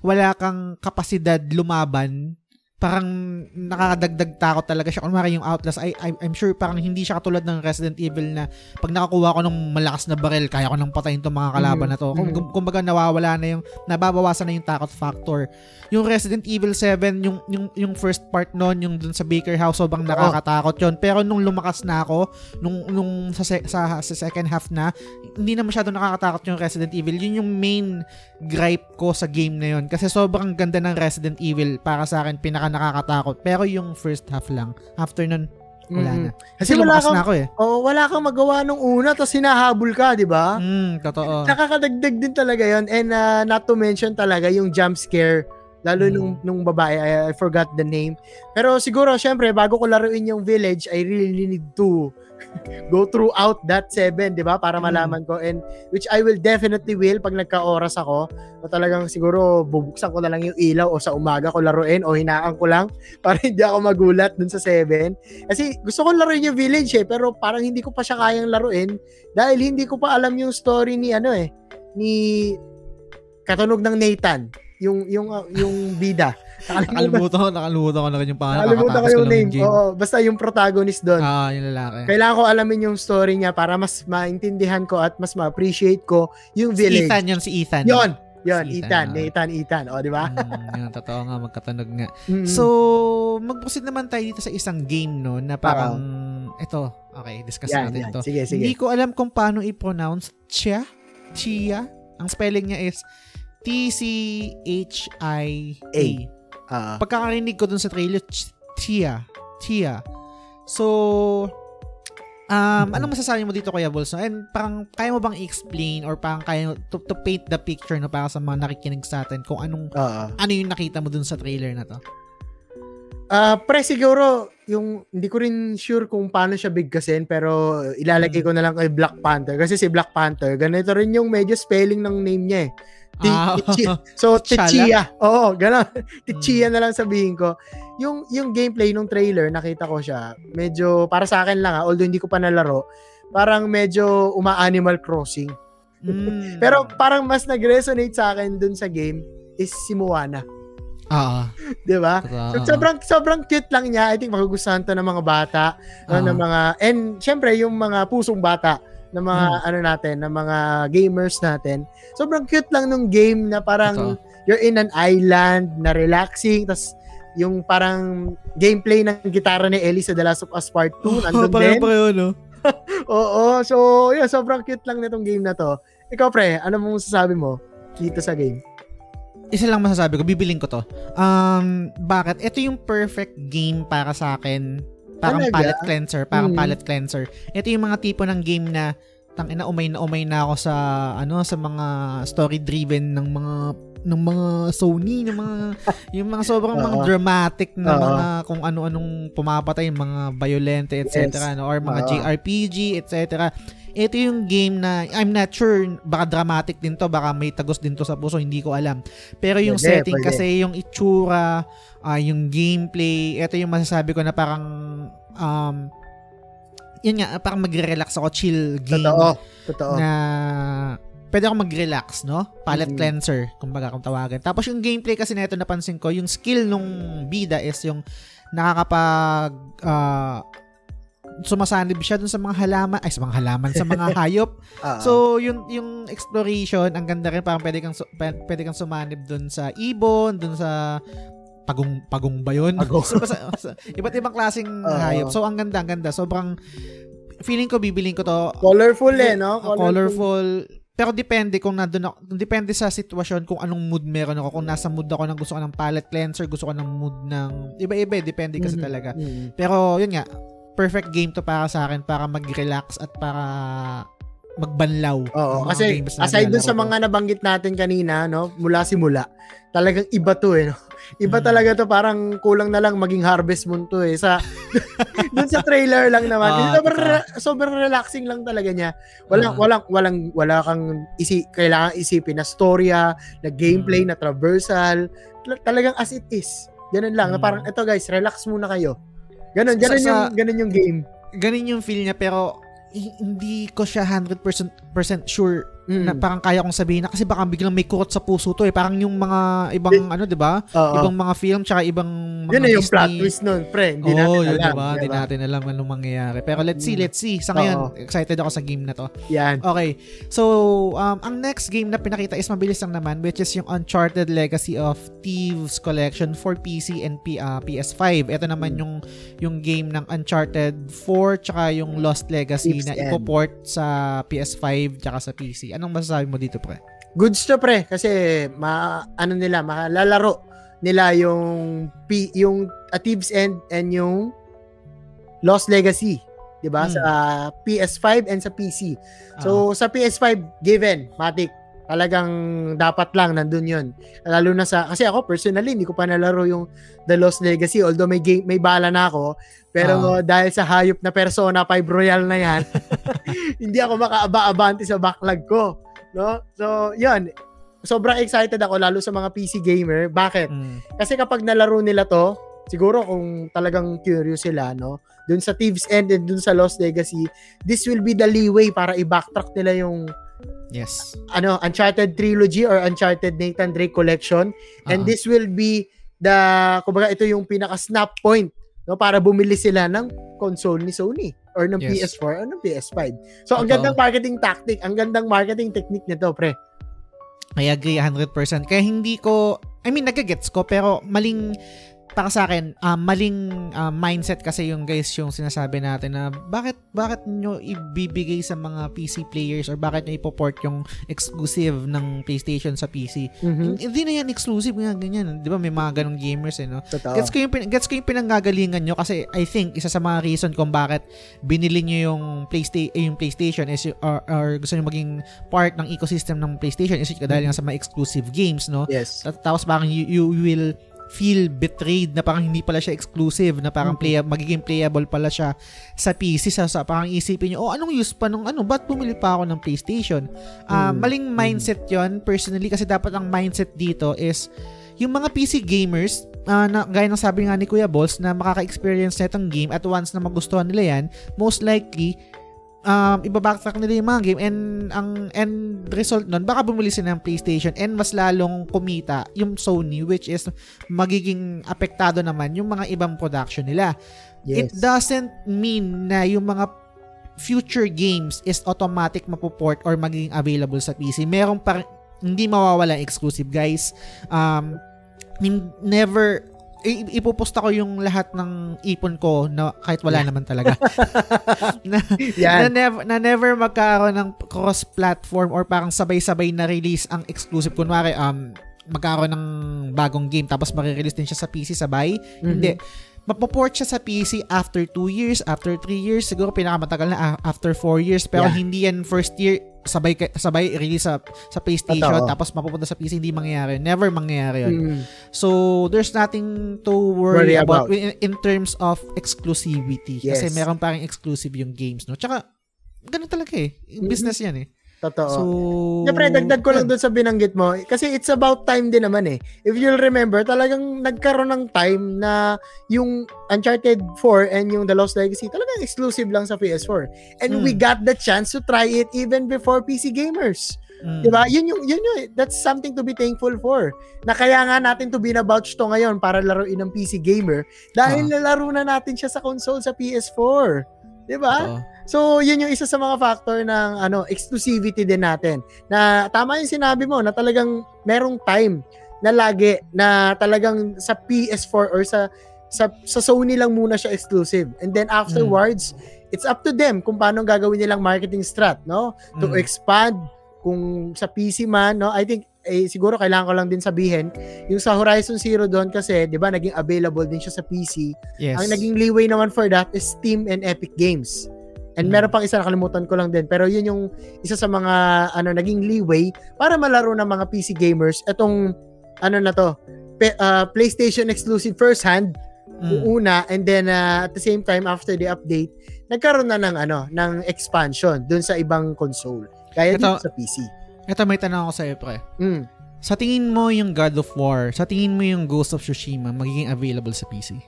wala kang kapasidad lumaban, parang nakakadagdag takot talaga siya. Kung yung Outlast, I, I'm, I'm sure parang hindi siya katulad ng Resident Evil na pag nakakuha ko ng malakas na baril, kaya ko nang patayin tong mga kalaban Mhm. na to. Kung, kung- kumbaga nawawala na yung, nababawasan na yung takot factor. Yung Resident Evil 7, yung, yung, yung first part nun, yung dun sa Baker House, sobrang nakakatakot yon Pero nung lumakas na ako, nung, nung sa, se- sa, sa second half na, hindi na masyado nakakatakot yung Resident Evil. Yun yung main gripe ko sa game na yun. Kasi sobrang ganda ng Resident Evil. Para sa akin, pinaka nakakatakot. Pero yung first half lang. After nun, wala Mhm. na. Kasi Kasi wala kang, na ako eh. oh, wala kang magawa nung una tapos hinahabol ka, di ba? Mm, totoo. Nakakadagdag din talaga yon and uh, not to mention talaga yung jump scare lalo Mm. nung nung babae I, I forgot the name pero siguro syempre bago ko laruin yung village I really need to go throughout that seven, di ba? Para Mm. malaman ko. And which I will definitely will pag nagka-oras ako. O talagang siguro bubuksan ko na lang yung ilaw o sa umaga ko laruin o hinaan ko lang para hindi ako magulat dun sa seven. Kasi gusto ko laruin yung village eh, pero parang hindi ko pa siya kayang laruin dahil hindi ko pa alam yung story ni ano eh, ni katunog ng Nathan. Yung yung uh, yung bida. Nakalimutan ko, nakalimutan ko na rin yung pangalan. Nakalimutan ko yung name. Oo, basta yung protagonist doon. Ah, yung lalaki. Kailangan ko alamin yung story niya para mas maintindihan ko at mas ma-appreciate ko yung Si village. Ethan yun, si Ethan. Yon, yon, Si Ethan, Ethan, ah. Nathan, Ethan, o di ba? Mm, yun, totoo nga, magkatanog nga. Mm. So, mag-proceed naman tayo dito sa isang game, no, na parang, ito, okay, discuss yan, natin yan. to. Sige, sige. Hindi ko alam kung paano i-pronounce Chia. Chia. Ang spelling niya is T-C-H-I-A. Ah, Pagkakarinig ko dun sa trailer, Chia. Chia. So, um, anong masasabi mo dito, Kuya Bolso? And parang, kaya mo bang i-explain or parang kaya to, to paint the picture no, para sa mga nakikinig sa atin kung anong, oo. ano yung nakita mo dun sa trailer na to? Ah, pre siguro yung hindi ko rin sure kung paano siya bigkasin pero ilalagay Hmm. ko na lang kay Black Panther kasi si Black Panther ganito rin yung medyo spelling ng name niya eh. Ti- Ah. So? Tichia. Oo, gano'n. Hmm. Tichia na lang sabihin ko. Yung yung gameplay nung trailer nakita ko siya. Medyo para sa akin lang ah, although hindi ko pa nalaro, parang medyo uma-Animal Crossing. Mm. Pero parang mas nag-resonate sa akin dun sa game is si Moana, Ah, 'di ba? So, sobrang sobrang cute lang niya. I think magugustuhan to ng mga bata, Ah. ng mga and syempre yung mga pusong bata ng mga Hmm. ano natin, ng mga gamers natin. Sobrang cute lang nung game na parang you're in an island na relaxing tas yung parang gameplay ng gitara ni Ellie sa The Last of Us Part 2 nandun din. Pareho-pareho, no? Oo, so yeah, sobrang cute lang nitong game na to. Ikaw pre, ano mong sasabi mo dito sa game? isa lang masasabi ko, bibiling ko to. Um, bakit? Ito yung perfect game para sa akin. Parang Talaga? palette cleanser, parang Mm. palette cleanser. Ito yung mga tipo ng game na tang ina umay na umay na ako sa ano sa mga story driven ng mga ng mga Sony ng mga yung mga sobrang mga dramatic na Oo. mga kung ano-anong pumapatay mga violente etc Yes. no or mga Oo. JRPG etc ito yung game na I'm not sure baka dramatic din to baka may tagos din to sa puso hindi ko alam pero yung Pwede, setting pwede. kasi yung itsura ah, yung gameplay ito yung masasabi ko na parang um yun nga parang magre-relax ako chill game Totoo. Totoo. na pwede ako mag-relax, no? Palette Mhm. cleanser, kumbaga kung tawagan. Tapos yung gameplay kasi nito napansin ko, yung skill nung bida is yung nakakapag ah, sumasanib siya dun sa mga halaman, ay sa mga halaman, sa mga hayop. Ah, So, yung yung exploration, ang ganda rin parang pwede kang pwede kang sumanib dun sa ibon, dun sa pagong pagong ba yun? Pagong. so, basta- iba't ibang klaseng Oo. hayop. So, ang ganda, ang ganda. Sobrang feeling ko bibiling ko to colorful eh, no? Ah, colorful. Pero depende kung nandun ako, depende sa sitwasyon kung anong mood meron ako. Kung nasa mood ako ng gusto ko ng palette cleanser, gusto ko ng mood ng iba-iba, eh, depende kasi Mhm. talaga. Mm. Pero yun nga, perfect game to para sa akin para mag-relax at para magbanlaw. Oo, kasi aside dun sa ko. mga nabanggit natin kanina, no, mula simula, talagang iba to eh, no? Iba Mm. talaga to, parang kulang na lang maging Harvest Moon to eh. Sa, dun sa trailer lang naman. Ah, sobrang, re- sobrang relaxing lang talaga niya. Walang, Ah. walang, walang, wala kang isi, kailangan isipin na storya, na gameplay, Mm. na traversal. Tal- Talagang as it is. Ganun lang. na Mm. Parang, eto guys, relax muna kayo. Ganun, ganun, sa- yung, ganun yung game. Ganun yung feel niya pero hi- hindi ko siya 100% percent sure Mm. na parang kaya kong sabihin na kasi baka biglang may kurot sa puso to eh. Parang yung mga ibang ano, 'di ba? Oo. Ibang mga film tsaka ibang mga Yun na yung Disney- plot twist nun, pre. Hindi Oo, natin yun alam. diba? Hindi diba? natin alam anong mangyayari. Pero let's see, Mm. let's see. Sa ngayon, excited ako sa game na to. Yan. Okay. So, um, ang next game na pinakita is mabilis lang naman which is yung Uncharted Legacy of Thieves Collection for PC and P, uh, PS5. Ito naman Hmm. yung yung game ng Uncharted 4 tsaka yung Lost Legacy Thieves na ipoport sa PS5 tsaka sa PC. Anong masasabi mo dito, pre? Goods to pre kasi ma ano nila malalaro nila yung P, yung A Thieves End and yung Lost Legacy, 'di ba? Hmm. Sa PS5 and sa PC. So sa PS5 given, Matic talagang dapat lang nandun yun. Lalo na sa kasi ako personally hindi ko pa nalaro yung The Lost Legacy although may game may bala na ako. Pero dahil sa hayop na Persona 5 Royal na yan hindi ako makaaba-abante sa backlog ko no? So yun. Sobrang excited ako lalo sa mga PC gamer. Bakit? Mm. kasi kapag nalaro nila to siguro kung talagang curious sila no? Dun sa Thieves End and dun sa Lost Legacy this will be the leeway para i-backtrack nila yung Yes. ano Uncharted trilogy or Uncharted Nathan Drake collection and Oo. this will be the kumbaga ito yung pinaka snap point no para bumili sila ng console ni Sony or ng Yes. PS4 or ng PS5 so ang Totoo. gandang marketing tactic ang gandang marketing technique nito pre I agree 100%. Kaya hindi ko, I mean, nagagets ko, pero maling, para sa akin, ah, maling ah, mindset kasi yung guys yung sinasabi natin na bakit, bakit nyo ibibigay sa mga PC players or bakit nyo ipoport yung exclusive ng PlayStation sa PC. Mhm. Hindi na yan exclusive nga ganyan. Di ba may mga ganong gamers eh, no? totoo Gets ko yung gets ko yung pinanggagalingan nyo kasi I think isa sa mga reason kung bakit binili nyo yung PlayStation yung PlayStation is or, or gusto nyo maging part ng ecosystem ng PlayStation is dahil nga sa mga exclusive games no. yes tapos parang you, you will feel betrayed na parang hindi pala siya exclusive na parang play magiging playable pala siya sa PC sa, sa parang isipin niyo oh anong use pa nung ano ba't bumili pa ako ng PlayStation? Mm. maling mindset 'yon personally kasi dapat ang mindset dito is yung mga PC gamers ah, na gaya ng sabi nga ni Kuya Balls na makaka-experience na itong game at once na magustuhan nila yan most likely um, ibabacktrack nila yung mga game and ang end result nun, baka bumili sila ng PlayStation and mas lalong kumita yung Sony which is magiging apektado naman yung mga ibang production nila. It yes doesn't mean na yung mga future games is automatic mapoport or magiging available sa PC. Meron pa rin- hindi mawawala exclusive guys. Um, never i- ipopost ako yung lahat ng ipon ko na kahit wala naman talaga. na, na yan never na never magkaroon ng cross-platform or parang sabay-sabay na release ang exclusive. Kunwari, um, magkaroon ng bagong game tapos marirelease din siya sa PC sabay. Mhm. Hindi. Mapoport siya sa PC after 2 years, after 3 years, siguro pinakamatagal na ah, after 4 years. Pero Yeah. hindi yan first year sabay sabay release sa sa PlayStation Totoo. tapos mapupunta sa PC hindi mangyayari. Never mangyayari yun. Mm. So there's nothing to worry, Worry about, about. in, in terms of exclusivity kasi Yes. meron pa ring exclusive yung games, no? Tsaka ganun talaga eh. Mhm. Business yan eh. Totoo So Siyempre, dagdag ko lang doon sa binanggit mo. Kasi it's about time din naman eh. If you'll remember, talagang nagkaroon ng time na yung Uncharted 4 and yung The Lost Legacy talagang exclusive lang sa PS4. And Mm. we got the chance to try it even before PC gamers. Mm. 'Di ba? Yun yung yun yung that's something to be thankful for. Na kaya nga natin to binabouch to ngayon para laruin ng PC gamer dahil Ah. nalaro na natin siya sa console sa PS4. 'Di ba? Oo. So, yun yung isa sa mga factor ng ano, exclusivity din natin. Na tama yung sinabi mo na talagang merong time na lagi na talagang sa PS4 or sa sa, sa Sony lang muna siya exclusive. And then afterwards, it's up to them kung paano gagawin nilang marketing strat, no? To Mm. expand kung sa PC man, no? I think eh, siguro kailangan ko lang din sabihin, yung sa Horizon Zero doon kasi, 'di ba, naging available din siya sa PC. Yes. Ang naging leeway naman for that is Steam and Epic Games. And meron pang isa nakalimutan ko lang din. Pero yun yung isa sa mga ano naging leeway para malaro ng mga PC gamers etong ano na to, pe, uh, PlayStation exclusive first hand Mm. una and then uh, at the same time after the update nagkaroon na ng ano ng expansion dun sa ibang console kaya Ito- dito sa PC. Ito may tanong ako sa iyo, pre. Mm. Sa tingin mo yung God of War, sa tingin mo yung Ghost of Tsushima magiging available sa PC?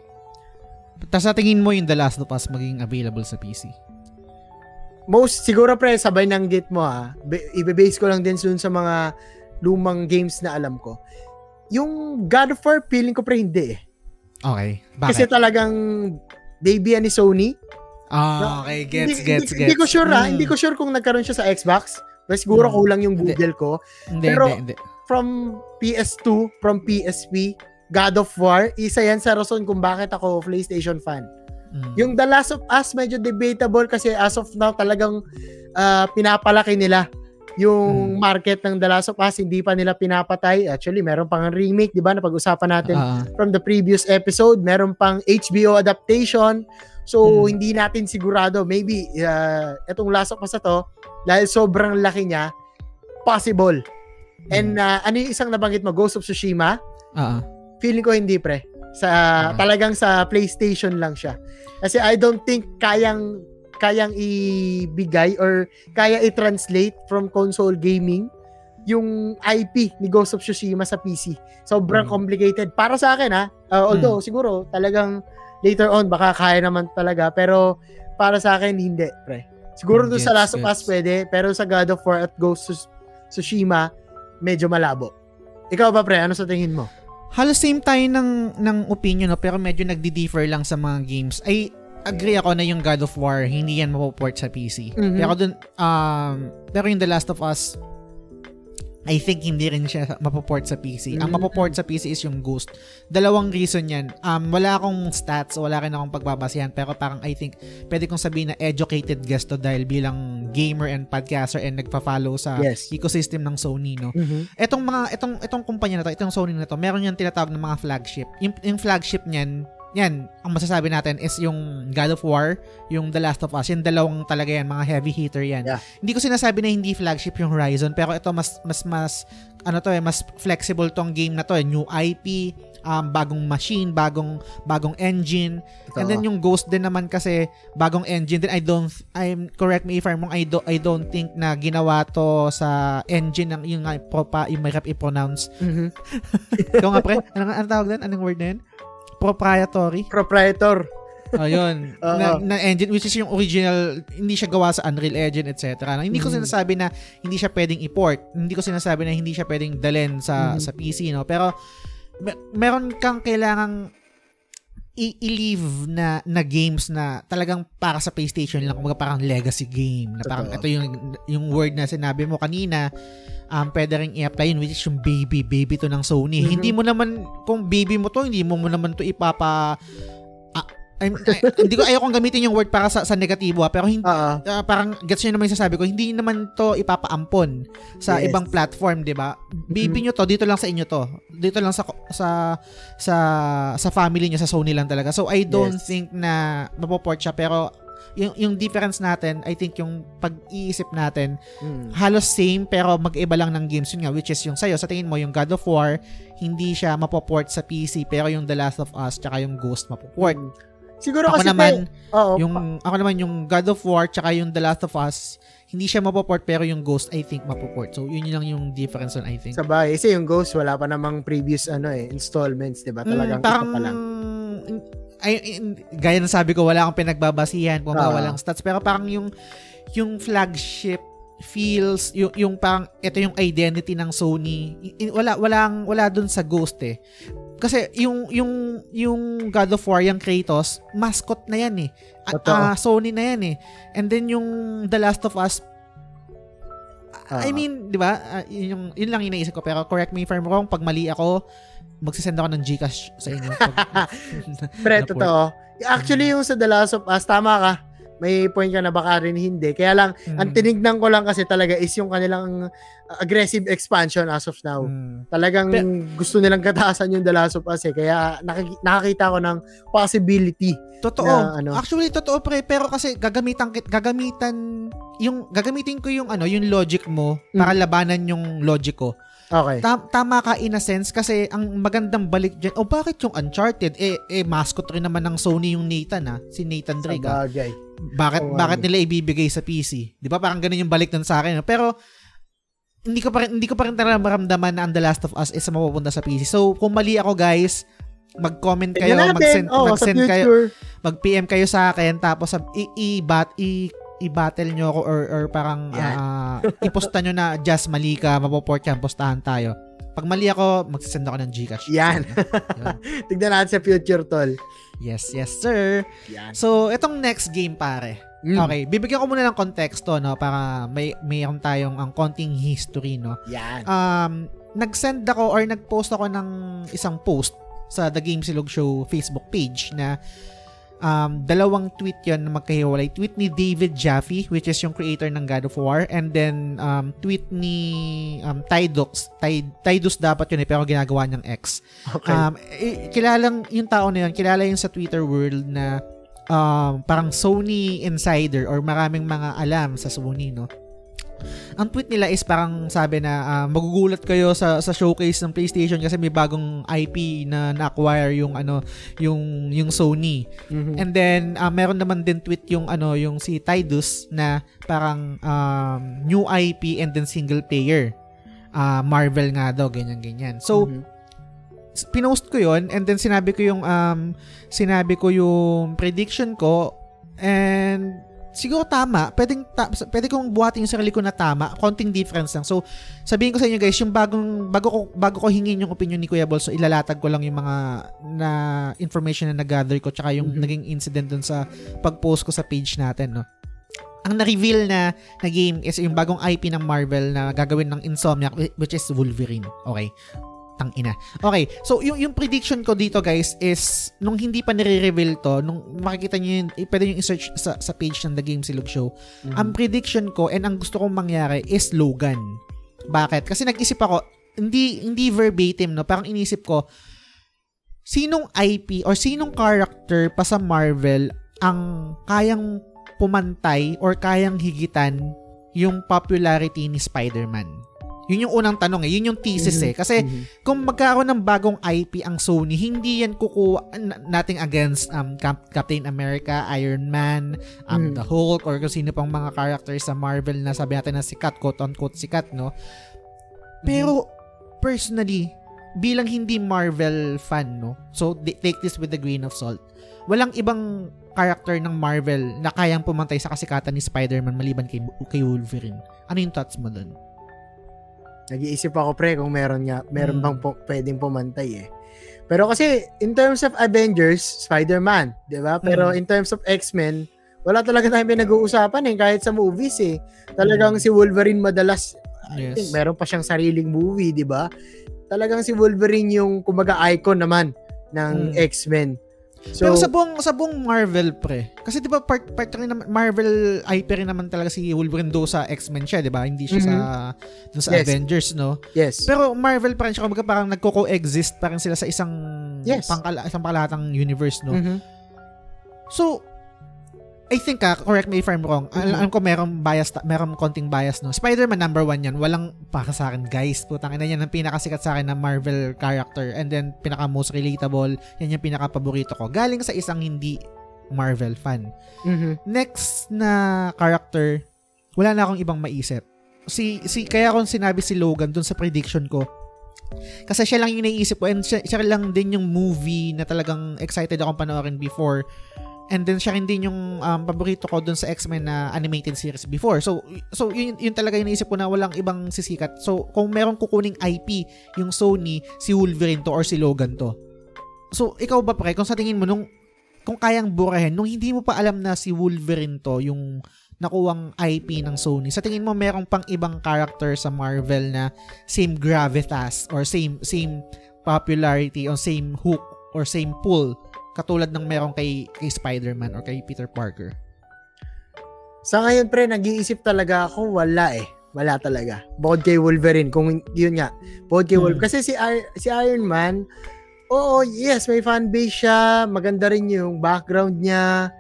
Tapos sa tingin mo yung The Last of Us magiging available sa PC? Most siguro pre sabay ng gate mo ha. Be- Ibe-base ko lang din dun sa mga lumang games na alam ko. Yung God of War feeling ko pre hindi eh. Okay. Kasi Bakit? talagang baby ni Sony. Ah, okay. Gets, hindi, gets, hindi, gets. Hindi ko sure ha. Mm. Hindi ko sure kung nagkaroon siya sa Xbox. Pero siguro Mm. kulang yung Hindi. Google ko. Hindi, pero- hindi, hindi. From PS2, from PSP, God of War, isa yan sa rason kung bakit ako PlayStation fan. Mm. Yung The Last of Us, medyo debatable kasi as of now talagang ah, pinapalaki nila yung Hmm. market ng The Last of Us, hindi pa nila pinapatay. Actually, meron pang remake, di ba? Napag-usapan natin Ah, from the previous episode. Meron pang HBO adaptation. So, Hmm. hindi natin sigurado. Maybe, uh, itong Last of Us na to, dahil sobrang laki niya, possible. And uh, ano yung isang nabanggit mo? Ghost of Tsushima? ah. Feeling ko hindi, pre. Sa, Ah. Talagang sa PlayStation lang siya. Kasi I don't think kayang kayang ibigay or kaya i-translate from console gaming yung IP ni Ghost of Tsushima sa PC. Sobrang Mm. complicated. Para sa akin ha, uh, although siguro talagang later on baka kaya naman talaga pero para sa akin hindi, pre. Siguro doon sa Gets, Last of Us pwede, pero sa God of War at Ghost of Tsushima medyo malabo. Ikaw ba pre, ano sa tingin mo? Halos same tayo ng, ng opinion, no? pero medyo nagdi-differ lang sa mga games. Ay, agree ako na yung God of War, hindi yan mapoport sa PC. Mhm. Pero dun, um, pero yung The Last of Us, I think hindi rin siya mapoport sa PC. Ang Mm. mapoport sa PC is yung Ghost. Dalawang reason yan. Um, wala akong stats, wala rin akong pagbabasihan, pero parang I think pwede kong sabihin na educated guest to dahil bilang gamer and podcaster and nagpa-follow sa Yes. ecosystem ng Sony, no? Mhm. Etong mga itong itong kumpanya na to, itong Sony na to, meron yan tinatawag ng mga flagship. Yung, yung flagship niyan, yan, ang masasabi natin is yung God of War, yung The Last of Us, yung dalawang talaga yan, mga heavy hitter yan. Yeah. Hindi ko sinasabi na hindi flagship yung Horizon, pero ito mas mas mas ano to eh, mas flexible tong game na to eh, new IP, um, bagong machine, bagong bagong engine. And then yung Ghost din naman kasi bagong engine din. I don't I'm correct me if I'm wrong. I don't I don't think na ginawa to sa engine ng yung nga propa yung mahirap i-pronounce. Mhm. Ikaw nga pre, ano nga ang tawag din? Anong word na yun? Proprietary. Proprietor. Ayun. Na, na engine which is yung original, hindi siya gawa sa Unreal Engine, etc. Na, hindi ko Mhm. sinasabi na hindi siya pwedeng i-port. Hindi ko sinasabi na hindi siya pwedeng dalhin sa Mhm. sa PC, no? Pero me- meron kang kailangang i-leave na na games na talagang para sa PlayStation lang, kumbaga parang legacy game. Na parang Totoo. ito yung yung word na sinabi mo kanina, um, pwede rin i-apply yun, which is yung baby, baby to ng Sony. Mhm. Hindi mo naman, kung baby mo to, hindi mo mo naman to ipapa, ah, I'm- ay- hindi ko, ayokong gamitin yung word para sa, sa negatibo, ah, pero hindi, Oo. ah, parang gets nyo naman yung sasabi ko, hindi naman to ipapaampon sa Yes. ibang platform, 'di ba? Baby nyo to, dito lang sa inyo to. Dito lang sa sa sa sa family nyo sa Sony lang talaga. So I don't Yes. think na mapoport siya pero yung yung difference natin, I think yung pag-iisip natin Mm. halos same pero mag-iba lang ng games yun nga which is yung sa'yo sa tingin mo yung God of War hindi siya mapoport sa PC pero yung The Last of Us tsaka yung Ghost mapoport. Siguro Ako kasi naman pe- oo, yung ako naman yung God of War tsaka yung The Last of Us hindi siya mapoport pero yung Ghost I think mapoport. So yun lang yung difference on I think. sa bahay. Kasi yung Ghost, wala pa namang previous ano eh, installments, di ba? Mm, Talagang parang isa pa lang. ay, in- gaya ng sabi ko wala akong pinagbabasihan kung Ah. walang stats pero parang yung yung flagship feels yung, yung parang ito yung identity ng Sony I- i- wala walang wala dun sa Ghost eh kasi yung yung yung God of War yung Kratos mascot na yan eh A- Totoo. ah, Sony na yan eh and then yung The Last of Us I Ah. mean, 'di ba? Yun yung yun lang iniisip ko pero correct me if I'm wrong pag mali ako magsisend ako ng GCash sa inyo. Pag, Pre, totoo. Actually, yung sa The Last of Us, tama ka. May point ka na baka rin hindi. Kaya lang, Mm. ang tinignan ko lang kasi talaga is yung kanilang aggressive expansion as of now. Mm. Talagang Pe- gusto nilang katasan yung The Last of Us eh. Kaya nakik- nakakita ko ng possibility. Totoo. Na, ano? Actually totoo pre, pero kasi gagamitan gagamitan yung gagamitin ko yung ano, yung logic mo para Mm. labanan yung logic ko. Okay. Ta- tama ka in a sense kasi ang magandang balik diyan, oh bakit yung Uncharted eh eh mascot rin naman ng Sony yung Nathan ah, si Nathan Drake. ah. Sabagay. Bakit Oo, bakit ano. nila ibibigay sa PC? 'Di ba? Parang ganun yung balik nun sa akin. Pero hindi ko pa rin, hindi ko pa rin talaga maramdaman na ang The Last of Us is mapupunta sa PC. So, kung mali ako, guys, mag-comment kayo, Tignan natin. mag-send, sa mag-send kayo, mag-PM kayo sa akin tapos i-bat i- i-battle nyo ako or, or parang Yan. ah, iposta nyo na just mali ka, mapoport yan, postahan tayo. Pag mali ako, magsasend ako ng Gcash. Yan. Tignan natin sa future, tol. yes, yes, sir. Yan. So, itong next game, pare. Mm. Okay, bibigyan ko muna ng konteksto, no, para may mayroon tayong ang konting history, no. Yan. Um, nag-send ako or nag-post ako ng isang post sa The Game Silog Show Facebook page na um, dalawang tweet yon na magkahiwalay. Tweet ni David Jaffe, which is yung creator ng God of War, and then um, tweet ni um, Tidux. Tid- Tidus dapat yun eh, pero ginagawa niyang X. Okay. Um, eh, kilalang yung tao na yun, kilala yung sa Twitter world na um, parang Sony insider or maraming mga alam sa Sony, no? Ang tweet nila is parang sabi na ah, magugulat kayo sa sa showcase ng PlayStation kasi may bagong IP na na-acquire yung ano yung yung Sony. Mhm. And then ah, meron naman din tweet yung ano yung si Tidus na parang um, new IP and then single player. Ah, Marvel nga daw ganyan ganyan. So Mhm. s- pinost ko yon and then sinabi ko yung um sinabi ko yung prediction ko and siguro tama pwedeng ta- pwede kong buhatin yung sarili ko na tama konting difference lang so sabihin ko sa inyo guys yung bagong bago ko bago ko hingin yung opinion ni Kuya Bol so ilalatag ko lang yung mga na information na nag-gather ko tsaka yung Mhm. naging incident dun sa pag-post ko sa page natin no ang na-reveal na na game is yung bagong IP ng Marvel na gagawin ng Insomniac whi- which is Wolverine. Okay. Tang ina. Okay, so yung, yung prediction ko dito guys is nung hindi pa nire-reveal to, nung makikita niyo yun, eh, pwede yung i-search sa, sa page ng The Game Silog Show. Mhm. Ang prediction ko and ang gusto kong mangyari is Logan. Bakit? Kasi nag-isip ako, hindi hindi verbatim no, parang inisip ko sinong IP or sinong character pa sa Marvel ang kayang pumantay or kayang higitan yung popularity ni Spider-Man. Yun yung unang tanong eh. Yun yung thesis eh. Kasi Mhm. kung magkaroon ng bagong IP ang Sony, hindi yan kukuha nating against um, Cap- Captain America, Iron Man, um, Mm. the Hulk, or kung sino pang mga characters sa Marvel na sabi natin na sikat, quote-unquote sikat, no? Pero, personally, bilang hindi Marvel fan, no? So, take this with a grain of salt. Walang ibang character ng Marvel na kayang pumantay sa kasikatan ni Spider-Man maliban kay, kay Wolverine. Ano yung thoughts mo dun? Nag-iisip ako pre kung meron nga, meron Mm. bang po, pwedeng pumantay eh. Pero kasi in terms of Avengers, Spider-Man, 'di ba? Pero Mm. in terms of X-Men, wala talaga tayong pinag-uusapan eh kahit sa movies eh. Talagang Mm. si Wolverine madalas I Yes. think meron pa siyang sariling movie, 'di ba? Talagang si Wolverine yung kumbaga icon naman ng Mm. X-Men. So, Pero sa buong sa buong Marvel pre. Kasi 'di ba part part rin naman Marvel IP rin naman talaga si Wolverine do sa X-Men siya, 'di ba? Hindi siya sa dun sa Yes. Avengers, no? yes. Pero Marvel pa rin siya kumbaga parang nagko-coexist pa rin sila sa isang Yes. pangkala, isang pangkalatang universe, no? Mhm. So I think ah, correct me if I'm wrong. Al- Mhm. Alam ko meron bias, ta- meron konting bias, no? Spider-Man number one yan. Walang para sa akin, guys. Putang ina yan ang pinakasikat sa akin na Marvel character. And then, pinaka most relatable. Yan yung pinaka paborito ko. Galing sa isang hindi Marvel fan. Mhm. Next na character, wala na akong ibang maisip. Si, si, kaya kung sinabi si Logan dun sa prediction ko, kasi siya lang yung naiisip ko and siya, siya lang din yung movie na talagang excited akong panoorin before. And then siya rin din yung um, paborito ko dun sa X-Men na animated series before. So so yun, yun talaga yung naisip ko na walang ibang sisikat. So kung meron kukuning IP yung Sony, si Wolverine to or si Logan to. So ikaw ba pre, kung sa tingin mo nung kung kayang burahin, nung hindi mo pa alam na si Wolverine to yung nakuwang IP ng Sony, sa tingin mo merong pang ibang character sa Marvel na same gravitas or same same popularity or same hook or same pull katulad ng merong kay kay Spider-Man or kay Peter Parker. Sa ngayon, pre, nag-iisip talaga ako, wala eh. Wala talaga. Bukod kay Wolverine, kung yun nga. Bukod kay Hmm. Wolverine. Kasi si, si Iron Man, oo, yes, may fanbase siya. Maganda rin yung background niya.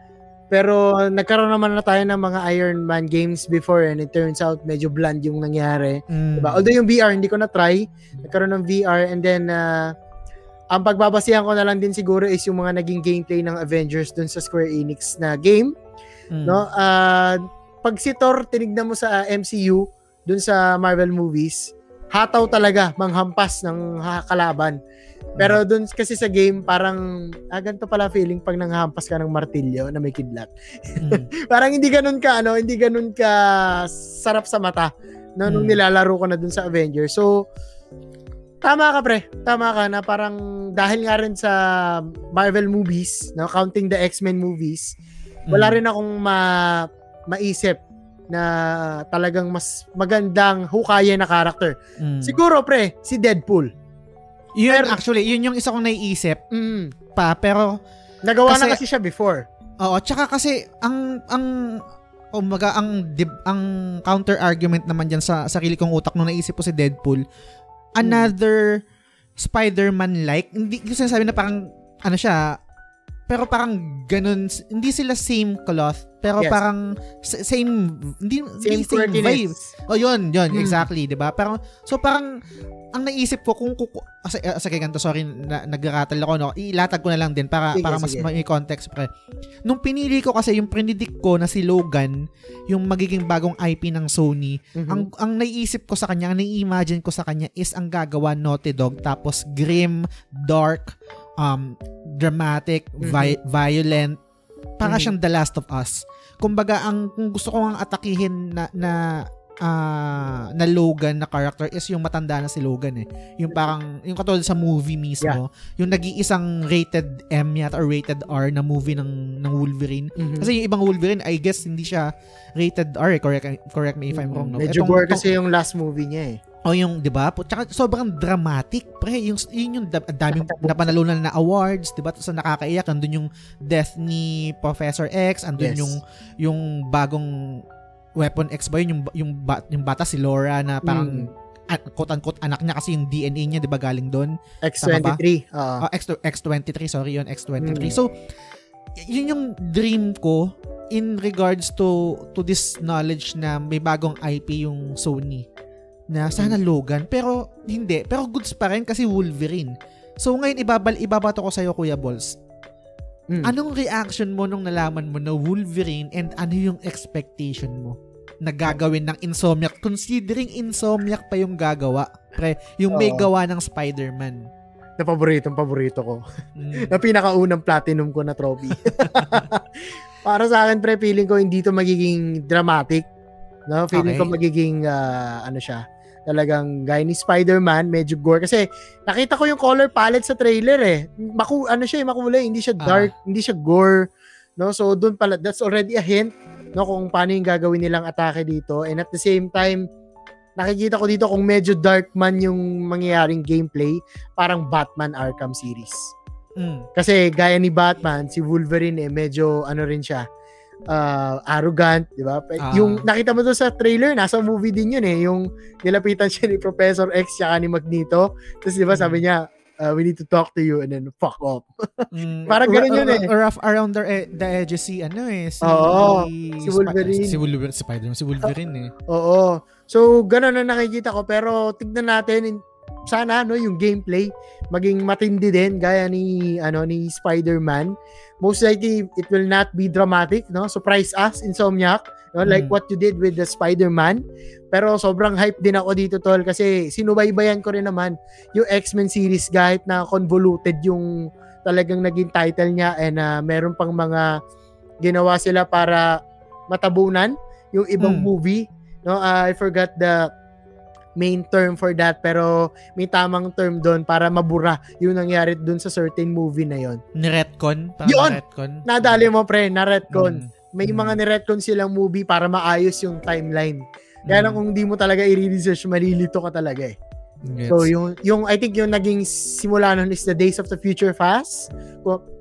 Pero nagkaroon naman na tayo ng mga Iron Man games before and it turns out medyo bland yung nangyari. Mm. Diba? Although yung VR, hindi ko na-try. Nagkaroon ng VR and then uh, ang pagbabasihan ko na lang din siguro is yung mga naging gameplay ng Avengers dun sa Square Enix na game. Mm. No? Ah, pag si Thor tinignan mo sa MCU dun sa Marvel movies, hataw talaga manghampas ng kalaban. Pero dun kasi sa game, parang, ah, ganito pala feeling pag nanghampas ka ng martilyo na may kidlat. Mm. parang hindi ganun ka, ano, hindi ganun ka sarap sa mata no, nung Mm. nilalaro ko na dun sa Avengers. So, tama ka pre, tama ka na parang dahil nga rin sa Marvel movies, no, counting the X-Men movies, wala Mm. rin akong ma maisip na talagang mas magandang hukaya na character. Mm. Siguro pre, si Deadpool. Yun, pero- actually, yun yung isa kong naiisip Mm. pa, pero Nagawa na Kasi- kasi siya before. Oo, tsaka kasi ang ang umaga ang dib, ang counter argument naman diyan sa sarili kong utak nung naisip ko si Deadpool, another Spider-Man like, hindi ko sinasabi na parang ano siya, pero parang ganun, hindi sila same cloth, pero Yes. parang same hindi Same hindi same vibe. quirkiness. Oh, yun, yun, Hmm. exactly, 'di ba? Parang so parang ang naisip ko kung kuku ah, sa, ah, sige ganito, sorry na, nagratal ako no. Ilatag ko na lang din para Sige, para mas sige. may context pre. Nung pinili ko kasi yung predict ko na si Logan, yung magiging bagong IP ng Sony, Mhm. ang ang naiisip ko sa kanya, ang nai-imagine ko sa kanya is ang gagawa Naughty Dog tapos grim, dark, um dramatic, Mhm. vi- violent, para Mhm. siyang The Last of Us. Kumbaga ang kung gusto ko ang atakihin na na ah, na Logan na character is yung matanda na si Logan eh. Yung parang yung katulad sa movie mismo, yung nag-iisang rated M yata or rated R na movie ng ng Wolverine. Mhm. Kasi yung ibang Wolverine, I guess hindi siya rated R, eh. correct correct me if I'm wrong. No? Medyo gore kasi yung last movie niya eh. O yung, di ba? Tsaka sobrang dramatic. Pre, yung, yun yung da- daming napanalunan na awards, di ba? Sa nakakaiyak, andun yung death ni Professor X, andun Yes. yung, yung bagong Weapon X ba yun? Yung, yung, ba- yung bata si Laura na parang Mm. a- quote-unquote anak niya kasi yung DNA niya, di ba, galing doon? X23. oo. Ah, X, X23, sorry yun, X23. Mm. So, yun yung dream ko in regards to to this knowledge na may bagong IP yung Sony na sana Logan pero hindi pero goods pa rin kasi Wolverine so ngayon ibabal ibabato ko sa iyo Kuya Balls Mm. anong reaction mo nung nalaman mo na Wolverine and ano yung expectation mo na gagawin ng Insomniac considering Insomniac pa yung gagawa pre yung may gawa ng Spider-Man na paboritong paborito ko. Mm. na pinakaunang platinum ko na trophy. Para sa akin, pre, feeling ko hindi to magiging dramatic. No? Feeling Okay. ko magiging, ah, ano siya, talagang gaya ni Spider-Man, medyo gore. Kasi nakita ko yung color palette sa trailer eh. Maku, ano siya, eh, makulay. Hindi siya Ah. dark, hindi siya gore. No? So, doon pala, that's already a hint no, kung paano yung gagawin nilang atake dito. And at the same time, nakikita ko dito kung medyo dark man yung mangyayaring gameplay, parang Batman Arkham series. Mm. Kasi gaya ni Batman, si Wolverine eh, medyo ano rin siya, uh, arrogant, di ba? Ah. Yung nakita mo doon sa trailer, nasa movie din yun eh, yung nilapitan siya ni Professor X tsaka ni Magneto. Tapos di ba sabi niya, uh, we need to talk to you and then fuck off. Mm, Parang ganun yun eh. Rough around the, e- the edges si ano eh. Si, Oo, si si Wolverine. Si, Wolverine. Si Spider-Man. Si Wolverine eh. Oo. So, ganun na nakikita ko. Pero tignan natin, in- sana no yung gameplay maging matindi din gaya ni ano ni Spider-Man. Most likely it will not be dramatic, no? Surprise us Insomniac, no? Like Mm. what you did with the Spider-Man. Pero sobrang hype din ako dito tol kasi sinubaybayan ko rin naman yung X-Men series kahit na convoluted yung talagang naging title niya and uh, meron pang mga ginawa sila para matabunan yung ibang Mm. movie no Uh, I forgot the main term for that pero may tamang term doon para mabura yung nangyari doon sa certain movie na yon. Ni Retcon. Yun! Retcon. Nadali mo pre, na retcon. Mm. May Mm. mga ni-retcon silang movie para maayos yung timeline. Kaya lang Mm. kung hindi mo talaga i-research, malilito ka talaga eh. Gets. So yung yung I think yung naging simula nun is the Days of the Future Fast.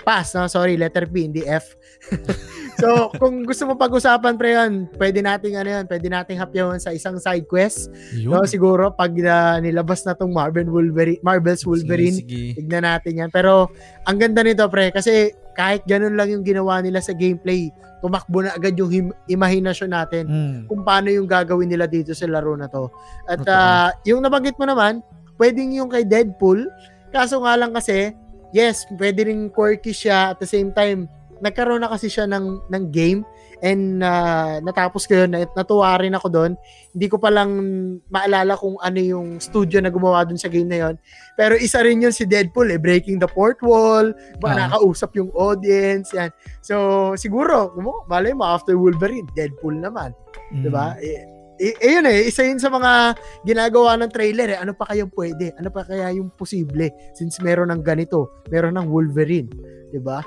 Pass, no? Sorry, letter P, hindi F. so, kung gusto mo pag-usapan pre yan, pwede nating ano yan, pwede nating hapyawan sa isang side quest. Yun. No, siguro pag uh, nilabas na tong Marvel Wolverine, Marvel's Wolverine, Sige, sige. tignan natin yan. Pero ang ganda nito pre kasi kahit ganun lang yung ginawa nila sa gameplay, tumakbo na agad yung him- imahinasyon natin Mm. kung paano yung gagawin nila dito sa laro na to. At Totoo. ah, yung nabanggit mo naman, pwedeng yung kay Deadpool, kaso nga lang kasi, yes, pwede rin quirky siya at the same time, nagkaroon na kasi siya ng, ng game and ah, natapos ko yun, nat- natuwa rin ako doon. Hindi ko pa lang maalala kung ano yung studio na gumawa dun sa game na yon. Pero isa rin yun si Deadpool eh, breaking the fourth wall, ba, Ah. nakausap yung audience, yan. So, siguro, mo, malay mo, after Wolverine, Deadpool naman. Mm. 'di ba? Eh, eh, eh, yun eh, isa yun sa mga ginagawa ng trailer eh. Ano pa kayang pwede? Ano pa kaya yung posible since meron ng ganito, meron ng Wolverine, 'di ba?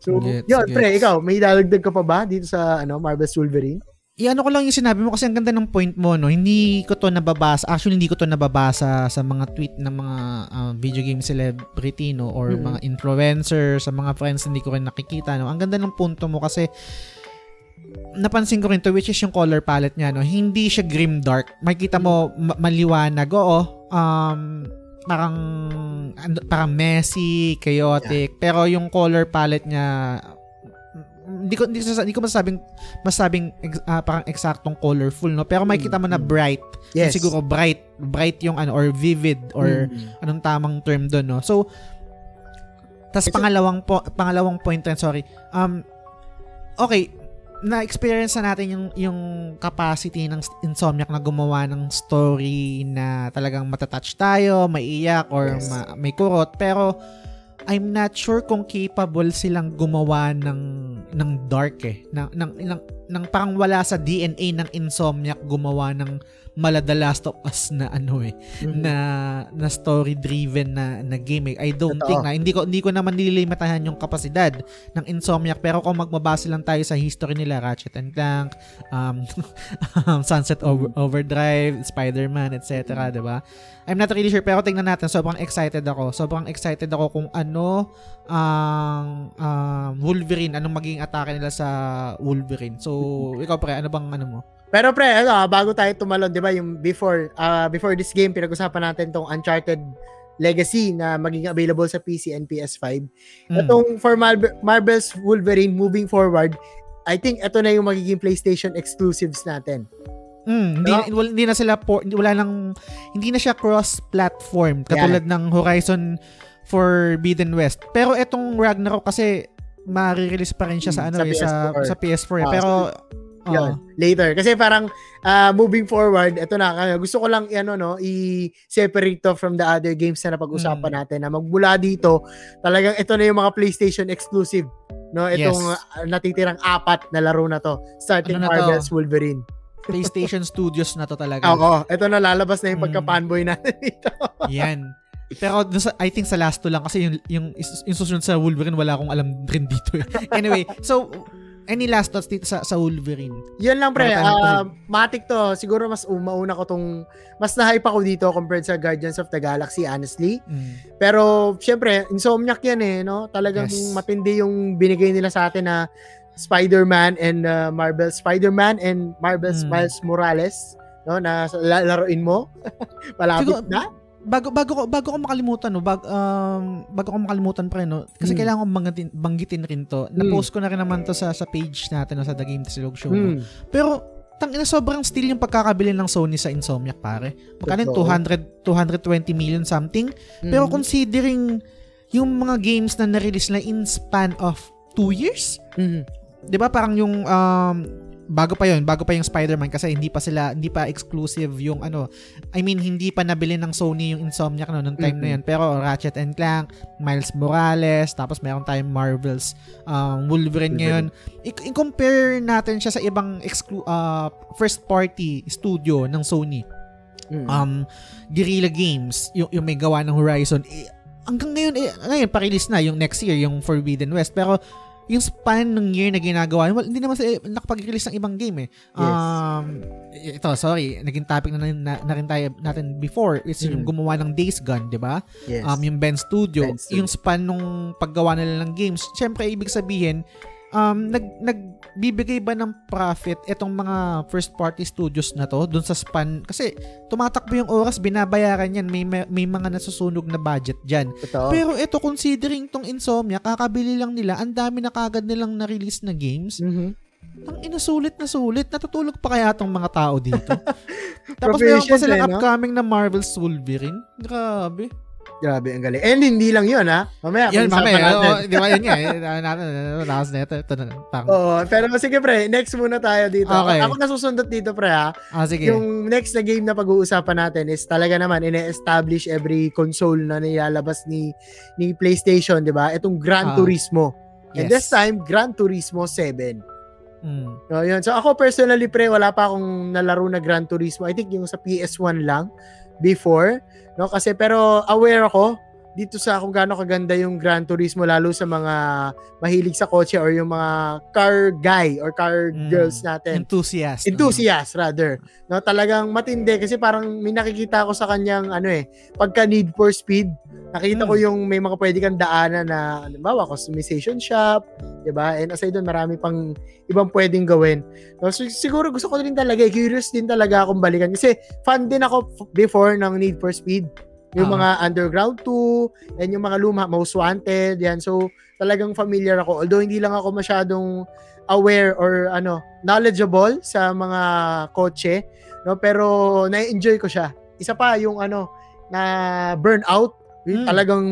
So, Gets, yun, gets. pre, ikaw, may dalagdag ka pa ba dito sa ano, Marvel's Wolverine? I-ano ko lang yung sinabi mo kasi ang ganda ng point mo, no? Hindi ko to nababasa. Actually, hindi ko to nababasa sa mga tweet ng mga uh, video game celebrity, no? Or Mhm. mga influencer, sa mga friends hindi ko rin nakikita, no? Ang ganda ng punto mo kasi napansin ko rin to which is yung color palette niya, no? Hindi siya grim dark. Makikita mo ma- maliwanag. Oo, um, parang ano- parang messy, chaotic. Pero yung color palette niya hindi ko hindi, hindi ko masabing masabing ex- ah, parang eksaktong colorful no pero makikita mo na Mm, mm. bright Yes. siguro bright bright yung ano or vivid or Mm. anong tamang term doon no so tas pangalawang po, pangalawang point rin sorry um okay na-experience na natin yung yung capacity ng Insomniac na gumawa ng story na talagang matatouch tayo, maiiyak or Yes. ma- may kurot pero I'm not sure kung capable silang gumawa ng ng dark eh. Ng, ng, ng, ng parang wala sa DNA ng Insomniac gumawa ng mala The Last of Us na ano eh Mhm. na na story driven na na game eh. I don't Totoo. think na hindi ko hindi ko naman nililimitahan yung kapasidad ng Insomniac pero kung magbabase lang tayo sa history nila Ratchet and Clank, um, um, Sunset Over- Overdrive, Spider-Man, etc., 'di ba? I'm not really sure pero tingnan natin sobrang excited ako. Sobrang excited ako kung ano ang um, Wolverine, anong magiging atake nila sa Wolverine. So, ikaw pre, ano bang ano mo? Pero pre, ano, ah, bago tayo tumalon, 'di ba, yung before ah, before this game pinag-usapan natin tong Uncharted Legacy na magiging available sa PC and PS5. Mm. Itong for Marvel, Marvel's Wolverine moving forward, I think ito na yung magiging PlayStation exclusives natin. Mm, hindi, No? wal- hindi na sila por, wala nang hindi na siya cross-platform katulad ng Horizon Forbidden West. Pero etong Ragnarok kasi ma-release pa rin siya sa Mm, ano sa eh, sa PS4. sa PS4 eh. Ah, Pero Yun, oo. later. Kasi parang ah, moving forward, ito na, kaya gusto ko lang ano, no, i-separate to from the other games na napag-usapan Mm. natin na magmula dito, talagang ito na yung mga PlayStation exclusive. No, itong Yes. ah, natitirang apat na laro na to. Starting Ano na to? Marvel's Wolverine. PlayStation Studios na to talaga. Oo, ito na lalabas na yung Mm. pagka-fanboy natin dito. Yan. Pero I think sa last two lang kasi yung, yung, yung susunod sa Wolverine wala akong alam rin dito. anyway, so any last thoughts dito sa, sa Wolverine? Yun lang pre, tanong ah, matik to. Siguro mas umauna ko tong mas na-hype ako dito compared sa Guardians of the Galaxy honestly. Mm. Pero syempre, Insomniac yan eh, no? Talagang Yes. matindi yung binigay nila sa atin na Spider-Man and uh, Marvel Spider-Man and Marvel's Hmm. Miles Morales, no? Na laruin mo. Malapit Siguro- na. Bago bago ko bago ko makalimutan no bag um bago ko makalimutan pa rin no kasi Mm. kailangan kong banggitin, banggitin rin to na-post ko na rin naman to sa sa page natin no, sa The Game Silog Show no? Hmm. pero tangina sobrang steal yung pagkakabili ng Sony sa Insomniac pare magkano yun? Totoo. 200 220 million something pero Mhm. considering yung mga games na na-release na in span of 2 years Mhm. 'di ba parang yung um bago pa yon bago pa yung Spider-Man kasi hindi pa sila hindi pa exclusive yung ano I mean hindi pa nabili ng Sony yung Insomniac no nung time na Mhm. yun. Pero Ratchet and Clank Miles Morales tapos meron tayong Marvel's um, Wolverine, ngayon. I- i-compare natin siya sa ibang exclu- uh, first party studio ng Sony. Mhm. um Guerrilla Games yung, yung may gawa ng Horizon. Eh, hanggang ngayon eh, ngayon pa-release na yung next year yung Forbidden West. Pero yung span ng year na ginagawa, well, hindi naman sila nakapag-release ng ibang game eh. Yes. Um, ito, sorry, naging topic na, na, na rin tayo natin before. It's yung Mm. gumawa ng Days Gone, di ba? Yes. Um, yung Ben Studio, Ben Studio. yung span nung paggawa nila ng games, syempre, ibig sabihin, um, nag, nagbibigay ba ng profit itong mga first party studios na to dun sa span? Kasi tumatakbo yung oras, binabayaran yan, may, may, may mga nasusunog na budget dyan. Totoo. Pero ito, considering tong Insomnia, kakabili lang nila, ang dami na kagad nilang na-release na games. Mhm. Ang inasulit na sulit. Natutulog pa kaya tong mga tao dito? Tapos meron pa silang eh, no? upcoming na Marvel's Wolverine. Grabe. Grabe, ang galing. And hindi lang yun, ha? Mamaya, Yan, mamaya. Oh, di ba yun nga eh. Lakas na ito. Ito na. Parang, Oo, pero sige pre, next muna tayo dito. Okay. Ako nasusundot dito pre ha. ah, sige. Yung next na game na pag-uusapan natin is talaga naman ine-establish every console na nilalabas ni ni PlayStation, 'di ba? Itong Gran Ah. Turismo. And Yes. this time, Gran Turismo 7. Mm. No, yun. So ako personally pre, wala pa akong nalaro na Gran Turismo. I think yung sa PS1 lang before, no? Kasi pero aware ako dito sa kung gaano kaganda yung Gran Turismo lalo sa mga mahilig sa kotse or yung mga car guy or car Mm. girls natin. Enthusiast. Enthusiast rather. No, talagang matindi kasi parang may nakikita ko sa kanyang ano eh, pagka need for speed. Nakita ko Mm. yung may mga pwede kang daanan na halimbawa customization shop, 'di ba? And aside doon marami pang ibang pwedeng gawin. No, so, siguro gusto ko din talaga, eh, curious din talaga akong balikan kasi fan din ako before ng Need for Speed. Yung Ah. mga Underground 2, and yung mga luma, Most Wanted, yan. So, talagang familiar ako. Although hindi lang ako masyadong aware or ano, knowledgeable sa mga kotse, no? Pero na-enjoy ko siya. Isa pa yung ano, na burnout, yung Mm. talagang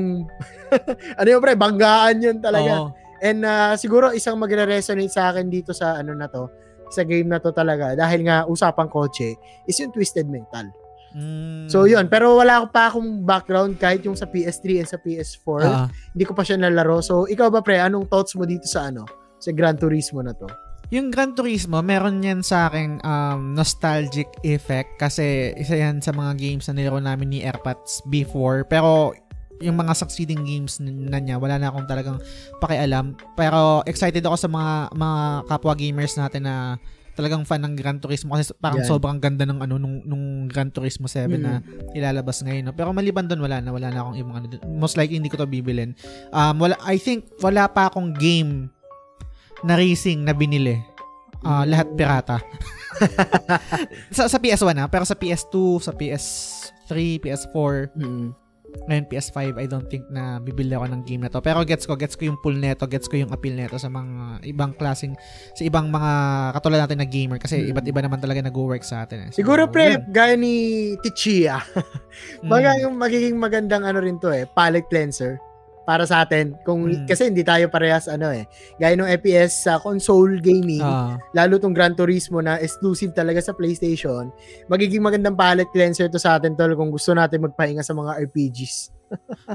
ano yun pre, banggaan yun talaga. Oo. And uh, siguro isang magre-resonate sa akin dito sa ano na to, sa game na to talaga dahil nga usapang kotse is yung Twisted Metal. Mm. So yun, pero wala pa akong background kahit yung sa PS3 and sa PS4. Ah. Hindi ko pa siya nalaro. So ikaw ba pre, anong thoughts mo dito sa ano? Sa Gran Turismo na to? Yung Gran Turismo, meron yan sa akin um, nostalgic effect kasi isa yan sa mga games na nilaro namin ni Airpods before. Pero yung mga succeeding games na niya, wala na akong talagang pakialam. Pero excited ako sa mga mga kapwa gamers natin na talagang fan ng Gran Turismo kasi parang Yan. sobrang ganda ng ano nung, nung Gran Turismo 7 Mm. na ilalabas ngayon. No? Pero maliban doon wala na, wala na akong ibang ano. Most likely hindi ko to bibilin. Um, wala, I think wala pa akong game na racing na binili. Ah, lahat pirata. sa, sa PS1 na, pero sa PS2, sa PS3, PS4, Mm. Ngayon PS5, I don't think na bibili ako ng game na to. Pero gets ko, gets ko yung pull neto, gets ko yung appeal neto sa mga ibang klaseng, sa ibang mga katulad natin na gamer kasi Mm. iba't iba naman talaga nag-work sa atin. Eh. So, Siguro pre, yun. gaya ni Tichia, Mm. baga yung magiging magandang ano rin to eh, palette cleanser para sa atin. Kung Mm. kasi hindi tayo parehas ano eh. Gaya ng FPS sa console gaming, Ah, lalo tong Gran Turismo na exclusive talaga sa PlayStation, magiging magandang palette cleanser to sa atin tol kung gusto natin magpahinga sa mga RPGs.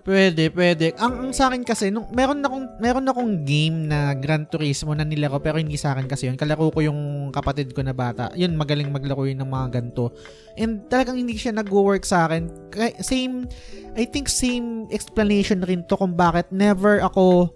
Pwede, pwede. Ang, ang sa akin kasi, nung, meron akong, meron akong game na Gran Turismo na nilaro pero hindi sa akin kasi yun. Kalaro ko yung kapatid ko na bata. Yun, magaling maglaro yun ng mga ganito. And talagang hindi siya nag-work sa akin. Same, I think same explanation rin to kung bakit never ako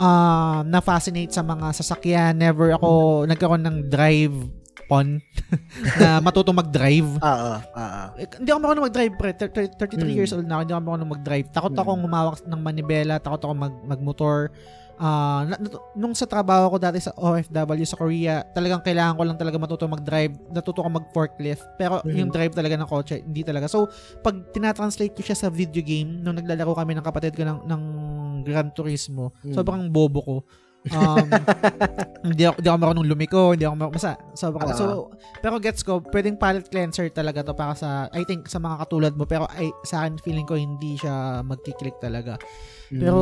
ah na-fascinate sa mga sasakyan. Never ako nagkaroon ng drive pon na matutong mag-drive. Oo, oo. Eh, hindi ako marunong mag-drive pre. Thir- thir- 33 Mm. years old na ako, hindi ako marunong mag-drive. Takot Mm. akong humawak ng manibela, takot ako mag magmotor. Natu- nung sa trabaho ko dati sa OFW sa Korea, talagang kailangan ko lang talaga matuto mag-drive, natuto ko mag-forklift. Pero Mm. yung drive talaga ng kotse, hindi talaga. So, pag tinatranslate ko siya sa video game, nung naglalaro kami ng kapatid ko ng, ng Gran Turismo, Mm. sobrang bobo ko. Um, hindi ako, hindi ako marunong lumiko, hindi ako marunong, basta, sobrang, Ah. so, pero gets ko, pwedeng palette cleanser talaga to para sa, I think, sa mga katulad mo, pero ay, sa akin, feeling ko, hindi siya magkiklik talaga. Pero,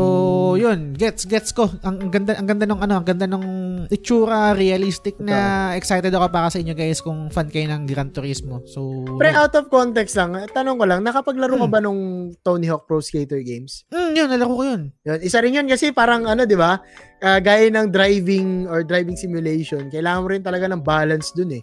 Mm. yun, gets, gets ko. Ang, ang ganda, ang ganda ng, ano, ang ganda ng itsura, realistic na, excited ako para sa inyo guys kung fan kayo ng Gran Turismo. So, Pre, out of context lang, tanong ko lang, nakapaglaro ka Hmm. ba nung Tony Hawk Pro Skater games? Mm, yun, nalaro ko yun. Yun, isa rin yun kasi parang ano, di ba? Ah, gaya ng driving or driving simulation, kailangan mo rin talaga ng balance dun eh.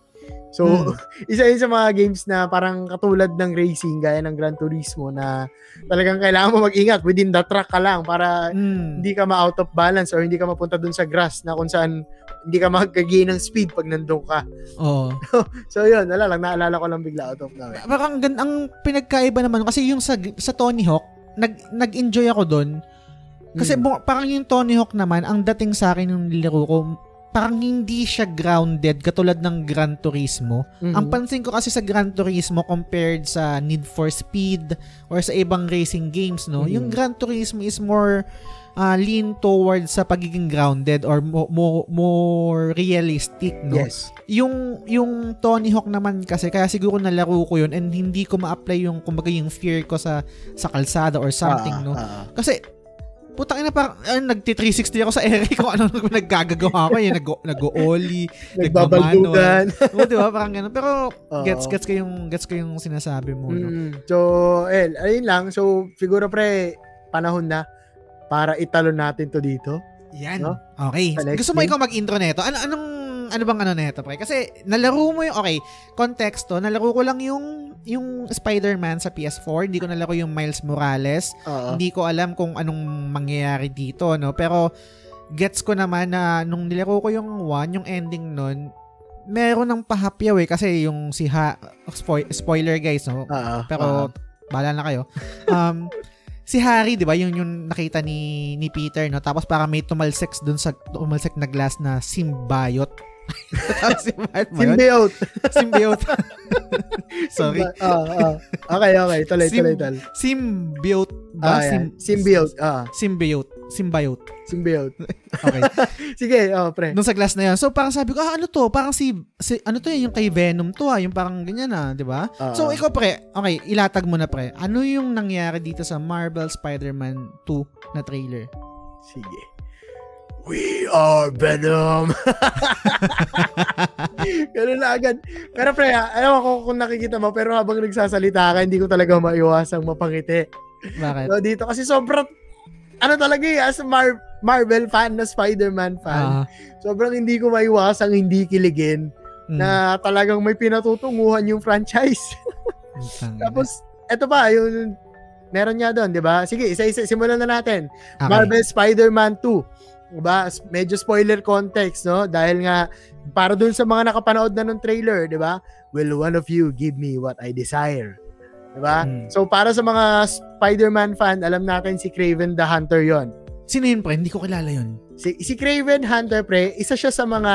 So, Hmm. isa yun sa mga games na parang katulad ng racing, gaya ng Gran Turismo na talagang kailangan mo mag-ingat within the track ka lang para Mm. hindi ka ma-out of balance or hindi ka mapunta dun sa grass na kung saan hindi ka mag-gain ng speed pag nandun ka. Oo. So, yun, wala lang, naalala ko lang bigla out of nowhere. Parang ang, ang pinagkaiba naman kasi yung sa sa Tony Hawk, nag nag-enjoy ako doon. Kasi Mm. bu- parang yung Tony Hawk naman, ang dating sa akin yung nilaro ko, parang hindi siya grounded katulad ng Gran Turismo. Mhm. Ang pansin ko kasi sa Gran Turismo compared sa Need for Speed or sa ibang racing games, no, Mhm. yung Gran Turismo is more ah, lean towards sa pagiging grounded or mo- mo- more realistic, no? Yes. yung yung Tony Hawk naman kasi kaya siguro nalaro ko yun and hindi ko ma-apply yung kumbaga yung fear ko sa sa kalsada or something Ah, no ah. kasi putang ina parang ah, nagti 360 ako sa ere kung ano naggagagawa ko yung nag nag-ollie Nagbabaldugan. o di ba parang ganun pero Oo. gets gets ko yung gets ko yung sinasabi mo no? Mm. So, eh, ayun lang. So, siguro pre, panahon na para italon natin to dito. Yan. No? Okay. Gusto mo ikaw mag-intro nito? Ano anong ano bang ano nito, pre? Kasi nalaro mo yung okay, konteksto, nalaro ko lang yung yung Spider-Man sa PS4, hindi ko nalaro yung Miles Morales. Oo. Hindi ko alam kung anong mangyayari dito, no? Pero gets ko naman na nung nilaro ko yung one, yung ending nun, meron ng pahapyaw eh kasi yung si ha spoil- spoiler guys, no? Oo. Pero bahala na kayo. Um, si Harry, 'di ba, yung yung nakita ni ni Peter, no? Tapos para may tumalsik dun sa tumalsik na glass na symbiote. Tapos ba yun? Symbiote. Symbiote. Sorry. Oo, oo. Okay, okay. Tuloy, Sim- tuloy, tuloy. Symbiote ba? Ah, yan. Sym- Symbiote. Ah, Symbiote. Symbiote. symbiote. Okay. Sige, oh, pre. Nung sa glass na yun. So parang sabi ko, ah, ano to? Parang si, si ano to yung kay Venom to ah. Yung parang ganyan ah, di ba? Oo. So ikaw pre, okay, ilatag mo na pre. Ano yung nangyari dito sa Marvel Spider-Man 2 na trailer? Sige. We are Venom. Ganun na agad. Pero pre, ah, alam ko kung nakikita mo, pero habang nagsasalita ka, hindi ko talaga maiwasang mapangiti. Bakit? So, dito kasi sobrang, ano talaga eh, as a Mar- Marvel fan na Spider-Man fan, Ah, sobrang hindi ko maiwasang hindi kiligin mm, na talagang may pinatutunguhan yung franchise. Tapos, eto pa, yung meron niya doon, di ba? Sige, isa-isa, simulan na natin. Okay. Marvel Spider-Man 2. Diba? S- Medyo spoiler context, no? Dahil nga, para dun sa mga nakapanood na ng trailer, di ba? Will one of you give me what I desire? Diba? Mm. So, para sa mga Spider-Man fan, alam natin si Craven the Hunter yon. Sino yun pre? Hindi ko kilala yun. Si, si Craven Hunter, pre, isa siya sa mga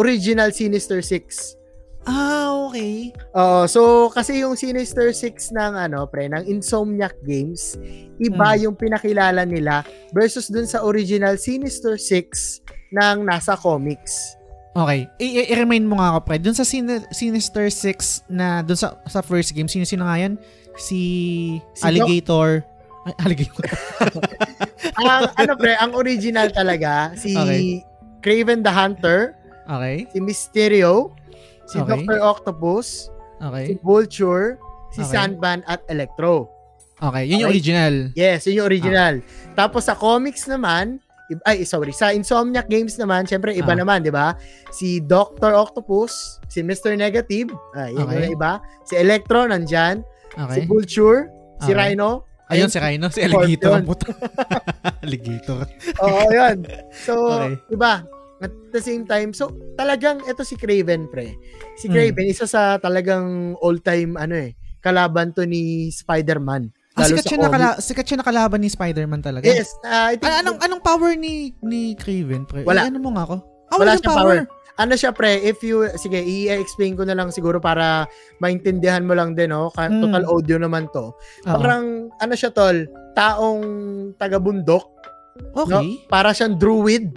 original Sinister Six. Ah, okay. Oo, so kasi yung Sinister Six ng ano, pre, ng Insomniac Games, iba Mm. yung pinakilala nila versus dun sa original Sinister Six ng nasa comics. Okay. I- I-remind mo nga ako, pre. Dun sa Sin- Sinister 6 na, dun sa, sa first game, sino-sino nga yan? Si, Si Alligator. Ay, Alligator. ang ano pre, ang original talaga si Okay. Craven the Hunter, Okay. si Mysterio, si Okay. Dr. Octopus, si Okay. Vulture, si Okay. Sandman at Electro. Okay. Yun yung Okay. original. Yes, yun yung original. Tapos sa comics naman, ay sorry, sa Insomniac Games naman, syempre iba Ah. naman, 'di ba? Si Dr. Octopus, si Mr. Negative, ah, yun Okay. yung iba. Si Electro nandyan, si Okay. Vulture, si Okay. Rhino. Ayun, si Rhino. Si Alligator. Puto. Alligator. Oo, yun. So, Okay. iba. At the same time, so talagang ito si Craven, pre. Si Mm. Craven, isa sa talagang all-time, ano eh, kalaban to ni Spider-Man. Ah, sikat siya, nakala, sikat siya nakalaban ni Spider-Man talaga. Yes, ah, I think, An- anong, anong power ni ni Craven? Pre? Wala. Eh, ano mo nga ako? Ah, Wala wala, siyang siyang power. ano siya pre, if you, sige, i-explain ko na lang siguro para maintindihan mo lang din, no? Ka- Mm. Total audio naman to. Oo. Parang, ano siya tol, taong taga-bundok, okay. para siyang druid,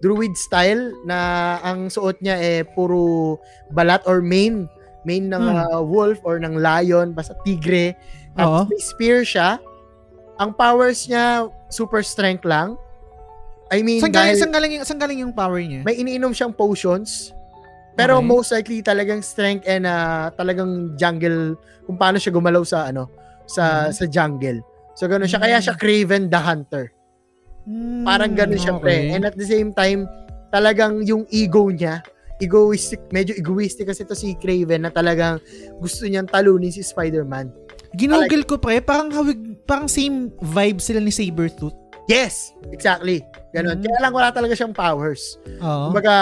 druid style, na ang suot niya eh, puro balat or mane, mane ng Hmm. uh, wolf or ng lion, basta tigre. Tapos may spear siya. Ang powers niya, super strength lang. I mean, Saan galing, saan galing, saan galing yung power niya? may iniinom siyang potions. Pero Okay. most likely talagang strength and uh, talagang jungle kung paano siya gumalaw sa ano sa Mhm. sa jungle. So ganoon siya kaya Mm. siya Craven the Hunter. Hmm, Parang ganoon siya pre. okay. And at the same time talagang yung ego niya egoistic, medyo egoistic kasi to si Craven na talagang gusto niyang talunin si Spider-Man. Ginugol ko pre, parang hawig, parang same vibe sila ni Sabretooth. Yes, exactly. Ganon. Mm. Kaya lang wala talaga siyang powers. Oo. Kumbaga,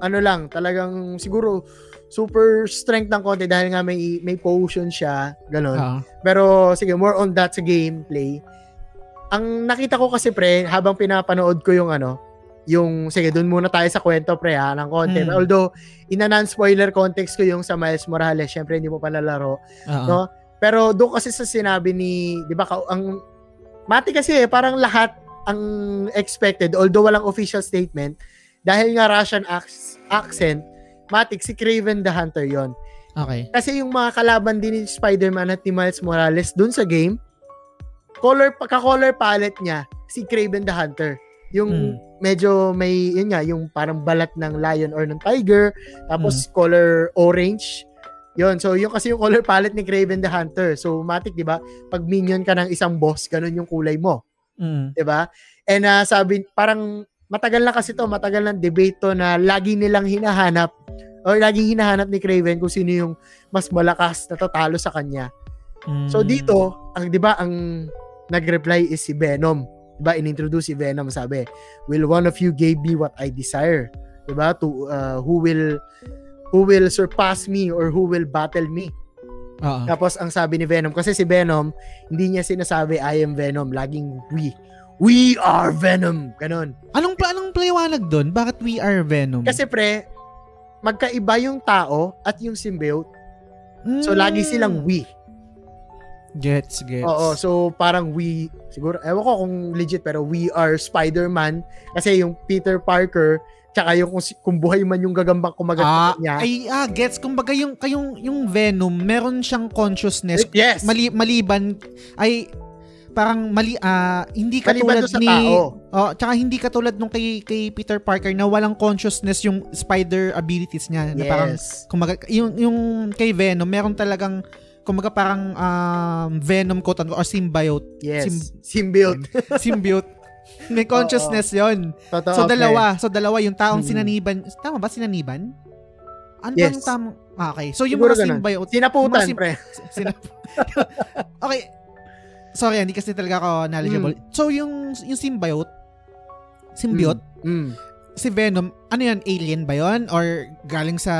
ano lang, talagang siguro super strength ng konti dahil nga may may potion siya, ganon. Oo. Pero sige, more on that sa gameplay. Ang nakita ko kasi pre, habang pinapanood ko yung ano, yung sige, doon muna tayo sa kwento pre ha, ng konti. Mm. Although in a non-spoiler context ko yung sa Miles Morales, syempre hindi mo pa lalaro. Oo. No? Pero doon kasi sa sinabi ni, 'di ba, ang mati kasi eh, parang lahat ang expected although walang official statement dahil nga Russian ac- accent, matik si Craven the Hunter 'yon. Okay. Kasi yung mga kalaban din ni Spider-Man at ni Miles Morales dun sa game, color pagka-color palette niya si Craven the Hunter. Yung Mm. medyo may yun nga yung parang balat ng lion or ng tiger, tapos color orange. Yun, so yung kasi yung color palette ni Craven the Hunter. So matik 'di ba? Pag minion ka ng isang boss, ganun yung kulay mo. Mm. 'di ba? And uh, sabi parang matagal na kasi to, matagal ng debate to na lagi nilang hinahanap or laging hinahanap ni Craven kung sino yung mas malakas na tatalo sa kanya. Mm. So dito, ang 'di ba ang nag-reply is si Venom. 'Di ba? Inintroduce si Venom, sabi, "Will one of you give me what I desire?" 'Di ba? To uh, who will who will surpass me or who will battle me? Oo. Tapos ang sabi ni Venom, kasi si Venom, hindi niya sinasabi I am Venom, laging we. We are Venom. Ganon. Anong pa anong paliwanag doon? Bakit we are Venom? Kasi pre, magkaiba yung tao at yung symbiote. So Mm. lagi silang we. Gets gets. Oo, so parang we, siguro, ewan ko kung legit, pero we are Spider-Man. Kasi yung Peter Parker, tsaka yung kung, kung buhay man yung gagambang kumagat Ah, niya. ay ah gets kumbaga yung kayong yung Venom meron siyang consciousness yes. mali, maliban ay parang mali ah hindi katulad sa ni tao. oh tsaka hindi katulad nung kay kay Peter Parker na walang consciousness yung spider abilities niya na parang Yes. kumaga yung yung kay Venom meron talagang kumaga parang um, Venom quote unquote or symbiote Yes. Sim- symbiote. symbiote may consciousness yon Totoo, so dalawa so dalawa yung taong Mm. sinaniban tama ba sinaniban ano Yes. bang tamang ah, okay so yung Siguro mga ganun. symbiote Sinaputan, sim- pre. Sinap. okay. Sorry, hindi kasi talaga ako knowledgeable. So, yung, yung symbiote, symbiote, Mm. Si Venom, ano yan, alien ba yon Or galing sa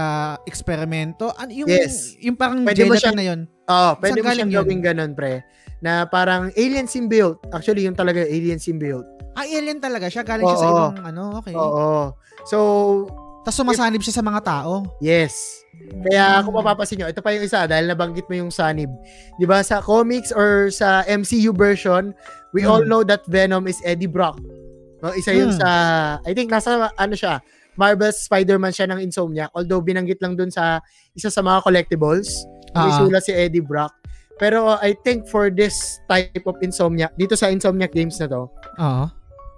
eksperimento? Ano, yung, Yes. yung parang Pwede mo gelatin siyang- na yon Oo, pwede Saan mo siyang yun? gawing ganun, pre. Na parang alien symbiote. Actually, yung talaga alien symbiote. Ah, alien talaga siya. Galing siya sa Oo. ibang, ano, okay. Oo. So, Tapos sumasanib siya sa mga tao. yes. Kaya Hmm. kung mapapansin nyo, ito pa yung isa dahil nabanggit mo yung sanib. 'Di ba sa comics or sa MCU version, we Hmm. all know that Venom is Eddie Brock. No, isa yun Hmm. sa I think nasa ano siya, Marvel Spider-Man siya ng Insomniac. Although binanggit lang dun sa isa sa mga collectibles. May Ah. sulat si Eddie Brock. Pero uh, I think for this type of Insomniac, dito sa Insomniac games na to, Oo.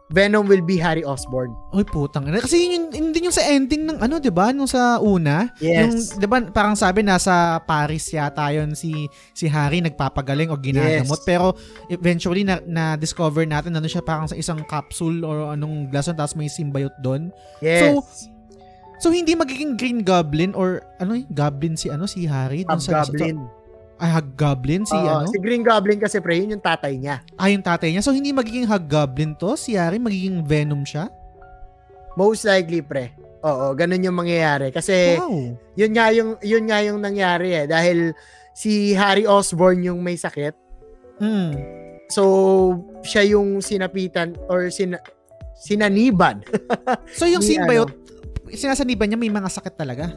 Venom will be Harry Osborn. Uy, putang ina. Kasi yun, yun, yun din yung sa ending ng ano, 'di ba? Nung sa una, yung Yes. 'di ba parang sabi nasa Paris yata yon si si Harry nagpapagaling o ginagamot Yes. pero eventually na, na discover natin ano siya parang sa isang capsule or anong glason tapos may symbiote doon. yes. So hindi magiging Green Goblin or ano yung Goblin si ano si Harry dun sa Hobgoblin. Sa, ay Hobgoblin si Oo, ano? Si Green Goblin kasi pre, yun yung tatay niya. Ah, yung tatay niya. So hindi magiging Hobgoblin to, si Harry magiging Venom siya. Most likely pre. Oo, ganun yung mangyayari. Kasi wow. yun nga yung yun nga yung nangyari eh dahil si Harry Osborn yung may sakit. Mm. So siya yung sinapitan or sin sinaniban. So yung symbiote, sinasaniban niya may mga sakit talaga?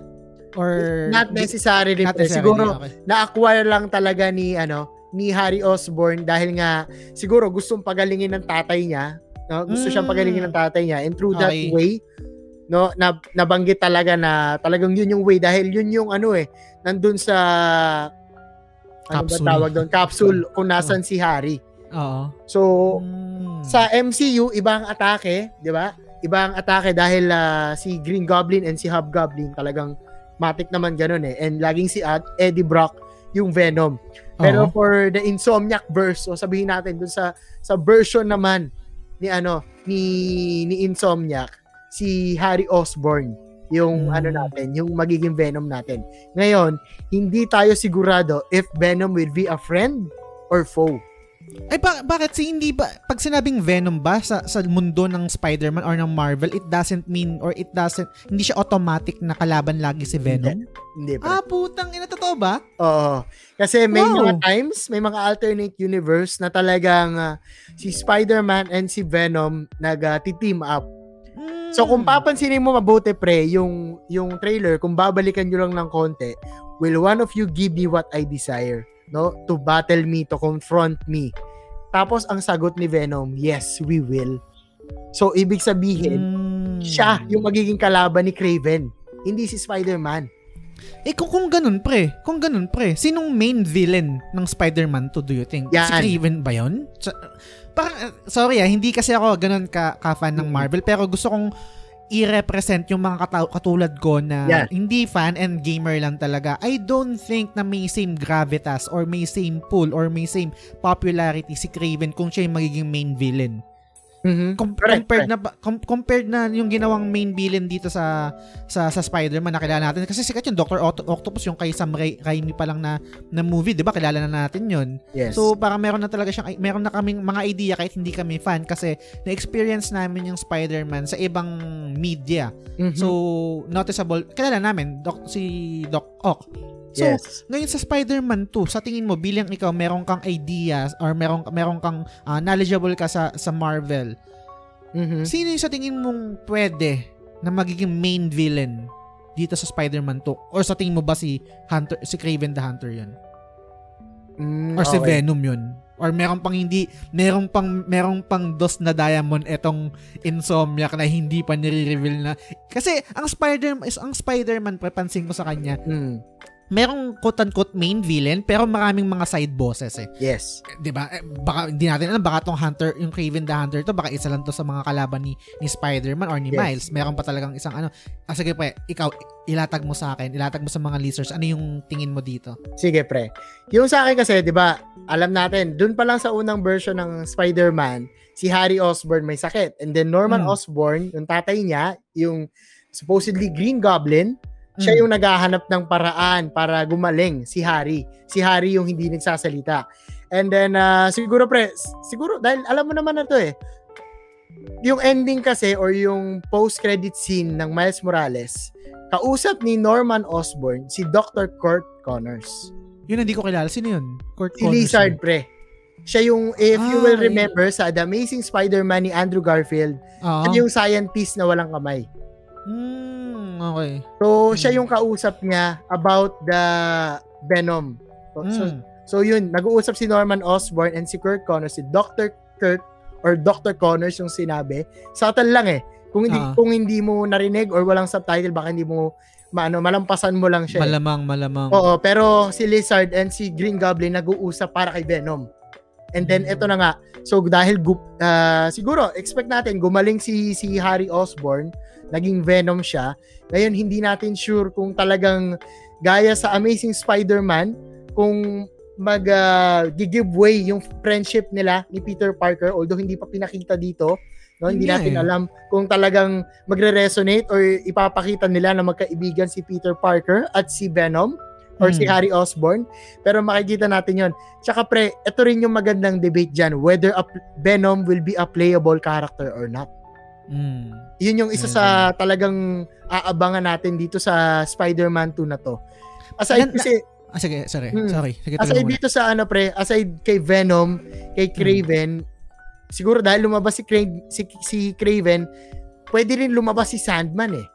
Or Not necessarily not necessarily, Siguro okay. na-acquire lang talaga ni ano ni Harry Osborn dahil nga siguro gustong pagalingin ng tatay niya no gusto siyang Mm. pagalingin ng tatay niya and through that Okay. way no na nabanggit talaga na talagang yun yung way dahil yun yung ano eh nandun sa ano ba Capsule. tawag doon capsule kung nasan si Harry Oo. so Mm. sa MCU ibang atake di ba ibang atake dahil ah, si Green Goblin and si Hobgoblin talagang matik naman ganun eh and laging si Ad- Eddie Brock yung Venom pero Oo. for the Insomniac verse, so sabihin natin dun sa sa version naman ni ano ni ni Insomniac, si Harry Osborn yung Mm. ano natin, yung magiging Venom natin. Ngayon, hindi tayo sigurado if Venom will be a friend or foe. Ay, ba- bakit si hindi ba, pag sinabing Venom ba sa, sa mundo ng Spider-Man or ng Marvel, it doesn't mean or it doesn't, hindi siya automatic na kalaban lagi si Venom? Hindi pre. Ah, putang ina, totoo ba? Oo. Kasi may Wow. mga times, may mga alternate universe na talagang ah, si Spider-Man and si Venom nag-team up. Mm. So kung papansinin mo mabuti pre, yung yung trailer, kung babalikan nyo lang ng konti, will one of you give me what I desire? No? To battle me, to confront me. Tapos ang sagot ni Venom, yes, we will. So ibig sabihin, Mm. siya yung magiging kalaban ni Craven. Hindi si Spider-Man. Eh kung, kung ganun pre, kung ganun pre, sinong main villain ng Spider-Man to do you think? Yan. Si Craven ba yun? Parang, uh, sorry ah, hindi kasi ako ganun ka, ka-fan ng Mm. Marvel, pero gusto kong i-represent yung mga kata- katulad ko na Yeah. hindi fan and gamer lang talaga. I don't think na may same gravitas or may same pull or may same popularity si Craven kung siya yung magiging main villain. Mhm. Com- Correct, compared na com- compared na yung ginawang main villain dito sa sa sa Spider-Man na kilala natin kasi sikat yung Dr. Oct- Octopus yung kay Sam Ra- Raimi pa lang na na movie, 'di ba? Kilala na natin 'yon. Yes. So parang meron na talaga siyang meron na kaming mga idea kahit hindi kami fan kasi na-experience namin yung Spider-Man sa ibang media. Mhm. So noticeable kilala namin Doc, si Doc Ock. So yes. ngayon sa Spider-Man 2, sa tingin mo bilang ikaw meron kang ideas or meron meron kang ah, knowledgeable ka sa sa Marvel, Mhm. Sino yung sa tingin mong pwede na magiging main villain dito sa Spider-Man 2? Or sa tingin mo ba si Hunter si Craven the Hunter yun? Mm, Or si okay. Venom yun? Or meron pang hindi, meron pang meron pang dos na diamond etong Insomniac na hindi pa nire-reveal na. Kasi ang Spider is ang Spider-Man papansin ko sa kanya, Mm, merong quote-unquote main villain pero maraming mga side bosses eh. yes. 'di ba? Eh, baka hindi natin alam baka tong Hunter, yung Craven the Hunter to baka isa lang to sa mga kalaban ni ni Spider-Man or ni Yes. Miles. Meron pa talagang isang ano. Ah, sige pa, ikaw ilatag mo sa akin, ilatag mo sa mga listeners ano yung tingin mo dito? Sige, pre. Yung sa akin kasi, di ba, alam natin, dun pa lang sa unang version ng Spider-Man, si Harry Osborn may sakit. And then Norman Hmm. Osborn, yung tatay niya, yung supposedly Green Goblin, siya Mm. yung naghahanap ng paraan para gumaling si Harry. Si Harry yung hindi nagsasalita. And then, ah, siguro pre, siguro, dahil alam mo naman na to eh, yung ending kasi or yung post-credit scene ng Miles Morales, kausap ni Norman Osborn si Dr. Kurt Connors. Yun hindi ko kilala. Sino yun? Kurt Si Connors Lizard, yun. pre. Siya yung, if you Ah, will okay. remember, sa The Amazing Spider-Man ni Andrew Garfield, siya yung scientist na walang kamay. Hmm, okay. So, siya Hmm. yung kausap niya about the Venom. So, so, Hmm. so yun, nag-uusap si Norman Osborn and si Kurt Connors, si Dr. Kurt or Dr. Connors yung sinabi. Subtle lang eh. Kung hindi Ah. kung hindi mo narinig or walang subtitle, baka hindi mo maano, malampasan mo lang siya. eh. Malamang, malamang. Oo, pero si Lizard and si Green Goblin nag-uusap para kay Venom. And then Mm. eto na nga. So dahil ah, siguro expect natin gumaling si si Harry Osborn, naging Venom siya. Ngayon hindi natin sure kung talagang gaya sa Amazing Spider-Man kung mag ah, gi-give way yung friendship nila ni Peter Parker although hindi pa pinakita dito. No, hindi nga natin alam kung talagang magre-resonate or ipapakita nila na magkaibigan si Peter Parker at si Venom or si Hmm. Harry Osborn. Pero makikita natin yon. Tsaka pre, ito rin yung magandang debate dyan, whether a Venom will be a playable character or not. Hmm. Yun yung isa sa talagang aabangan natin dito sa Spider-Man 2 na to. Aside Nan- kasi, Ah, sige, sorry. Hmm. Sorry. Sige, aside muna. dito sa ano pre, aside kay Venom, kay Craven, siguro dahil lumabas si, Cra- si, si Craven, pwede rin lumabas si Sandman eh.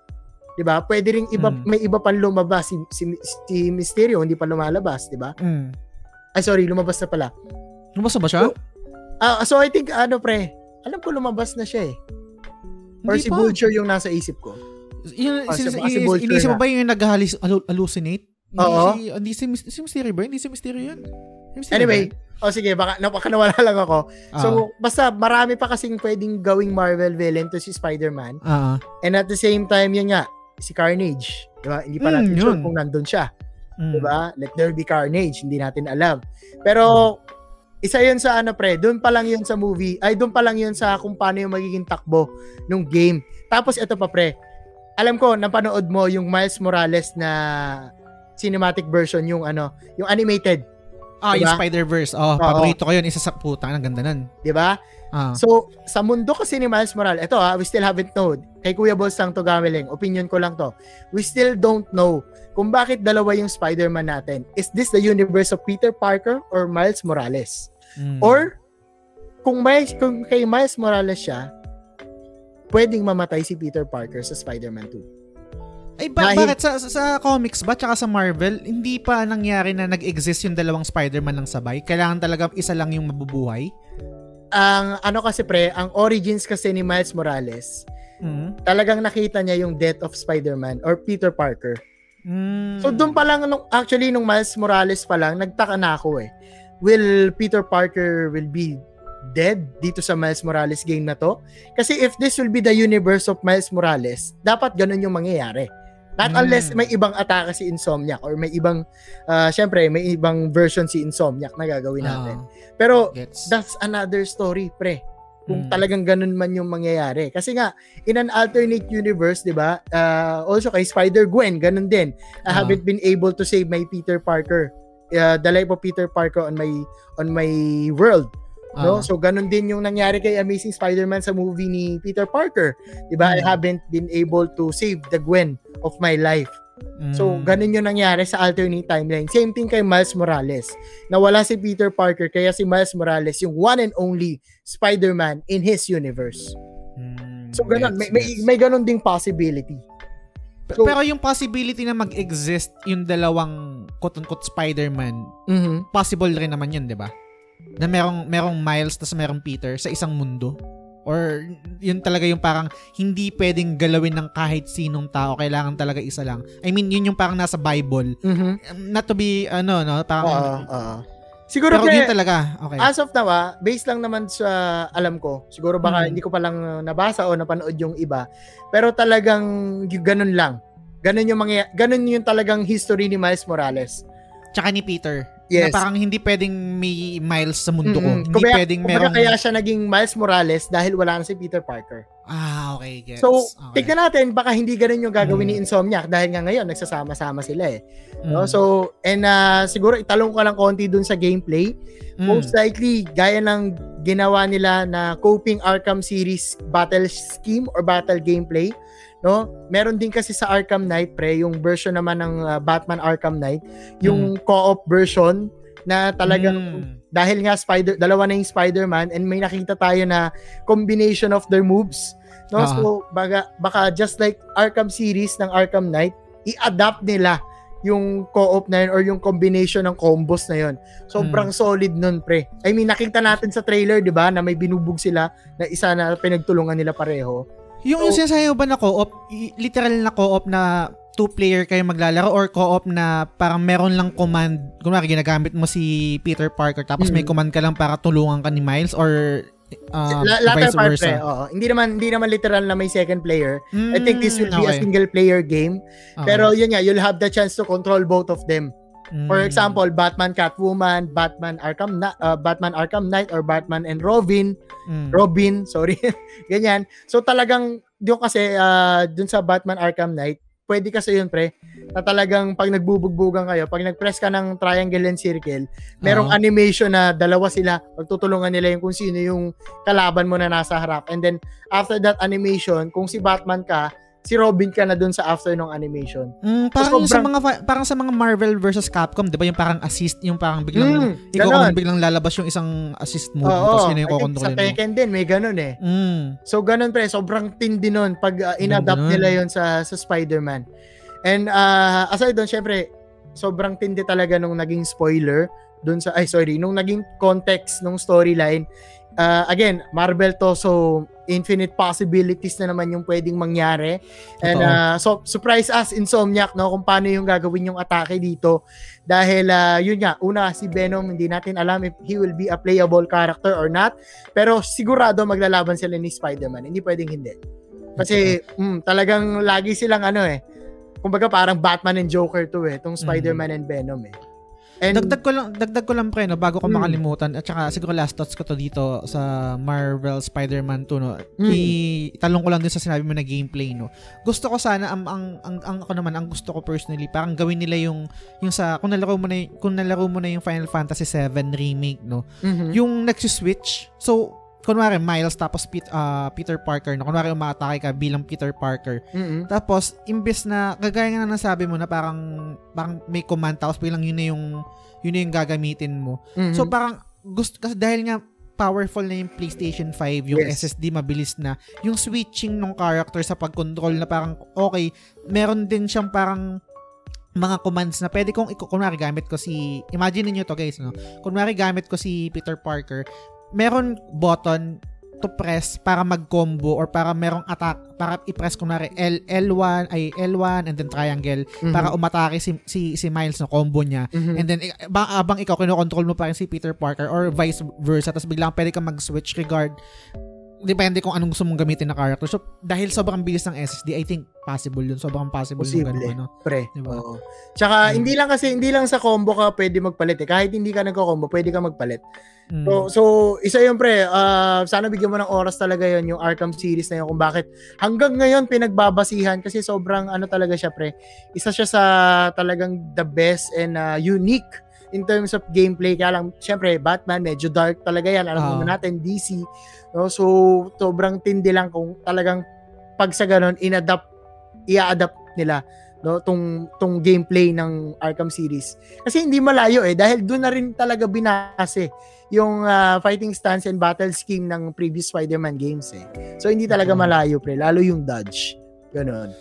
'Di ba? Pwede rin iba Hmm. may iba pang lumabas si, si, si Mysterio hindi pa lumalabas, 'di ba? Hmm. Ay sorry, lumabas na pala. Lumabas na ba siya? Ah, so I think ano pre, alam ko lumabas na siya eh. Or Hindi si pa. Vulture yung nasa isip ko. Yun, Ah, si- ah, si inis- Vulture inisip mo ba yung nag-hallucinate? Oo. Si, hindi si, si Mysterio ba? Hindi si Mysterio yun. Si Mysterio Anyway, ba? o sige, baka napaka nawala lang ako. Ah. So, basta marami pa kasing pwedeng gawing Marvel villain to si Spider-Man. Ah, ah. And at the same time, yun nga, si Carnage. Di ba? Hindi pa Mm, natin sure yun. kung nandun siya. Mm. Di ba? Let there be Carnage. Hindi natin alam. Pero, isa yun sa ano pre, doon pa lang yun sa movie, ay doon pa lang yun sa kung paano yung magiging takbo nung game. Tapos ito pa pre, alam ko, napanood mo yung Miles Morales na cinematic version, yung ano, yung animated, Ah, yung Diba? Spider-Verse. Oh, Oo. paborito ko yun. Isa sa puta. Ang ganda nun. di ba? Ah. So, sa mundo kasi ni Miles Morales, ito ha, we still haven't known. Kay Kuya Boss lang to gamiling. Opinion ko lang to. We still don't know kung bakit dalawa yung Spider-Man natin. Is this the universe of Peter Parker or Miles Morales? Mm. Or, kung, Miles, kung kay Miles Morales siya, pwedeng mamatay si Peter Parker sa Spider-Man 2. Ay, ba- dahil- bakit sa, sa, sa comics ba tsaka sa Marvel, hindi pa nangyari na nag-exist yung dalawang Spider-Man ng sabay? Kailangan talaga isa lang yung mabubuhay? Ang ano kasi pre, ang origins kasi ni Miles Morales, Mm. talagang nakita niya yung death of Spider-Man or Peter Parker. Mm. So doon pa lang nung actually nung Miles Morales pa lang nagtaka na ako eh. Will Peter Parker will be dead dito sa Miles Morales game na to? Kasi if this will be the universe of Miles Morales, dapat ganun yung mangyayari. Not Mm. unless may ibang atake si Insomniac or may ibang uh, syempre may ibang version si Insomniac na gagawin natin. Ah, Pero gets. that's another story, pre. Kung Mm. talagang ganun man yung mangyayari. Kasi nga, in an alternate universe, di ba? Uh, also kay Spider-Gwen, ganun din. I Ah. haven't been able to save my Peter Parker. Uh, the life of Peter Parker on my on my world. No? Ah. So, ganun din yung nangyari kay Amazing Spider-Man sa movie ni Peter Parker. Di ba? I Mm. haven't been able to save the Gwen of my life. So, Mm. ganun yung nangyari sa alternate timeline. Same thing kay Miles Morales. Nawala si Peter Parker, kaya si Miles Morales yung one and only Spider-Man in his universe. Mm, So, ganun. gets, May, may, gets. may ganun ding possibility. So- Pero yung possibility na mag-exist yung dalawang quote-unquote Spider-Man, Mhm. possible rin naman yun, di ba? Na merong, merong Miles tas merong Peter sa isang mundo. Or yun talaga yung parang hindi pwedeng galawin ng kahit sinong tao. Kailangan talaga isa lang. I mean, yun yung parang nasa Bible. Mhm. Um, Not to be, ano, no? Parang, oo. Siguro pero yun talaga. Okay. as of now, ah, based lang naman sa alam ko, siguro baka Mhm. hindi ko pa lang nabasa o napanood yung iba, pero talagang ganun lang. Ganun yung mga ganun yung talagang history ni Miles Morales. Tsaka ni Peter. Yes. Na parang hindi pwedeng may Miles sa mundo ko. Mm-mm. Hindi Kumbaga- pwedeng kumbaga merong... kaya siya naging Miles Morales dahil wala na si Peter Parker. Ah, okay. Gets. So, okay. tignan natin, baka hindi ganun yung gagawin Mm. ni Insomniac dahil nga ngayon, nagsasama-sama sila eh. Mm. No? So, and uh, siguro italong ko lang konti dun sa gameplay. Mm. Most likely, gaya ng ginawa nila na coping Arkham series battle scheme or battle gameplay, no? Meron din kasi sa Arkham Knight, pre, yung version naman ng uh, Batman Arkham Knight, yung co-op version na talagang Mm. dahil nga spider dalawa na yung Spider-Man and may nakita tayo na combination of their moves no Ah. so baka baka just like Arkham series ng Arkham Knight i-adapt nila yung co-op na yun or yung combination ng combos na yun. Sobrang Hmm. solid nun, pre. I mean, nakita natin sa trailer, di ba, na may binubog sila na isa na pinagtulungan nila pareho. Yung, yung So- sinasabi mo ba na co-op, literal na co-op na two-player kayo maglalaro or co-op na parang meron lang command, kunwari ginagamit mo si Peter Parker tapos may Mm. command ka lang para tulungan ka ni Miles or uh, La- latter vice part, versa? pre. Oo. Hindi naman hindi naman literal na may second player. I think this will Mm, be a okay. single player game. Okay. Pero yun nga, you'll have the chance to control both of them. For Mm. example, Batman Catwoman, Batman Arkham Na- uh, Batman Arkham Knight or Batman and Robin, Mm. Robin, sorry. Ganyan. So talagang doon kasi uh, doon sa Batman Arkham Knight, pwede kasi yun pre, na talagang pag nagbubugbugan kayo, pag nag-press ka ng triangle and circle, merong Oo. animation na dalawa sila, pagtutulungan nila yung kung sino yung kalaban mo na nasa harap. And then after that animation, kung si Batman ka, si Robin ka na doon sa after ng animation. Mm, parang yung sa sobrang- mga parang sa mga Marvel versus Capcom, 'di ba? Yung parang assist, yung parang biglang Mm, ikaw biglang lalabas yung isang assist Oo, tapos yun yung sa kokontrolin mo. Tekken din, may ganun eh. Mm. So ganun pre, sobrang tindi nun pag uh, inadapt nila yon sa sa Spider-Man. And uh, aside doon, syempre, sobrang tindi talaga nung naging spoiler doon sa ay sorry, nung naging context nung storyline. Uh, again, Marvel to so infinite possibilities na naman yung pwedeng mangyari. And Totoo. uh, so surprise us Insomniac no kung paano yung gagawin yung atake dito. Dahil uh, yun nga una si Venom hindi natin alam if he will be a playable character or not. Pero sigurado maglalaban sila ni Spider-Man. Hindi pwedeng hindi. Kasi mm, talagang lagi silang ano eh. Kumbaga parang Batman and Joker to eh tong Spider-Man and Venom eh And, Dagdag ko lang, dagdag ko lang pre, no, bago ko Mm. makalimutan, at saka siguro last thoughts ko to dito sa Marvel Spider-Man 2, no. Mm. I- italong ko lang din sa sinabi mo na gameplay, no. Gusto ko sana, ang, ang, ang, ang ako naman, ang gusto ko personally, parang gawin nila yung, yung sa, kung nalaro mo na, kung nalaro mo na yung Final Fantasy 7 remake, no, Mhm. yung nagsi-switch. So, kunwari Miles tapos Pete, ah, Peter Parker, no? kunwari umatake ka bilang Peter Parker. Mhm. Tapos, imbes na, gagaya nga na nasabi mo na parang, parang may command tapos bilang yun na yung, yun na yung gagamitin mo. Mhm. So, parang, gusto, kasi dahil nga, powerful na yung PlayStation 5, yung Yes. SSD mabilis na, yung switching ng character sa pag-control na parang, okay, meron din siyang parang, mga commands na pwede kong, kunwari gamit ko si, imagine niyo to guys, no? Kunwari gamit ko si Peter Parker, meron button to press para mag-combo or para merong attack, para i-press kunwari L, L1, ay L1 and then triangle Mhm. para umatake si, si, si Miles na combo niya. Mhm. And then, ba, abang ikaw, kinokontrol mo pa rin si Peter Parker or vice versa, tapos biglang pwede kang mag-switch regard depende kung anong gusto mong gamitin na character. So, dahil sobrang bilis ng SSD, I think possible yun. Sobrang possible yung Posible. ganun, ano. Pre. Diba? Oo. Tsaka, Mm. hindi lang kasi, hindi lang sa combo ka pwede magpalit eh. Kahit hindi ka nagko-combo, pwede ka magpalit. Mm. So, so isa yun pre, ah, sana bigyan mo ng oras talaga yon yung Arkham series na yun kung bakit hanggang ngayon pinagbabasihan kasi sobrang ano talaga siya pre. Isa siya sa talagang the best and ah, unique in terms of gameplay. Kaya lang, syempre, Batman, medyo dark talaga yan. Alam Ah. naman natin, DC. No? So, sobrang tindi lang kung talagang pag sa ganun, inadapt, i-adapt nila no tong tong gameplay ng Arkham series kasi hindi malayo eh dahil doon na rin talaga binase yung ah, fighting stance and battle scheme ng previous Spider-Man games eh. So hindi talaga malayo pre, lalo yung dodge. Ganun.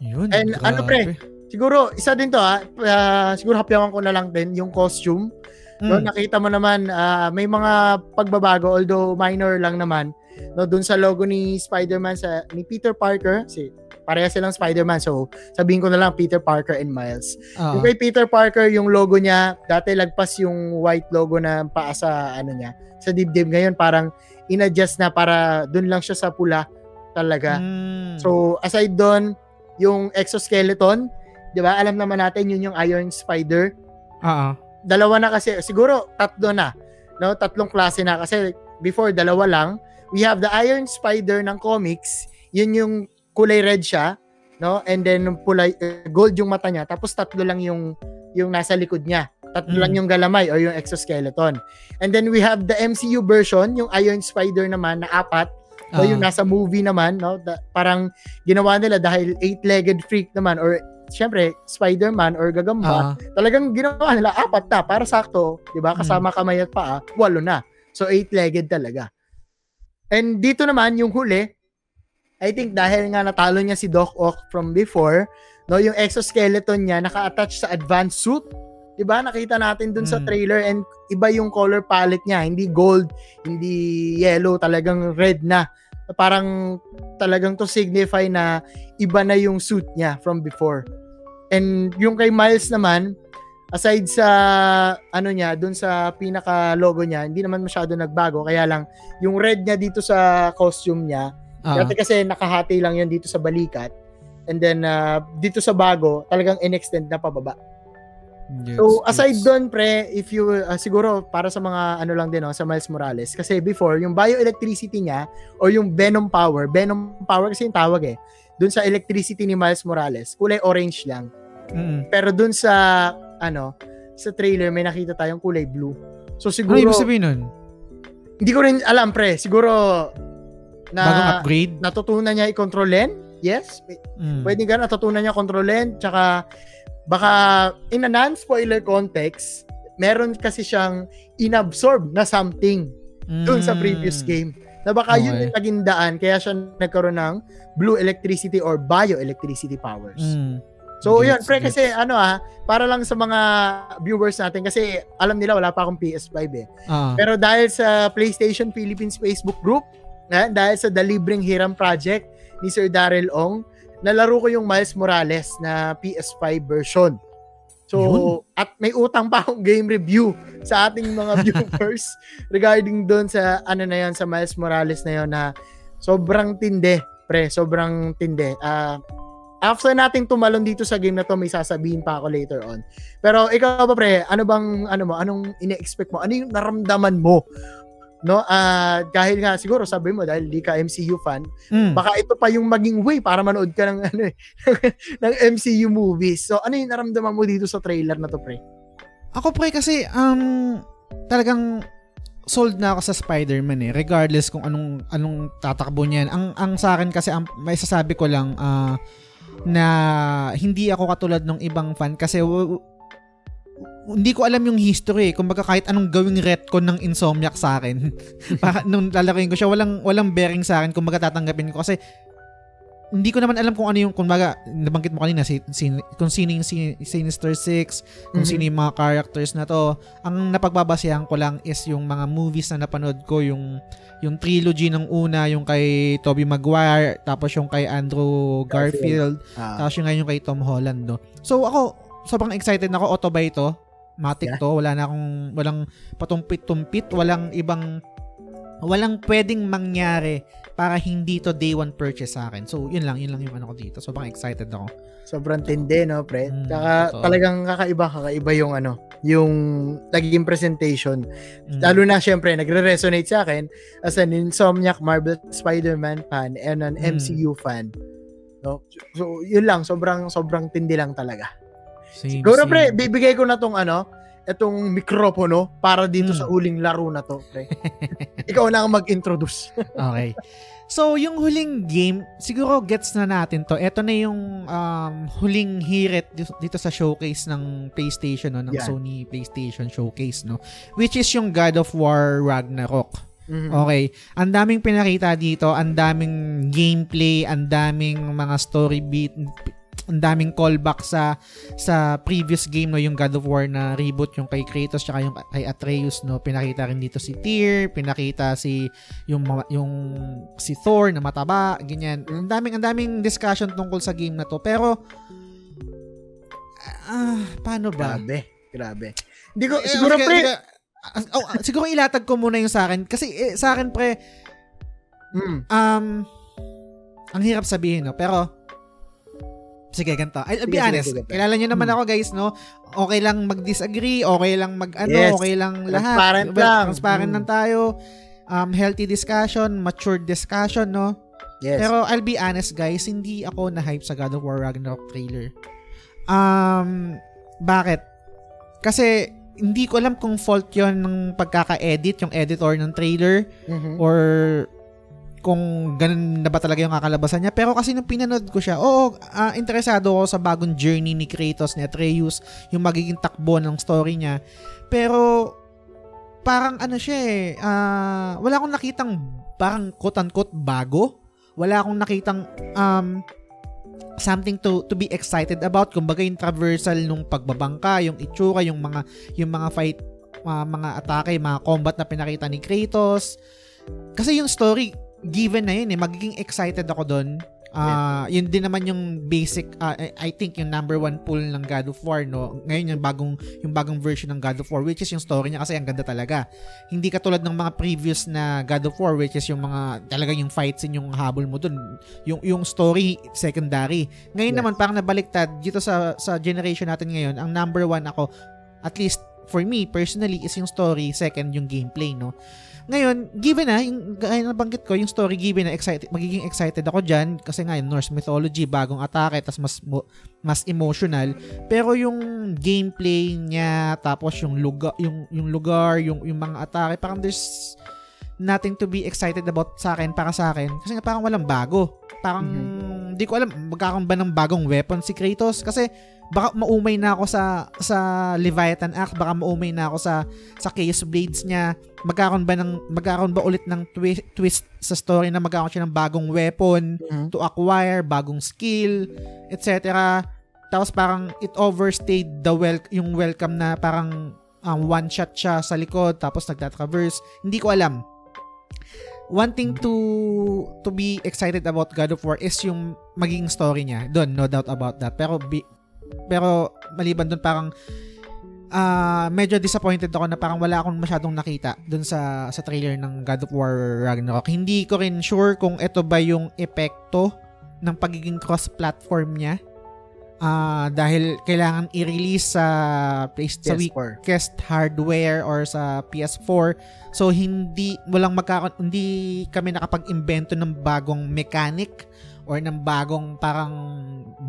Yun, And ano, pre? Siguro isa din to ha, ah, siguro hapyawan ko na lang din yung costume. No, Mm. nakita mo naman ah, may mga pagbabago although minor lang naman no doon sa logo ni Spider-Man sa ni Peter Parker si pareha silang Spider-Man so sabihin ko na lang Peter Parker and Miles. Ah. Yung kay Peter Parker, yung logo niya, dati lagpas yung white logo na paa sa ano niya, sa dibdib ngayon parang inadjust na para dun lang siya sa pula talaga. Mm. So aside doon, yung exoskeleton, 'di ba? Alam naman natin yun yung Iron Spider. Ah. Dalawa na kasi, siguro tatlo na. No, tatlong klase na kasi before dalawa lang. We have the Iron Spider ng comics. Yun yung kulay red siya, no? And then pulay eh, gold yung mata niya, tapos tatlo lang yung yung nasa likod niya. Tatlo Mm. lang yung galamay or yung exoskeleton. And then we have the MCU version, yung Iron Spider naman na apat. So Ah. yung nasa movie naman, no? Da- parang ginawa nila dahil eight-legged freak naman or syempre Spider-Man or gagamba, talagang ginawa nila apat na para sakto, 'di ba? Kasama kamay at paa, walo na. So eight-legged talaga. And dito naman yung huli, I think dahil nga natalo niya si Doc Ock from before, no, yung exoskeleton niya naka-attach sa advanced suit. 'Di ba? Nakita natin dun sa Mm. trailer and iba yung color palette niya, hindi gold, hindi yellow, talagang red na. Parang talagang to signify na iba na yung suit niya from before. And yung kay Miles naman, aside sa ano niya, dun sa pinaka logo niya, hindi naman masyado nagbago. Kaya lang, yung red niya dito sa costume niya, Ah. dati kasi nakahati lang yun dito sa balikat. And then, ah, dito sa bago, talagang in-extend na pababa. Gets, So, aside gets. doon, pre, if you, ah, siguro, para sa mga ano lang din, no, sa Miles Morales, kasi before, yung bioelectricity niya, or yung Venom Power, Venom Power kasi yung tawag eh, dun sa electricity ni Miles Morales, kulay orange lang. Mm. Pero dun sa, ano, sa trailer, may nakita tayong kulay blue. So, Ano siguro, ibig sabihin nun? hindi ko rin alam, pre, siguro, na, Bagong upgrade? natutunan niya i-controlin, yes, Mm. Pwede ka natutunan niya kontrolin, tsaka baka in a non-spoiler context, meron kasi siyang inabsorb na something dun sa previous Mm. game. Na baka yun Okay. yung naging daan, kaya siya nagkaroon ng blue electricity or bioelectricity powers. Mm. So Gets, yun, pre, gets. kasi ano ah, para lang sa mga viewers natin, kasi alam nila wala pa akong PS5 eh. Ah. Pero dahil sa PlayStation Philippines Facebook group, eh, dahil sa The Libreng Hiram Project ni Sir Daryl Ong, nalaro ko yung Miles Morales na PS5 version. So, Yun. at may utang pa akong game review sa ating mga viewers regarding doon sa ano na yon sa Miles Morales na yon na sobrang tinde, pre, sobrang tinde. Ah, after nating tumalon dito sa game na to, may sasabihin pa ako later on. Pero ikaw ba pre, ano bang ano mo, anong ine-expect mo? Ano yung naramdaman mo? No, ah dahil nga siguro sabi mo dahil di ka MCU fan, Mm. baka ito pa yung maging way para manood ka ng ano eh, ng MCU movies. So ano yung naramdaman mo dito sa trailer na to, pre? Ako pre kasi um talagang sold na ako sa Spider-Man eh regardless kung anong anong tatakbo niyan. Ang ang sa akin kasi ang may sasabi ko lang ah, na hindi ako katulad ng ibang fan kasi w- hindi ko alam yung history eh. Kumbaga kahit anong gawing retcon ng Insomniac sa akin. Baka nung lalakihin ko siya, walang walang bearing sa akin kung tatanggapin ko kasi hindi ko naman alam kung ano yung kumbaga nabanggit mo kanina si, si, kung sino yung si, Sinister Six, kung Mhm. sino yung mga characters na to. Ang napagbabasehan ko lang is yung mga movies na napanood ko, yung yung trilogy ng una, yung kay Tobey Maguire, tapos yung kay Andrew Garfield, Ah, tapos yung ngayon kay Tom Holland, no. So ako, sobrang excited na ako, auto ba ito? Matic Yeah. to, wala na akong, walang patumpit-tumpit, walang ibang, walang pwedeng mangyari para hindi to day one purchase sa akin. So, yun lang, yun lang yung ano ko dito. Sobrang excited ako. sobrang tindi, no, pre? Mm, Tsaka totoo. talagang kakaiba, kakaiba yung ano, yung naging presentation. Mm. Lalo na syempre, nagre-resonate sa akin as an Insomniac Marvel Spider-Man fan and an Mm. MCU fan. No? So, yun lang, sobrang sobrang tindi lang talaga. Same, Siguro same. pre, bibigay ko na tong ano, itong mikropono para dito Mm. sa huling laro na to, pre. Ikaw na ang mag-introduce. Okay. So, yung huling game, siguro gets na natin to. Ito na yung um, huling hirit dito, sa showcase ng PlayStation, no? ng Yan. Sony PlayStation Showcase, no? Which is yung God of War Ragnarok. Mhm. Okay. Ang daming pinakita dito, ang daming gameplay, ang daming mga story beat, ang daming callback sa sa previous game no yung God of War na reboot yung kay Kratos tsaka yung kay Atreus no? Pinakita rin dito si Tyr pinakita si yung yung si Thor na mataba ganyan. Ang daming ang daming discussion tungkol sa game na to. Pero ah paano ba? Grabe, grabe. Hindi ko, eh, siguro sige, pre, sige. Ah, oh, siguro ilatag ko muna yung sa akin. Kasi eh, sa akin pre mm, um ang hirap sabihin no? Pero sige ganito I'll, be Sige, sige, honest sige, pre. kilala niyo naman Hmm. ako guys no okay lang mag-disagree okay lang mag ano Yes. okay lang lahat Transparent Well, lang. transparent Hmm. lang tayo um healthy discussion mature discussion no yes. pero I'll be honest guys, hindi ako na-hype sa God of War Ragnarok trailer. Um, bakit? Kasi hindi ko alam kung fault yon ng pagkaka-edit, yung editor ng trailer, Mhm. or kung ganun na ba talaga yung kakalabasan niya. Pero kasi nung pinanood ko siya, oo, ah, interesado ako sa bagong journey ni Kratos, ni Atreus, yung magiging takbo ng story niya. Pero, parang ano siya eh, ah, wala akong nakitang parang quote-unquote bago. Wala akong nakitang um, something to to be excited about. Kumbaga yung traversal nung pagbabangka, yung itsura, yung mga yung mga fight ah, mga atake, mga combat na pinakita ni Kratos. Kasi yung story given na yun eh, magiging excited ako doon. Ah, yun din naman yung basic ah, I think yung number one pull ng God of War no. Ngayon yung bagong yung bagong version ng God of War which is yung story niya kasi ang ganda talaga. Hindi katulad ng mga previous na God of War which is yung mga talagang yung fight scene yung habol mo dun. Yung yung story secondary. Ngayon Yes. naman parang nabaliktad dito sa sa generation natin ngayon, ang number one ako at least for me personally is yung story, second yung gameplay no. Ngayon, given na, yung gaya na banggit ko, yung story given na excited, magiging excited ako dyan kasi nga yung Norse mythology, bagong atake, tas mas mas emotional. Pero yung gameplay niya, tapos yung lugar, yung, yung lugar, yung, yung mga atake, parang there's nothing to be excited about sa akin, para sa akin. Kasi nga parang walang bago. Parang, hindi ko alam, magkakaroon ba ng bagong weapon si Kratos? Kasi, baka maumay na ako sa sa Leviathan Axe, baka maumay na ako sa sa Chaos Blades niya. Magkakaroon ba ng magkakaroon ba ulit ng twi- twist sa story na magkakaroon siya ng bagong weapon Mhm. to acquire, bagong skill, etc. Tapos parang it overstayed the wel yung welcome na parang um, one shot siya sa likod tapos nagtatraverse. Hindi ko alam. One thing to to be excited about God of War is yung magiging story niya. Doon, no doubt about that. Pero bi- pero maliban doon parang ah medyo disappointed ako na parang wala akong masyadong nakita doon sa sa trailer ng God of War Ragnarok. Hindi ko rin sure kung ito ba yung epekto ng pagiging cross-platform niya. Ah, dahil kailangan i-release sa place sa week PS4. Quest hardware or sa PS4. So hindi walang magkaka hindi kami nakapag-imbento ng bagong mechanic or ng bagong parang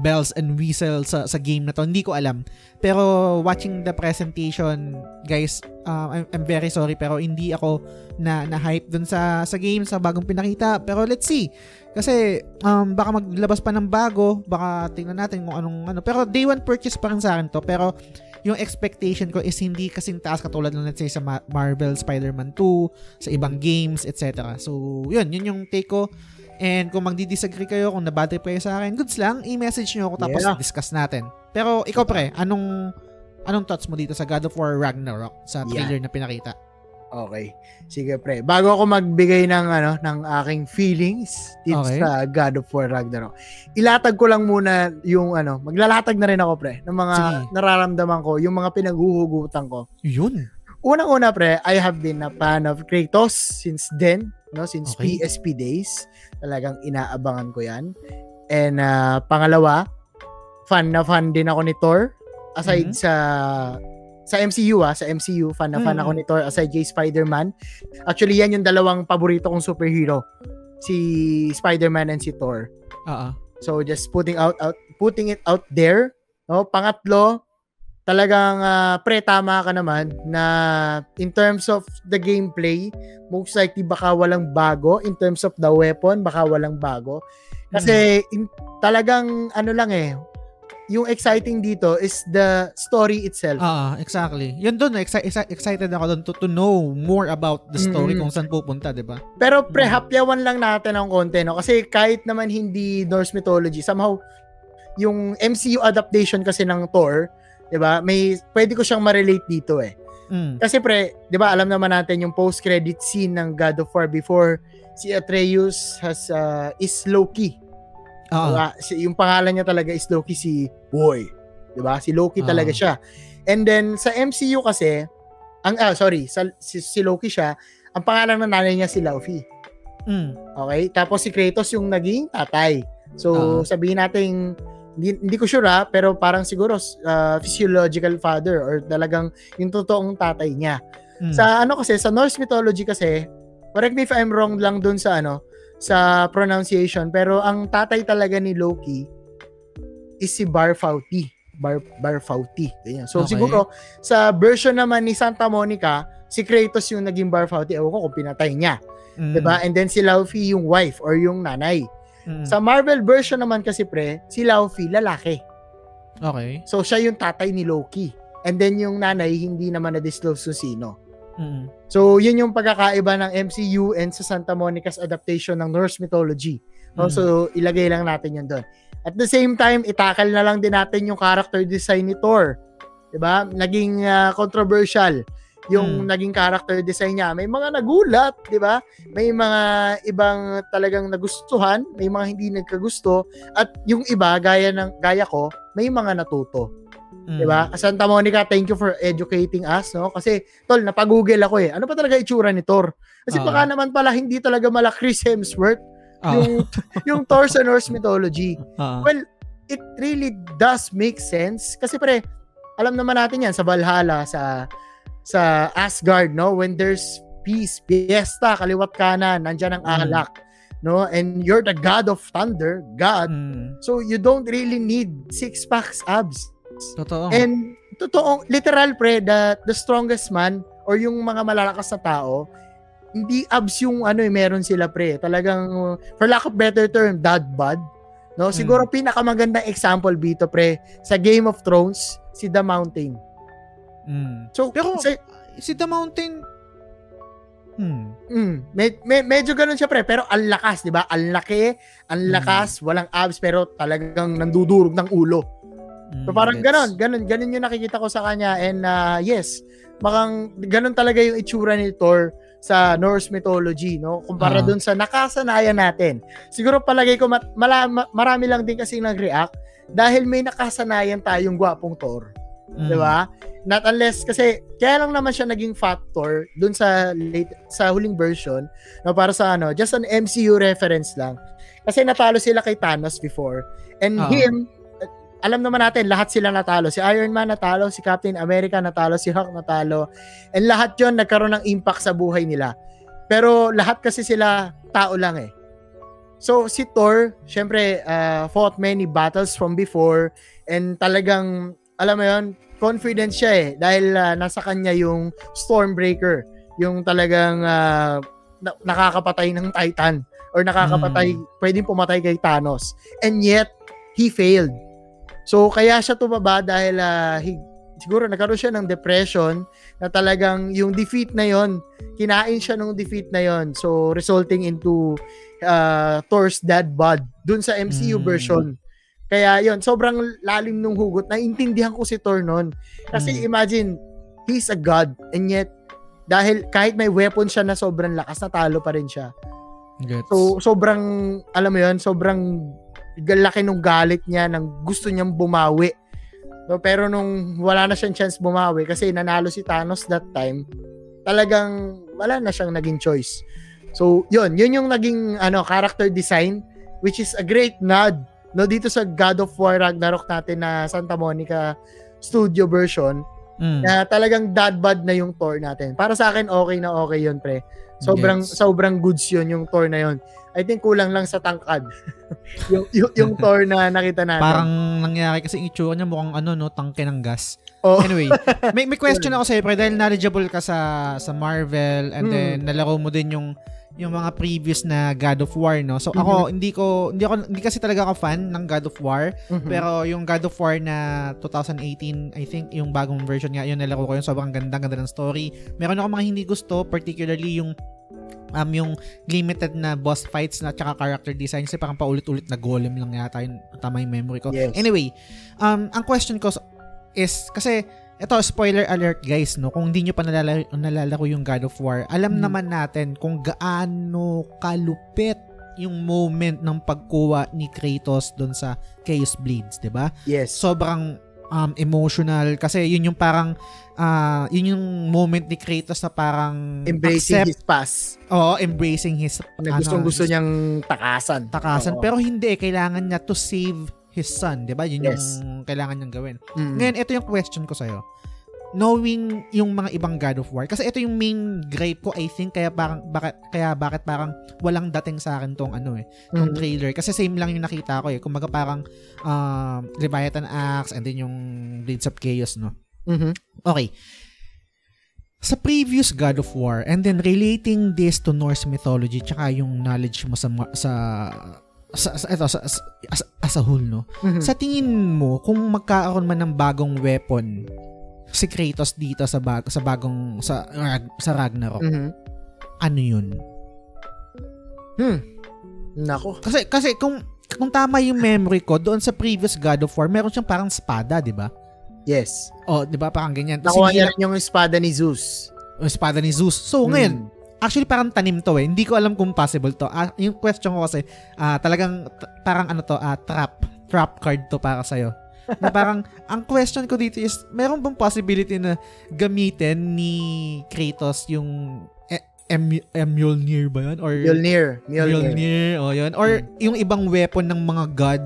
bells and whistles sa, sa game na to. Hindi ko alam. Pero watching the presentation, guys, uh, I'm, I'm very sorry pero hindi ako na na-hype dun sa sa game sa bagong pinakita. Pero let's see. Kasi um, baka maglabas pa ng bago, baka tingnan natin kung anong ano. Pero day one purchase pa rin sa akin to. Pero yung expectation ko is hindi kasing taas katulad ng let's say sa Ma- Marvel Spider-Man 2, sa ibang games, etc. So, yun, yun yung take ko. And kung magdi-disagree kayo, kung nabad trip kayo sa akin, goods lang, i-message nyo ako tapos Yeah. discuss natin. Pero ikaw pre, anong anong thoughts mo dito sa God of War Ragnarok sa trailer na pinakita? Okay. Sige pre. Bago ako magbigay ng ano ng aking feelings dito Okay. sa God of War Ragnarok. Ilatag ko lang muna yung ano, maglalatag na rin ako pre ng mga Sige. nararamdaman ko, yung mga pinaghuhugutan ko. Yun. Unang-una pre, I have been a fan of Kratos since then, no, since Okay. PSP days. Talagang inaabangan ko 'yan. And ah, pangalawa, fan na fan din ako ni Thor aside Mhm. sa sa MCU ah, sa MCU fan na fan Mhm. ako ni Thor aside kay Spider-Man. Actually, yan yung dalawang paborito kong superhero. Si Spider-Man and si Thor. Oo. So just putting out out putting it out there, no? Pangatlo, talagang ah, pre tama ka naman na in terms of the gameplay, most likely baka walang bago in terms of the weapon, baka walang bago. Kasi in, talagang ano lang eh, yung exciting dito is the story itself. Ah, exactly. Yun doon, exci- exci- excited ako doon to, to know more about the story Mm. kung saan pupunta, 'di ba? Pero pre, Mm. hapyawan lang natin ng konti, no? Kasi kahit naman hindi Norse mythology, somehow, yung MCU adaptation kasi ng Thor, di ba, may, pwede ko siyang ma-relate dito eh. Mm. Kasi pre, di ba, alam naman natin yung post-credit scene ng God of War before si Atreus has, uh, is Loki. Oo. Diba? Si, yung pangalan niya talaga is Loki si Boy. Di ba? Si Loki Ah. talaga siya. And then, sa MCU kasi, ang, ah, sorry, sa, si, si Loki siya, ang pangalan ng nanay niya si Laufey. Mm. Okay? Tapos si Kratos yung naging tatay. So, Oo. sabihin natin, hindi, hindi ko sure ha, pero parang siguro uh, physiological father or talagang yung totoong tatay niya. Mm. Sa ano kasi, sa Norse mythology kasi, correct me if I'm wrong lang dun sa ano, sa pronunciation, pero ang tatay talaga ni Loki is si Barfauti. Bar, Barfauti. Ganyan. So, Okay. siguro, sa version naman ni Santa Monica, si Kratos yung naging Barfauti. Ewan ko kung pinatay niya. Mm. 'di ba? And then si Laufey yung wife or yung nanay. Mm. Sa Marvel version naman kasi pre, si Laufey lalaki. okay. So siya yung tatay ni Loki. And then yung nanay hindi naman na-disclose kung sino. Mm. So yun yung pagkakaiba ng MCU and sa Santa Monica's adaptation ng Norse mythology. No? Mm. So ilagay lang natin yun doon. At the same time, itakal na lang din natin yung character design ni Thor. 'Di ba? Naging ah, controversial yung Mm. naging character design niya. May mga nagulat, 'di ba? May mga ibang talagang nagustuhan, may mga hindi nagkagusto at yung iba gaya ng gaya ko, may mga natuto. Mm. 'Di ba? Santa Monica, thank you for educating us, no? Kasi tol, napagoogle ako eh. Ano pa talaga itsura ni Thor? Kasi Oo. baka naman pala hindi talaga mala Chris Hemsworth Oo. yung yung Thor sa Norse mythology. Oo. Well, it really does make sense kasi pre, alam naman natin 'yan sa Valhalla, sa sa Asgard, no? When there's peace, fiesta, kaliwat kanan, nandiyan ang Mm. alak, no? And you're the god of thunder, God. Mm. So you don't really need six packs abs. Totoo. And totoo, literal pre, the, the strongest man or yung mga malalakas na tao, hindi abs yung ano eh, meron sila pre. Talagang, for lack of better term, dad bod. No? Siguro pinakamagandang example dito pre, sa Game of Thrones, si The Mountain. Mm. So, Pero sa- si The Mountain Hmm. Mm, med- med- medyo ganun siya pre, pero ang lakas, 'di ba? Ang laki, ang Mm. lakas, walang abs pero talagang nandudurog ng ulo. So Mm, parang gets. ganon, ganon, ganon yung nakikita ko sa kanya and uh, yes, makang ganon talaga yung itsura ni Thor sa Norse mythology, no? Kumpara Ah. dun sa nakasanayan natin. Siguro palagay ko mat- mala- ma- marami lang din kasi nag-react dahil may nakasanayan tayong gwapong Thor. Mm. 'di ba? Not unless kasi kaya lang naman siya naging factor dun sa late sa huling version no para sa ano, just an MCU reference lang. Kasi natalo sila kay Thanos before. And Oo. him alam naman natin lahat sila natalo. Si Iron Man natalo, si Captain America natalo, si Hulk natalo. And lahat 'yon nagkaroon ng impact sa buhay nila. Pero lahat kasi sila tao lang eh. So si Thor, syempre uh, fought many battles from before and talagang alam mo 'yon, confident siya eh dahil uh, nasa kanya yung Stormbreaker, yung talagang uh, na- nakakapatay ng Titan or nakakapatay, pwedeng pumatay kay Thanos. And yet he failed. So kaya siya tumaba dahil uh, he, siguro nagkaroon siya ng depression na talagang yung defeat na yon kinain siya ng defeat na yon so resulting into uh, Thor's dead bod dun sa MCU Mm. version kaya yon sobrang lalim nung hugot naintindihan ko si Thor noon kasi Mm. imagine he's a god and yet dahil kahit may weapon siya na sobrang lakas natalo pa rin siya Gets. So, sobrang, alam mo yun, sobrang laki nung galit niya, nang gusto niyang bumawi. No, pero nung wala na siyang chance bumawi, kasi nanalo si Thanos that time, talagang wala na siyang naging choice. So, yun, yun yung naging ano, character design, which is a great nod no dito sa God of War Ragnarok natin na Santa Monica studio version Mm. na talagang dad bod na yung tour natin. Para sa akin okay na okay yun pre. Sobrang Gets. sobrang goods yun yung tour na yun. I think kulang lang sa tangkad. yung, yung yung tour na nakita natin. Parang nangyari kasi yung itsura niya mukhang ano no, tangke ng gas. oh, Anyway, may may question ako sa iyo, pre, dahil knowledgeable ka sa sa Marvel and Mm. then nalaro mo din yung yung mga previous na God of War, no? So ako hindi ko hindi ako hindi kasi talaga ako fan ng God of War, mhm. pero yung God of War na 2018, I think yung bagong version nga, yun nalaro ko yun, sobrang ganda, ganda ng story. Meron ako mga hindi gusto, particularly yung um yung limited na boss fights na tsaka character design kasi parang paulit-ulit na golem lang yata yun tama yung memory ko. Yes. Anyway, um ang question ko is kasi ito spoiler alert guys no kung hindi nyo pa nalalaro, nalalaro yung God of War alam Hmm. naman natin kung gaano kalupit yung moment ng pagkuha ni Kratos doon sa Chaos Blades 'di ba yes. sobrang um, emotional kasi yun yung parang ah, yun yung moment ni Kratos na parang Embracing accept, his past. oo, embracing his Na gustong gusto niyang takasan. takasan Oo. pero hindi kailangan niya to save his son 'di ba yun Yes. yung kailangan niyang gawin Mm. ngayon ito yung question ko sa'yo knowing yung mga ibang God of War kasi ito yung main gripe ko I think kaya parang bakit kaya bakit parang walang dating sa akin tong ano eh tong Mhm. trailer kasi same lang yung nakita ko eh kumbaga parang um, Leviathan Axe and then yung Blades of Chaos no Mhm. Okay. Sa previous God of War and then relating this to Norse mythology tsaka yung knowledge mo sa sa sa, sa ito sa, sa- as, as a whole no. Mhm. Sa tingin mo kung magkakaroon man ng bagong weapon si Kratos dito sa bag, sa bagong sa Rag- sa Ragnarok, Mhm. ano 'yun? Hmm. Nako. Kasi kasi kung kung tama yung memory ko doon sa previous God of War, meron siyang parang espada, 'di ba? Yes. Oh, 'di ba parang ganyan. Nakuha niya rin yung espada ni Zeus. lang- espada ni Zeus. So ngayon, Mm. Actually, parang tanim to eh. Hindi ko alam kung possible to. Ah, yung question ko kasi, ah, talagang t- parang ano to, ah, trap. Trap card to para sa'yo. na parang, ang question ko dito is, meron bang possibility na gamitin ni Kratos yung e- em- Mjolnir ba yun? Or Mjolnir. Mjolnir. Mjolnir, o yun. Or yung ibang weapon ng mga god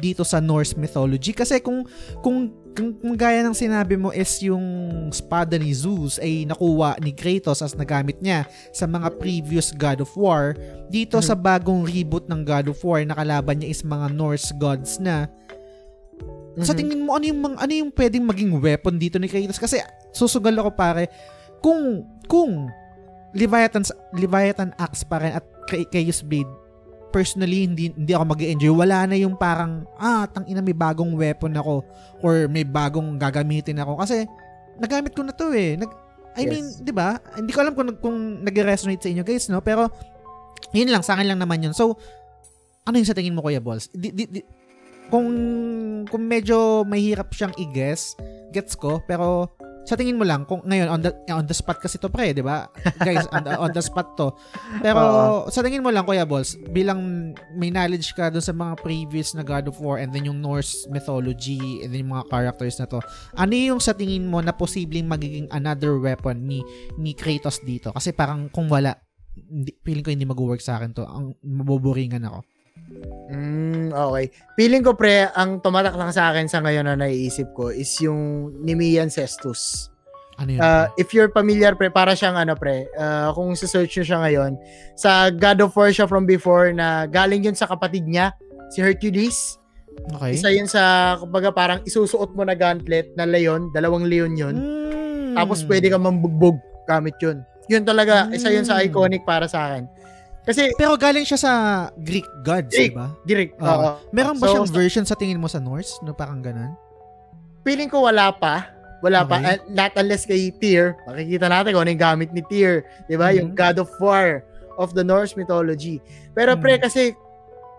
dito sa Norse mythology. Kasi kung, kung, kung, kung gaya ng sinabi mo is yung spada ni Zeus ay nakuha ni Kratos as nagamit niya sa mga previous God of War, dito Mhm. sa bagong reboot ng God of War, nakalaban niya is mga Norse gods na. Sa Mhm. tingin mo, ano yung, mga- ano yung pwedeng maging weapon dito ni Kratos? Kasi susugal ako pare, kung, kung Leviathan, Leviathan Axe pa rin at Cha- Chaos Blade, personally, hindi, hindi ako mag enjoy Wala na yung parang, ah, tang ina may bagong weapon ako or may bagong gagamitin ako. Kasi, nagamit ko na to eh. Nag, I Yes. mean, di ba? Hindi ko alam kung, kung nag-resonate sa inyo guys, no? Pero, yun lang, sa akin lang naman yun. So, ano yung sa tingin mo, Kuya Balls? Di, di, di, kung, kung medyo mahirap siyang i-guess, gets ko, pero sa tingin mo lang kung ngayon on the on the spot kasi to pre, 'di ba? Guys, on the, on the spot to. Pero uh, sa tingin mo lang Kuya Balls, bilang may knowledge ka doon sa mga previous na God of War and then yung Norse mythology and then yung mga characters na to. Ano yung sa tingin mo na posibleng magiging another weapon ni ni Kratos dito? Kasi parang kung wala, hindi, feeling ko hindi mag-work sa akin to. Ang mabuburingan ako. Mm, okay. Feeling ko pre, ang tumatak lang sa akin sa ngayon na naiisip ko is yung Nimian Cestus. Ano yun? Uh, if you're familiar pre, para siyang ano pre, uh, kung sa-search nyo siya ngayon, sa God of War siya from before na galing yun sa kapatid niya, si Hercules. Okay. Isa yun sa, kumbaga parang isusuot mo na gauntlet na leon, dalawang leon yun. Mm. Tapos pwede ka mambugbog gamit yun. Yun talaga, mm. isa yun sa iconic para sa akin. Kasi Pero galing siya sa Greek gods, Greek. di ba? Greek. Oo. oo. Meron ba So, siyang version sa tingin mo sa Norse? No, parang ganun? feeling ko wala pa. Wala pa. Okay. Uh, not unless kay Tyr. Makikita natin kung ano yung gamit ni Tyr. Di ba? Mhm. Yung God of War of the Norse mythology. Pero pre, Mhm. kasi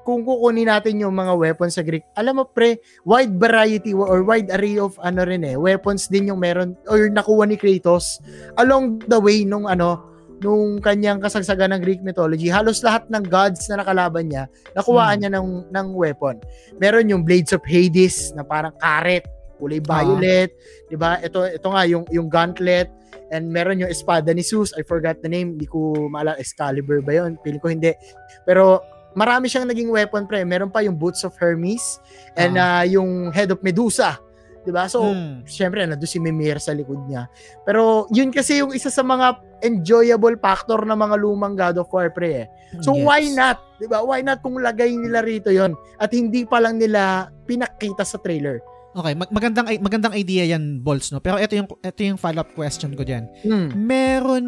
kung kukunin natin yung mga weapons sa Greek, alam mo pre, wide variety or wide array of ano rin eh, weapons din yung meron or nakuha ni Kratos along the way nung ano, nung kanyang kasagsagan ng Greek mythology, halos lahat ng gods na nakalaban niya, nakuhaan Hmm. niya ng, ng weapon. Meron yung Blades of Hades na parang karet, kulay Ah. violet, 'di ba? Ito ito nga yung yung gauntlet and meron yung espada ni Zeus. I forgot the name, hindi ko maalala Excalibur ba 'yon? Feeling ko hindi. Pero marami siyang naging weapon pre. Meron pa yung Boots of Hermes and ah, yung Head of Medusa. 'Di ba? So, Hmm. syempre nandun si Mimir sa likod niya. Pero yun kasi yung isa sa mga enjoyable factor ng mga lumang God of War pre eh. So Yes. why not? 'Di ba? Why not kung lagay nila rito 'yon at hindi pa lang nila pinakita sa trailer. Okay, mag- magandang magandang idea 'yan, Balls, no. Pero ito yung ito yung follow-up question ko diyan. Hmm. Meron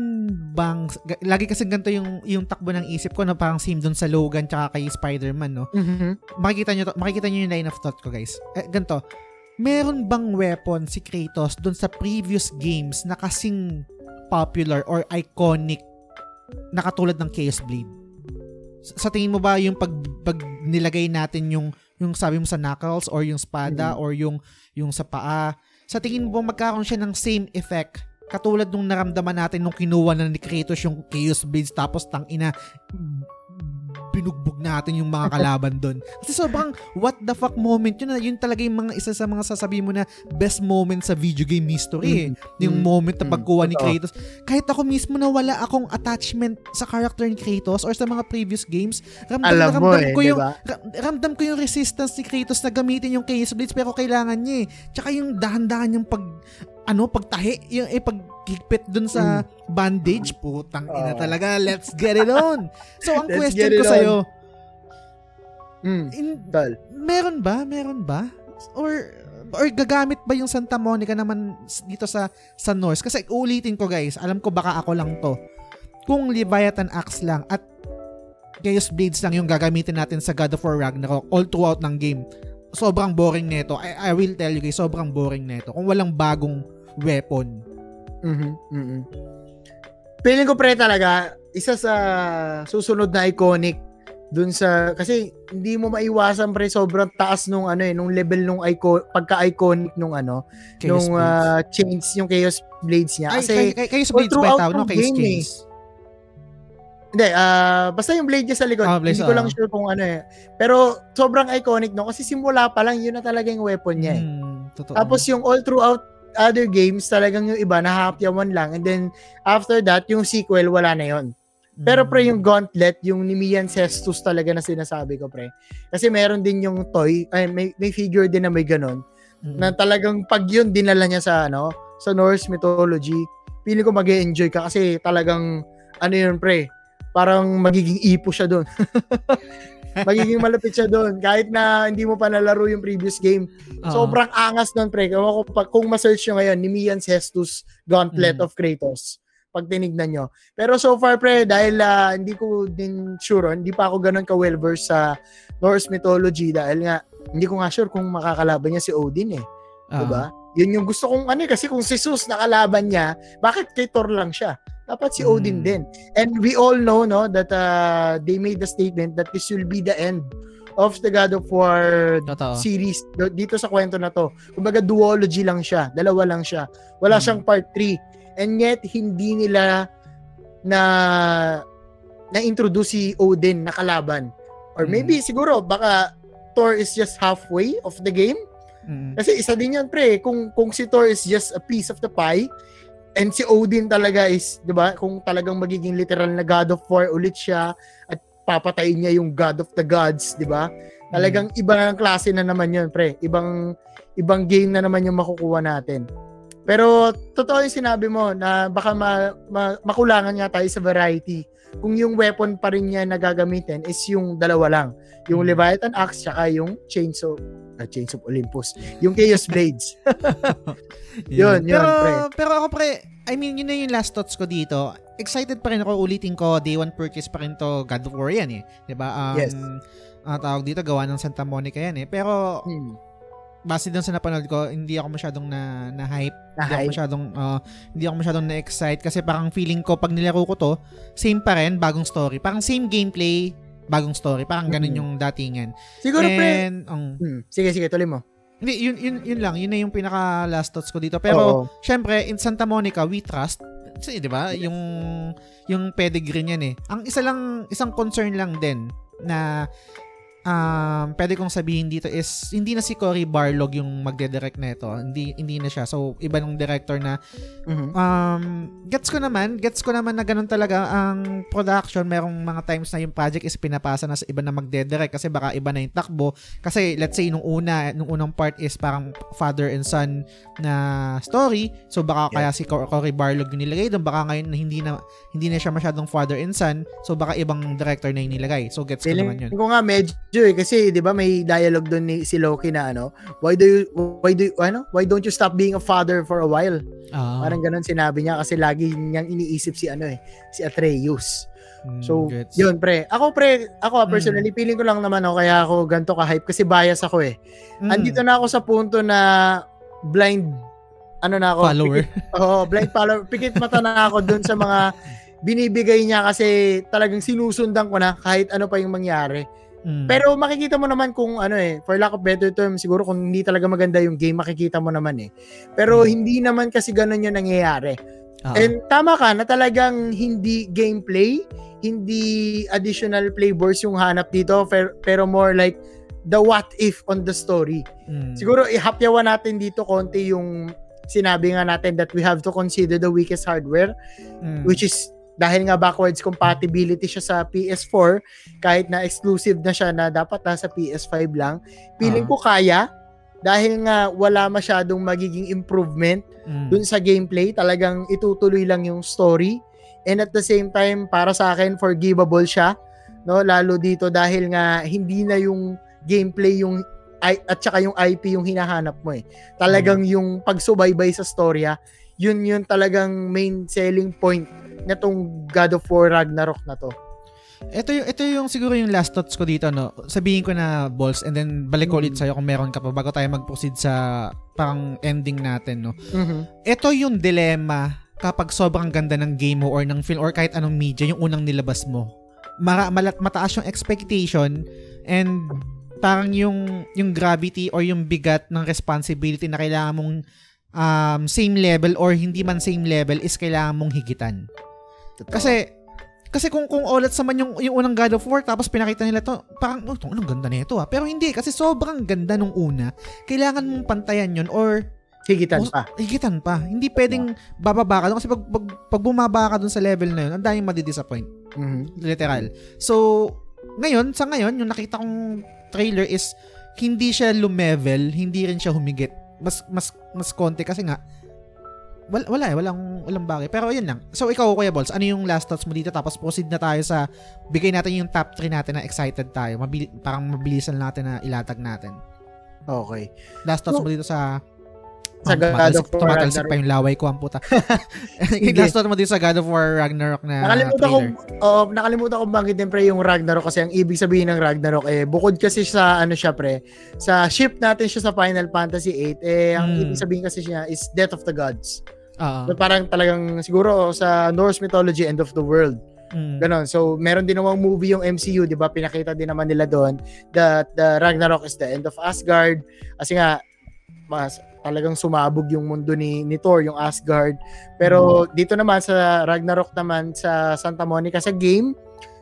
bang lagi kasi ganito yung yung takbo ng isip ko na parang same dun sa Logan tsaka kay Spider-Man, no. Mhm. Makikita niyo to, makikita niyo yung line of thought ko, guys. Eh, ganito. Meron bang weapon si Kratos dun sa previous games na kasing popular or iconic na katulad ng Chaos Blade? Sa sa tingin mo ba yung pag, pag nilagay natin yung yung sabi mo sa knuckles or yung spada Mhm. or yung yung sa paa, sa tingin mo magkakaroon siya ng same effect katulad nung naramdaman natin nung kinuha na ni Kratos yung Chaos Blades tapos tang ina binugbog natin yung mga kalaban doon. Kasi sobrang what the fuck moment yun. na Yun talaga yung mga isa sa mga sasabihin mo na best moment sa video game history. eh. Yung moment na Mm. pagkuha ni. Kratos. Kahit ako mismo na wala akong attachment sa character ni Kratos or sa mga previous games, ramdam, Alam mo ramdam eh, ko yung ba? ra- ramdam ko yung resistance ni Kratos na gamitin yung Chaos Blades pero kailangan niya eh. Tsaka yung dahan-dahan niyang pag ano, pagtahi, yung eh, paghigpit dun sa bandage, putang ina talaga, let's get it on. So, ang Let's question ko it sa'yo, Mm. in, Tol. meron ba? Meron ba? Or or gagamit ba yung Santa Monica naman dito sa sa Norse? Kasi ulitin ko guys, alam ko baka ako lang to. Kung Leviathan Axe lang at Chaos Blades lang yung gagamitin natin sa God of War Ragnarok all throughout ng game, sobrang boring nito. I, I will tell you guys, sobrang boring nito. Kung walang bagong weapon. Mhm. Mhm. Feeling ko pre talaga isa sa susunod na iconic dun sa kasi hindi mo maiwasan pre sobrang taas nung ano eh nung level nung icon pagka-iconic nung ano Chaos nung Blades. ah, chains yung Chaos Blades niya Ay, kasi kay, kay, Chaos Blades ba tawag? No, Chaos eh. Hindi ah basta yung blade niya sa likod Ah, blades, hindi ko ah. lang sure kung ano eh pero sobrang iconic no kasi simula pa lang yun na talaga yung weapon niya eh. Hmm, totoo. Tapos yung all throughout other games, talagang yung iba nahapyawan lang. And then, after that, yung sequel, wala na yon Pero pre, yung Gauntlet, yung Nimian Cestus talaga na sinasabi ko, pre. Kasi meron din yung toy, ay, may, may figure din na may ganon, Mm. na talagang pag yun dinala niya sa, ano, sa Norse mythology, feeling ko mag enjoy ka kasi talagang, ano yun, pre, parang magiging ipo siya doon. magiging malapit siya doon. Kahit na hindi mo pa nalaro yung previous game, Oo. Sobrang angas nun, pre. Kung, kung ma-search nyo ngayon, Nimian Cestus Gauntlet Mm. of Kratos. Pag tinignan nyo. Pero so far, pre, dahil ah, hindi ko din sure, hindi pa ako ganun ka-well-versed sa Norse mythology dahil nga, hindi ko nga sure kung makakalaban niya si Odin eh. Oo. Diba? Yun yung gusto kong ano eh, kasi kung si Zeus nakalaban niya, bakit kay Thor lang siya? Dapat si Odin Mm. din. And we all know no that uh, they made the statement that this will be the end of the God of War Totoo. series dito sa kwento na to. Kumbaga duology lang siya, dalawa lang siya. Wala Mm. siyang part 3. And yet hindi nila na na-introduce si Odin na kalaban. Or Mm. maybe siguro baka Thor is just halfway of the game. Mm. Kasi isa din yan pre, kung kung si Thor is just a piece of the pie and si Odin talaga is, 'di ba? Kung talagang magiging literal na God of War ulit siya at papatayin niya yung God of the Gods, 'di ba? Talagang iba na ng klase na naman 'yun, pre. Ibang ibang game na naman yung makukuha natin. Pero totoo yung sinabi mo na baka ma, ma- makulangan nga tayo sa variety. Kung yung weapon pa rin niya na gagamitin is yung dalawa lang. Yung Mm. Leviathan Axe tsaka yung Chainsaw ah, Chains of Olympus. Yung Chaos Blades. Yun, yun, pero, pre. Pero ako pre, I mean, yun na yung last thoughts ko dito. Excited pa rin ako, ulitin ko, day one purchase pa rin to God of War yan eh. 'Di ba Um, Yes. ang tawag dito, gawa ng Santa Monica yan eh. Pero, Hmm. Base dun sa napanood ko, hindi ako masyadong na, na hype. Hindi ako masyadong, uh, hindi ako masyadong na-excite kasi parang feeling ko pag nilaro ko to, same pa rin, bagong story. Parang same gameplay, bagong story. Parang ganun Mhm. yung datingan. Siguro, pre. And, um, Hmm. Sige, sige, tuloy mo. hindi, yun, yun, yun lang. Yun na yung pinaka last thoughts ko dito. Pero, Oo. syempre, in Santa Monica, we trust. Kasi, di ba? Yung, yung pedigree niyan eh. Ang isa lang, isang concern lang din na um, pwede kong sabihin dito is hindi na si Cory Barlog yung magde-direct na ito. Hindi, hindi na siya. So, iba nung director na Mhm. um, gets ko naman, gets ko naman na ganun talaga ang production. Merong mga times na yung project is pinapasa na sa iba na magde-direct kasi baka iba na yung takbo. Kasi let's say nung una, nung unang part is parang father and son na story. So baka kaya si Cor- Cory Barlog yung nilagay doon. Baka ngayon na hindi na hindi na siya masyadong father and son. So baka ibang director na yung nilagay. So gets ko naman Feeling yun. ko nga medyo eh kasi 'di ba may dialogue doon ni si Loki na ano, why do you why do you, ano, why don't you stop being a father for a while? Ah, Parang ganun sinabi niya kasi lagi niyang iniisip si ano eh, si Atreus. mm, So, gets. yun pre. Ako pre, ako Mm. personally feeling ko lang naman ako kaya ako ganto ka hype kasi bias ako eh. Mm, Andito na ako sa punto na blind ano na ako. follower. Pikit, oh, blind follower. Pikit mata na ako dun sa mga binibigay niya kasi talagang sinusundan ko na kahit ano pa yung mangyari. Mm. Pero makikita mo naman kung ano eh, for lack of better term, siguro kung hindi talaga maganda yung game, makikita mo naman eh. Pero Mm. hindi naman kasi ganun yung nangyayari. Ah, And tama ka na talagang hindi gameplay, hindi additional flavors yung hanap dito, pero, pero more like the what if on the story. mm, Siguro ihapyawan natin dito konti yung sinabi nga natin that we have to consider the weakest hardware mm, which is dahil nga backwards compatibility siya sa PS4 kahit na exclusive na siya na dapat nasa PS5 lang. Feeling Ah. ko kaya. Dahil nga wala masyadong magiging improvement mm, dun sa gameplay. Talagang itutuloy lang yung story. And at the same time para sa akin forgivable siya no? Lalo dito dahil nga hindi na yung gameplay yung at saka yung IP yung hinahanap mo eh. Talagang yung pagsubaybay sa storya yun yun talagang main selling point na tong God of War Ragnarok na to Ito yung ito yung siguro yung last thoughts ko dito no. Sabihin ko na balls and then balik ko ulit Mm. sa'yo kung meron ka pa bago tayo mag-proceed sa parang ending natin no. Mhm. Ito yung dilemma kapag sobrang ganda ng game mo or ng film or kahit anong media yung unang nilabas mo. Mara, malat, mataas yung expectation and parang yung yung gravity or yung bigat ng responsibility na kailangan mong um, same level or hindi man same level is kailangan mong higitan. Kasi kasi kung kung ulit sa man yung, yung unang God of War tapos pinakita nila to, parang oh, anong ganda nito ah. Pero hindi kasi sobrang ganda nung una. Kailangan mong pantayan yun or higitan oh, pa higitan pa. Hindi pwedeng bababa ka doon kasi pag, pag, pag bumaba ka doon sa level na yun, ang daming madidisappoint. Mhm. Literal. So, ngayon, sa ngayon, yung nakita kong trailer is hindi siya lumevel, hindi rin siya humigit. Mas mas mas konti kasi nga wala, wala eh, walang walang bagay. Pero yun lang. So ikaw Kuya Balls, ano yung last thoughts mo dito tapos proceed na tayo sa bigay natin yung top 3 natin na excited tayo. Mabili, parang mabilisan natin na ilatag natin. okay Last thoughts So, mo dito sa sa God of War tumatalsik Ragnarok. pa yung laway ko ang puta. last thought mo dito sa God of War Ragnarok na Nakalimutan ko, oh, nakalimutan ko banggitin pre yung Ragnarok kasi ang ibig sabihin ng Ragnarok eh bukod kasi sa ano siya pre, sa ship natin siya sa Final Fantasy 8 eh ang Hmm. ibig sabihin kasi niya is Death of the Gods. Oo. So, parang talagang siguro sa Norse mythology end of the world. Mm. Ganon. So, meron din namang movie yung MCU, di ba? Pinakita din naman nila doon that the Ragnarok is the end of Asgard. Kasi nga, mas talagang sumabog yung mundo ni, ni Thor, yung Asgard. Pero dito naman sa Ragnarok naman sa Santa Monica, sa game,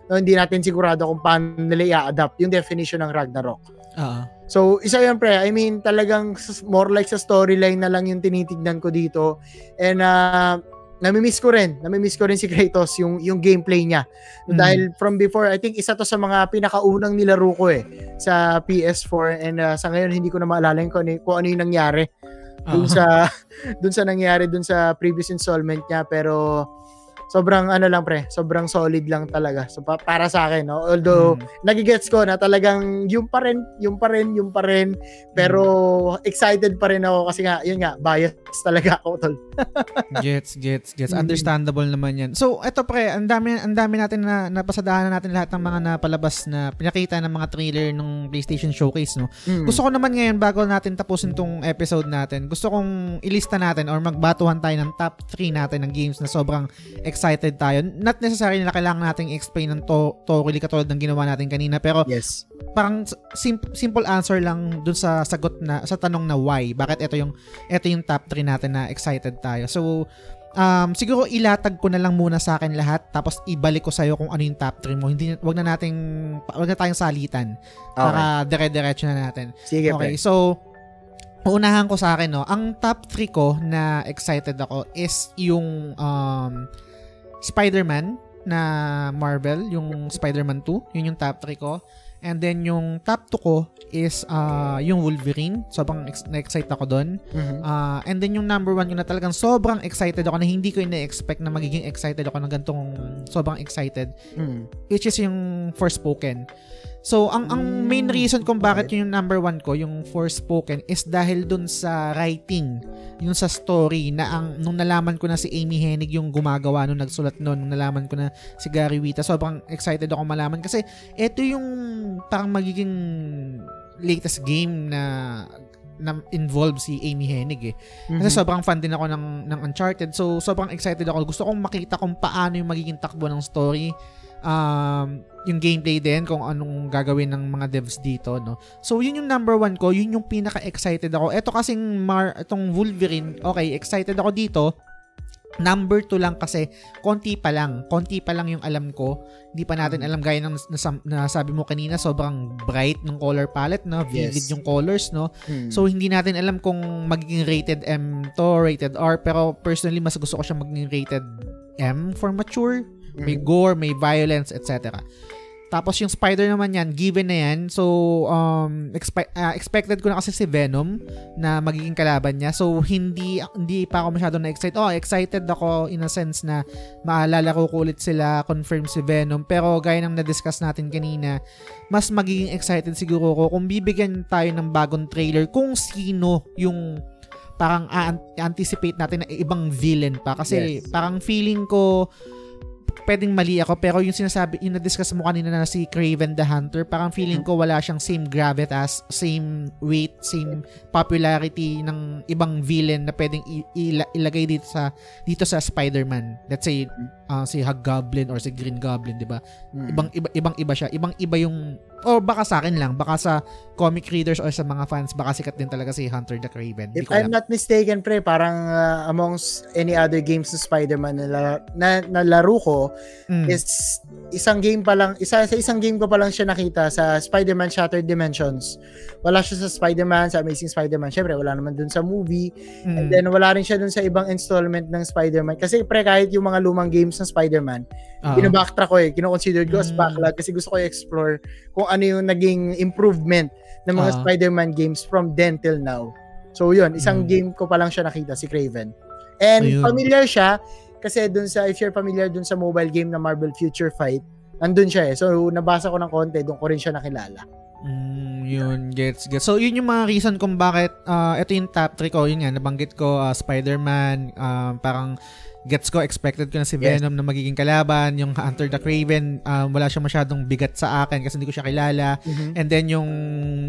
no, hindi natin sigurado kung paano nila i-adapt yung definition ng Ragnarok. Oo. So, isa yun pre. I mean, talagang more like sa storyline na lang yung tinitignan ko dito. And uh, namimiss ko rin. Namimiss ko rin si Kratos, yung, yung gameplay niya. Mm. Dahil from before, I think isa to sa mga pinakaunang nilaro ko eh sa PS4 and uh, sa ngayon hindi ko na maalala kung ano, kung ano yung nangyari dun Oo. sa dun sa nangyari dun sa previous installment niya pero sobrang ano lang pre, sobrang solid lang talaga. So pa- para sa akin, no? Although Mm. nagigets ko na talagang yung pa rin, yung pa rin, yung pa rin, pero Mm. excited pa rin ako kasi nga, yun nga, bias talaga ako tol. Gets, gets, gets. Mm. Understandable naman yan. So, eto pre, ang dami, ang dami natin na napasadahan na natin lahat ng mga napalabas na pinakita ng mga trailer ng PlayStation Showcase, no? Mm. Gusto ko naman ngayon, bago natin tapusin tong episode natin, gusto kong ilista natin or magbatuhan tayo ng top 3 natin ng games na sobrang excited tayo. Not necessarily na kailangan nating explain ng to thoroughly katulad ng ginawa natin kanina, pero Yes. parang sim- simple answer lang dun sa sagot na sa tanong na why bakit ito yung ito yung top 3 natin na excited tayo so um siguro ilatag ko na lang muna sa akin lahat tapos ibalik ko sa iyo kung ano yung top 3 mo hindi wag na nating wag na tayong salitan Okay. para dire-diretso na natin Sige okay pre. so uunahan ko sa akin no ang top 3 ko na excited ako is yung um Spider-Man na Marvel, yung Spider-Man 2, yun yung top 3 ko. And then yung top 2 ko is uh, yung Wolverine. Sobrang ex- na-excite ako doon. Mhm. Uh, and then yung number 1 ko na talagang sobrang excited ako na hindi ko ina-expect na magiging excited ako ng gantong sobrang excited Mm. which is yung Forspoken. So, ang ang main Mm, reason kung bakit okay. yung number one ko, yung Forspoken, is dahil dun sa writing, yung sa story, na ang, nung nalaman ko na si Amy Hennig yung gumagawa, nung nagsulat nun, nung nalaman ko na si Gary Wita, sobrang excited ako malaman kasi ito yung parang magiging latest game na na involve si Amy Hennig eh. Kasi Mhm. sobrang fan din ako ng, ng Uncharted. So, sobrang excited ako. Gusto kong makita kung paano yung magiging takbo ng story. Um, yung gameplay din, kung anong gagawin ng mga devs dito, no? So, yun yung number one ko. Yun yung pinaka-excited ako. Ito kasing Mar, itong Wolverine, okay, excited ako dito. Number 2 lang kasi konti pa lang. Konti pa lang yung alam ko. Hindi pa natin alam gaya ng nasabi mo kanina, sobrang bright ng color palette, no? Vivid Yes. yung colors, no? Mm. So hindi natin alam kung magiging rated M to, rated R, pero personally mas gusto ko siya maging rated M for mature. May Mhm. gore, may violence, etc. Tapos yung Spider naman yan, given na yan. So, um, expe- ah, expected ko na kasi si Venom na magiging kalaban niya. So, hindi hindi pa ako masyado na-excited. Oh, excited ako in a sense na maalala ko ko ulit sila, confirm si Venom. Pero gaya ng na-discuss natin kanina, mas magiging excited siguro ko kung bibigyan tayo ng bagong trailer kung sino yung parang a- anticipate natin na ibang villain pa. Kasi Yes. parang feeling ko pwedeng mali ako pero yung sinasabi yung na-discuss mo kanina na si Craven the Hunter parang feeling ko wala siyang same gravitas same weight same popularity ng ibang villain na pwedeng ilagay dito sa dito sa Spider-Man. Let's say uh, si Hobgoblin or si Green Goblin di ba Mm. ibang iba ibang iba siya ibang iba yung o baka sa akin lang baka sa comic readers or sa mga fans baka sikat din talaga si Hunter the Craven If I'm not mistaken, pre, parang uh, amongst any other games ng Spider-Man na, la- na, na laro ko, Mm. is isang game pa lang, isa, sa isang game ko pa lang siya nakita sa Spider-Man Shattered Dimensions. Wala siya sa Spider-Man, sa Amazing Spider-Man. Syempre, wala naman dun sa movie. Mm. And then, wala rin siya dun sa ibang installment ng Spider-Man. Kasi, pre, kahit yung mga lumang games ng Spider-Man, Oo. binabacktrack ko eh. Kinoconsider ko as Mm. backlog kasi gusto ko i-explore kung ano yung naging improvement ng mga Ah. Spider-Man games from then till now. So yun, isang Mm. game ko pa lang siya nakita, si Craven. And Ayun. familiar siya kasi dun sa, if you're familiar dun sa mobile game na Marvel Future Fight, nandun siya eh. So nabasa ko ng konti, dun ko rin siya nakilala. Mm, yun, gets, gets. So, yun yung mga reason kung bakit, ah, ito yung top 3 ko, yun nga, nabanggit ko, ah, Spider-Man, ah, parang, gets ko, expected ko na si Venom na magiging kalaban. Yung Hunter the Craven, um, wala siya masyadong bigat sa akin kasi hindi ko siya kilala. Mhm. And then yung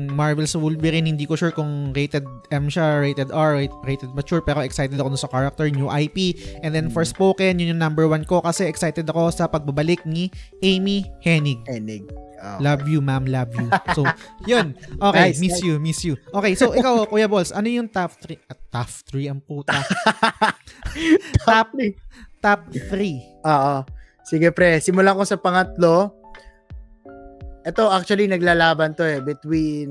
Marvel's Wolverine, hindi ko sure kung rated M siya, rated R, rate- rated mature, pero excited ako sa character, new IP. And then for Spoken, yun yung number one ko kasi excited ako sa pagbabalik ni Amy Hennig. Enig. Oh. Love you, ma'am. Love you. So, yun. Okay, Nice, miss nice. you, miss you. Okay, so ikaw, Kuya Balls, ano yung top 3? At top 3 ang puta. top, top 3. Oo. Sige pre, simulan ko sa pangatlo. Ito actually naglalaban to eh between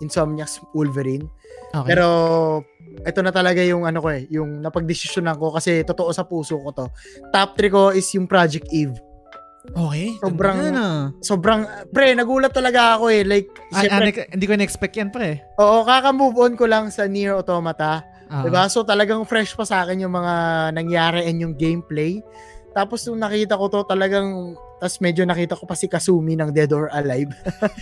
Insomniacs Wolverine. Okay. Pero ito na talaga yung ano ko eh, yung napagdesisyonan ko kasi totoo sa puso ko to. Top 3 ko is yung Project Eve. Okay. sobrang- yan, ah. Sobrang pre, nagulat talaga ako eh. Like Ay, syempre, ah, hindi ko na-expect yan, pre. oo, kaka-move on ko lang sa Nier Automata. Ah. Diba? So talagang fresh pa sa akin yung mga nangyari and yung gameplay. Tapos nung nakita ko to talagang tas medyo nakita ko pa si Kasumi ng Dead or Alive.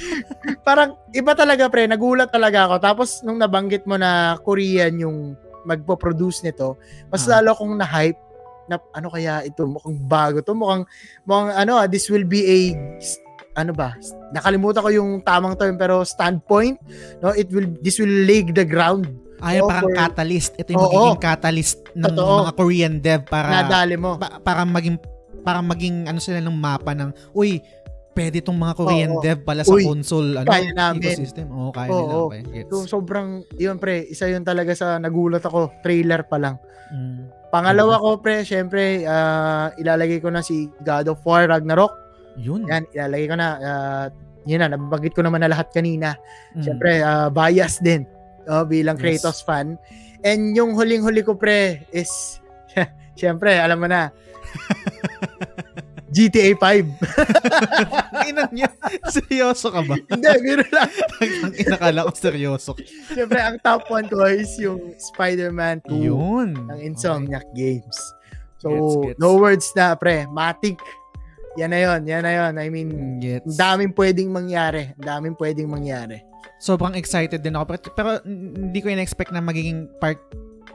Parang iba talaga pre, nagulat talaga ako. Tapos nung nabanggit mo na Korean yung magpo-produce nito, mas Ah. lalo akong na-hype na ano kaya ito mukhang bago to mukhang mukhang ano ah, this will be a ano ba nakalimutan ko yung tamang term pero standpoint no it will this will lay the ground Ay, Oo, parang for- catalyst. Ito yung Oo. magiging catalyst ng Totoo. mga Korean dev para nadali mo pa- para maging para maging ano sila ng mapa ng uy pwede tong mga Korean Oo. dev pala sa Uy, console ano kaya namin. ecosystem. Oo, kaya Oo, nila. oo. Okay, gets. So, sobrang, yun pre, isa yun talaga sa nagulat ako, trailer pa lang. Mm. Pangalawa ko pre, syempre, ah, ilalagay ko na si God of War Ragnarok. Yun. Yan, ilalagay ko na, ah, yun na, nabanggit ko naman na lahat kanina. Mm. Syempre, ah, bias din, oh, bilang Yes. Kratos fan. And yung huling-huli ko pre is, syempre, alam mo na, GTA 5. Ina niya. seryoso ka ba? Hindi, biro lang. Ang inakala ko seryoso. ka. Syempre, ang top 1 ko is yung Spider-Man 2. Yun. ng Insomniac Games. So, Gets, gets. no words na, pre. Matic. Yan na yon, yan na yon. I mean, Okay. Gets. daming pwedeng mangyari. Ang daming pwedeng mangyari. Sobrang excited din ako. Pero, pero hindi ko in-expect na magiging part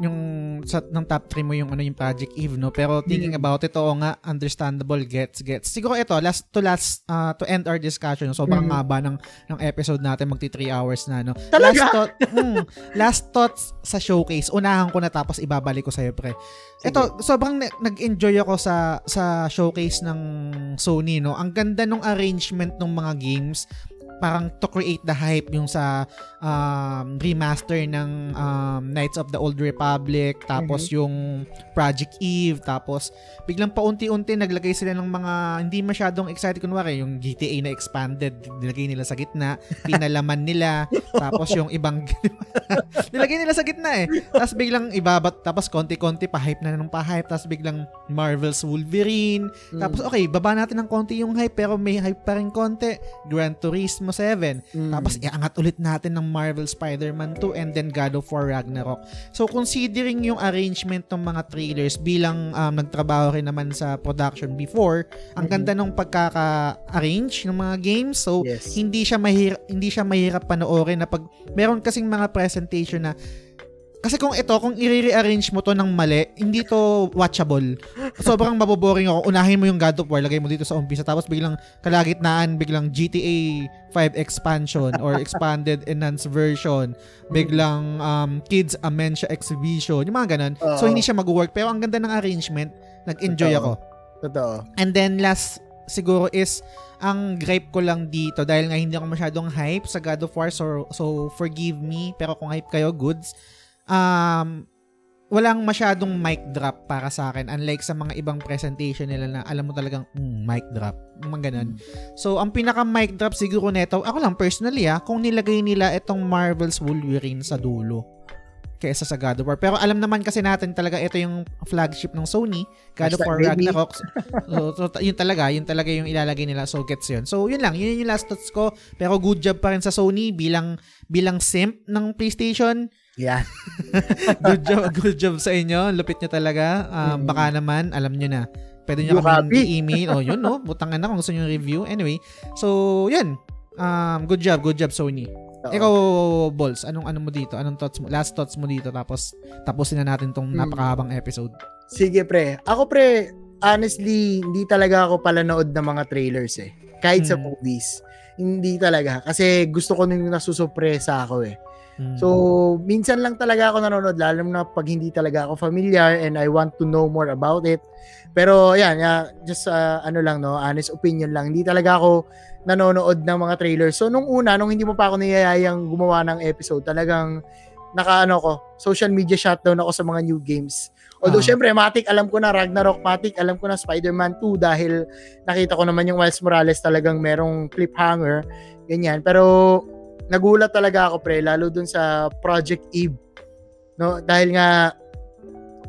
yung sa ng top 3 mo yung ano yung Project Eve no pero thinking Mm. about it oo nga understandable gets gets siguro ito last to last uh, to end our discussion sobrang Mm. haba ng ng episode natin magti 3 hours na no last Talaga? thought mm, last thoughts sa showcase unahan ko na tapos ibabalik ko sa iyo pre Sige. ito sobrang na- nag-enjoy ako sa sa showcase ng Sony no ang ganda ng arrangement ng mga games parang to create the hype yung sa um, remaster ng um, Knights of the Old Republic tapos yung Project Eve tapos biglang paunti-unti naglagay sila ng mga hindi masyadong excited. Kunwari yung GTA na expanded nilagay nila sa gitna pinalaman nila tapos yung ibang nilagay nila sa gitna eh. Tapos biglang ibabat tapos konti-konti pa-hype na ng pa-hype tapos biglang Marvel's Wolverine. Mm. tapos okay baba natin ng konti yung hype pero may hype pa rin konti. Gran Turismo 7 Mm. tapos iangat ulit natin ng Marvel Spider-Man 2 and then God of War Ragnarok. So considering yung arrangement ng mga trailers bilang um, nagtrabaho rin naman sa production before, ang Mhm. ganda ng pagkaka-arrange ng mga games. So yes. hindi siya mahirap hindi siya mahirap panoorin na pag meron kasing mga presentation na kasi kung ito, kung i-rearrange mo to ng mali, hindi to watchable. Sobrang maboboring ako. Unahin mo yung God of War, lagay mo dito sa umpisa, tapos biglang kalagitnaan, biglang GTA 5 expansion or expanded enhanced version, biglang um, Kids Amentia Exhibition, yung mga ganun. So, Oo. hindi siya mag-work. Pero ang ganda ng arrangement, nag-enjoy Totoo. ako. Totoo. And then last siguro is ang gripe ko lang dito dahil nga hindi ako masyadong hype sa God of War so, so forgive me pero kung hype kayo goods um walang masyadong mic drop para sa akin unlike sa mga ibang presentation nila na alam mo talagang mm, mic drop mga ganun. So ang pinaka mic drop siguro neto ako lang personally ah kung nilagay nila itong Marvel's Wolverine sa dulo kaysa sa God of War. Pero alam naman kasi natin talaga ito yung flagship ng Sony, God of War. Ragnarok. So, so, yun talaga, yun talaga yung ilalagay nila. So gets yun. So yun lang, yun yung last thoughts ko. Pero good job pa rin sa Sony bilang bilang simp ng PlayStation. Yeah. Good job, good job sa inyo. Lupit nyo talaga. Um, Mm. Baka naman, alam nyo na. Pwede nyo kami i-email. O yun, no? Butangan na kung gusto nyo review. Anyway, so yun. Um, good job, good job Sony. Oo. Ikaw, Balls, anong ano mo dito? Anong thoughts mo? Last thoughts mo dito tapos tapusin na natin tong Hmm. napakahabang episode. Sige pre. Ako pre, honestly, hindi talaga ako palanood ng mga trailers eh. Kahit sa Hmm. movies. Hindi talaga. Kasi gusto ko nung nasusurpresa ako eh. So, minsan lang talaga ako nanonood, lalo na pag hindi talaga ako familiar and I want to know more about it. Pero, yan, just uh, ano lang, no, honest opinion lang. Hindi talaga ako nanonood ng mga trailers. So, nung una, nung hindi mo pa ako niyayayang gumawa ng episode, talagang nakaano ko, social media shutdown ako sa mga new games. Although, Ah. syempre, Matic, alam ko na Ragnarok, Matic, alam ko na Spider-Man 2 dahil nakita ko naman yung Miles Morales talagang merong cliffhanger, ganyan. Pero, nagulat talaga ako, pre, lalo dun sa Project Eve. No? Dahil nga,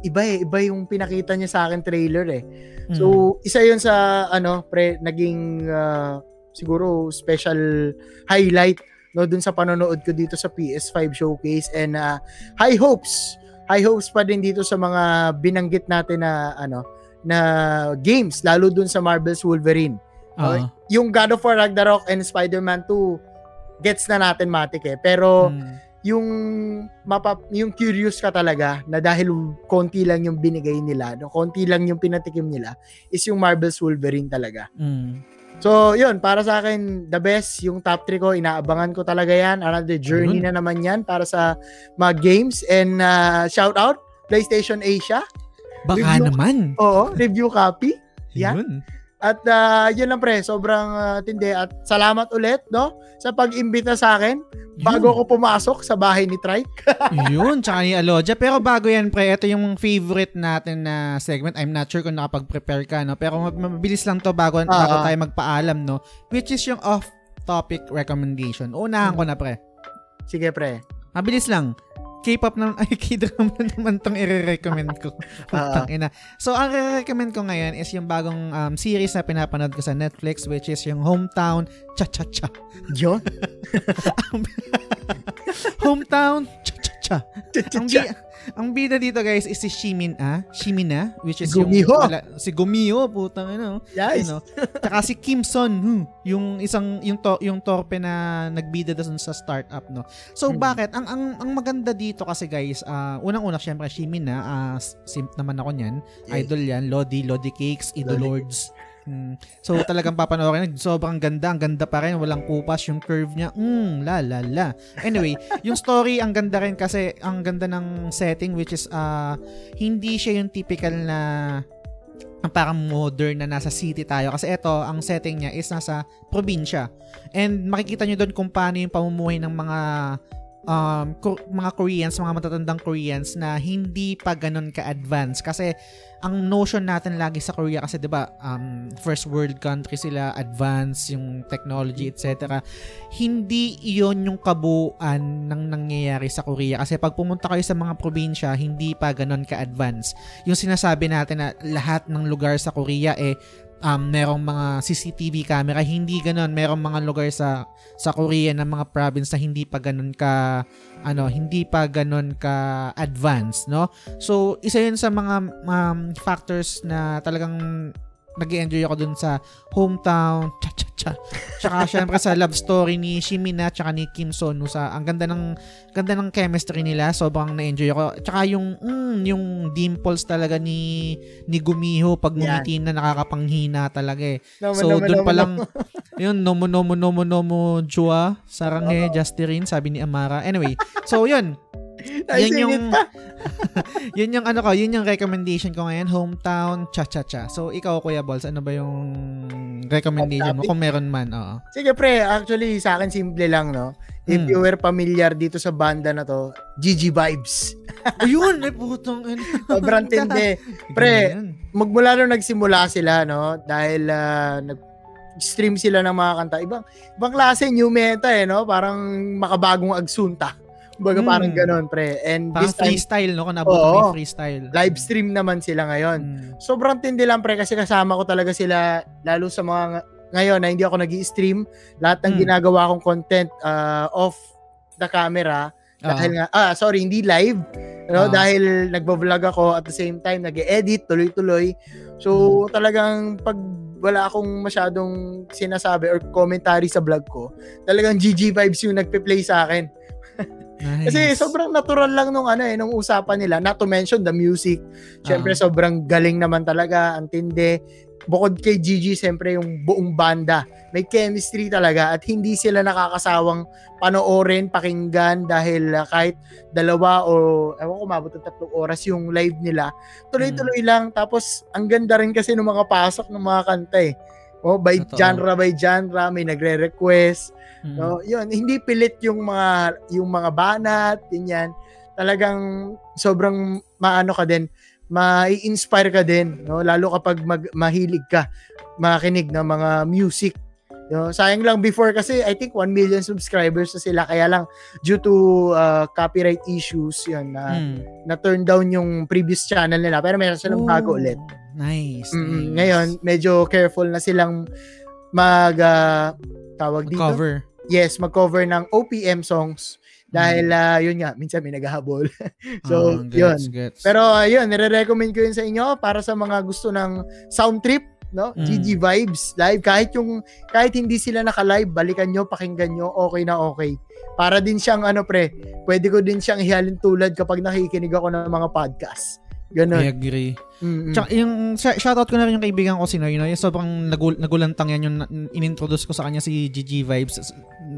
iba eh, iba yung pinakita niya sa akin trailer eh. Hmm. So, isa yun sa, ano, pre, naging, ah, siguro, special highlight, no, dun sa panonood ko dito sa PS5 showcase and ah, high hopes, high hopes pa din dito sa mga binanggit natin na, ano, na games, lalo dun sa Marvel's Wolverine. Ah. Yung God of War Ragnarok and Spider-Man 2, gets na natin matik eh. Pero, Hmm. yung mapa, yung curious ka talaga na dahil konti lang yung binigay nila, no, konti lang yung pinatikim nila, is yung Marvel's Wolverine talaga. Hmm. So, yun, para sa akin, the best, yung top 3 ko, inaabangan ko talaga yan. Another journey Ayun. na naman yan para sa mga games. And uh, shout out, PlayStation Asia. Baka Review- naman. Oo, review copy. Yeah. Yun. At uh, yun lang pre, sobrang uh, tindi. At salamat ulit, no? Sa pag-imbita sa akin bago ako pumasok sa bahay ni Trike. Yun, tsaka ni Aloja. Pero bago yan, pre, ito yung favorite natin na segment. I'm not sure kung nakapag-prepare ka, no? Pero mab- mabilis lang to bago, bago Ah. tayo magpaalam, no? Which is yung off-topic recommendation. Unahan ko na, pre. Sige pre. Mabilis lang. K-pop na, ay, K-drama naman tong i-recommend ko. Putang ina. So, ang i-recommend ko ngayon is yung bagong um, series na pinapanood ko sa Netflix, which is yung Hometown Cha-Cha-Cha. John? Hometown Cha-Cha-Cha. ang, bi- ang bida dito guys is si Shimin ah, Shimina, which is Gumiho. yung wala- si Gumiho, putang ina. Yes. Ano? Tsaka si Kim Son Hu, yung isang yung to, yung torpe na nagbida doon sa startup, no. So Hmm. bakit ang ang ang maganda dito kasi guys, ah, unang-una syempre Shimina, ah, simp naman ako niyan. Idol 'yan, Lodi, Lodi Cakes, Idol Lodi. Lords. Hmm. So talagang papanoorin, sobrang ganda, ang ganda pa rin, walang kupas yung curve niya. Mm, la la la. Anyway, yung story ang ganda rin kasi ang ganda ng setting which is ah hindi siya yung typical na ang parang modern na nasa city tayo kasi ito ang setting niya is nasa probinsya and makikita nyo doon kung paano yung pamumuhay ng mga um, mga Koreans, mga matatandang Koreans na hindi pa ganun ka-advance. Kasi ang notion natin lagi sa Korea kasi 'di ba um, first world country sila advance yung technology etc hindi iyon yung kabuuan ng nangyayari sa Korea. Kasi pag pumunta kayo sa mga probinsya hindi pa ganun ka-advance. Yung sinasabi natin na lahat ng lugar sa Korea eh um, merong mga CCTV camera hindi ganun. Merong mga lugar sa sa Korea na mga province na hindi pa ganun ka ano hindi pa ganun ka advanced no? So isa yun sa mga um, factors na talagang nag enjoy ako dun sa hometown cha cha cha. Tsaka syempre sa love story ni Shimina tsaka ni Kim Sonu sa ang ganda ng ganda ng chemistry nila. Sobrang na-enjoy ako. Tsaka yung mm, yung dimples talaga ni ni Gumiho pag ngumiti na nakakapanghina talaga eh. Naman, So, doon pa lang, yun, nomo, nomo, nomo, nomo, jua, saranghe, Justirin, sabi ni Amara. Anyway, so yun, yun yung, yun yung ano ko, yun yung recommendation ko ngayon, hometown, cha-cha-cha. So, ikaw, Kuya Balls, ano ba yung recommendation mo? Kung meron man, oo. Sige pre, actually sa akin simple lang no. If Hmm. you were familiar dito sa banda na to, GG Vibes. Ayun, ay putong, ano. Sobrang tindi. Pre, magmula nung nagsimula sila no, dahil ah, nag stream sila ng mga kanta. Ibang ibang klase new meta eh no, parang makabagong agsunta. Kumbaga Hmm. parang ganoon pre. And Parang this time freestyle, no? Kung nabot Oo. yung freestyle. live stream naman sila ngayon. Mm. sobrang tindi lang pre kasi kasama ko talaga sila lalo sa mga ng- ngayon na hindi ako nag stream lahat ng Hmm. ginagawa kong content uh, off the camera dahil nga ah sorry hindi live no Ah. dahil nagbo-vlog ako at the same time nag-edit tuloy-tuloy so Hmm. talagang pag wala akong masyadong sinasabi or commentary sa vlog ko, talagang GG vibes yung nagpe-play sa akin. Nice. Kasi sobrang natural lang nung ano eh, nung usapan nila. Not to mention the music. Siyempre sobrang galing naman talaga, ang tindi. Bukod kay Gigi, siyempre yung buong banda. May chemistry talaga at hindi sila nakakasawang panoorin, pakinggan dahil uh, kahit dalawa o ewan ko mabot ng tatlong oras yung live nila. Tuloy-tuloy lang. Tapos ang ganda rin kasi ng mga pasok ng mga kanta eh. Oh, by Totoo. genre by genre, may nagre-request. Mm. No, yun, hindi pilit yung mga yung mga banat, ganyan. Talagang sobrang maano ka din, mai-inspire ka din, no? Lalo kapag mag, mahilig ka makinig ng mga music. No, sayang lang before kasi I think 1 million subscribers na sila kaya lang due to uh, copyright issues yun na Mm. na turn down yung previous channel nila pero meron silang bago Oh, ulit. Nice. Mm, nice. Ngayon, medyo careful na silang mag ah, tawag dito. cover. Yes, mag-cover ng OPM songs dahil ah, yun nga, minsan may naghahabol. so, yun. gets, gets. Pero uh, yun, nire-recommend ko yun sa inyo para sa mga gusto ng sound trip, no? Mm. GG Vibes live kahit yung kahit hindi sila naka-live, balikan nyo, pakinggan nyo, okay na okay. Para din siyang ano pre, pwede ko din siyang ihalin tulad kapag nakikinig ako ng mga podcast. I Ganun. agree. Mm-mm. Tsaka yung sh- shoutout ko na rin yung kaibigan ko si Noy, no? Yung sobrang nagul- nagulantang yan yung inintroduce ko sa kanya si GG Vibes.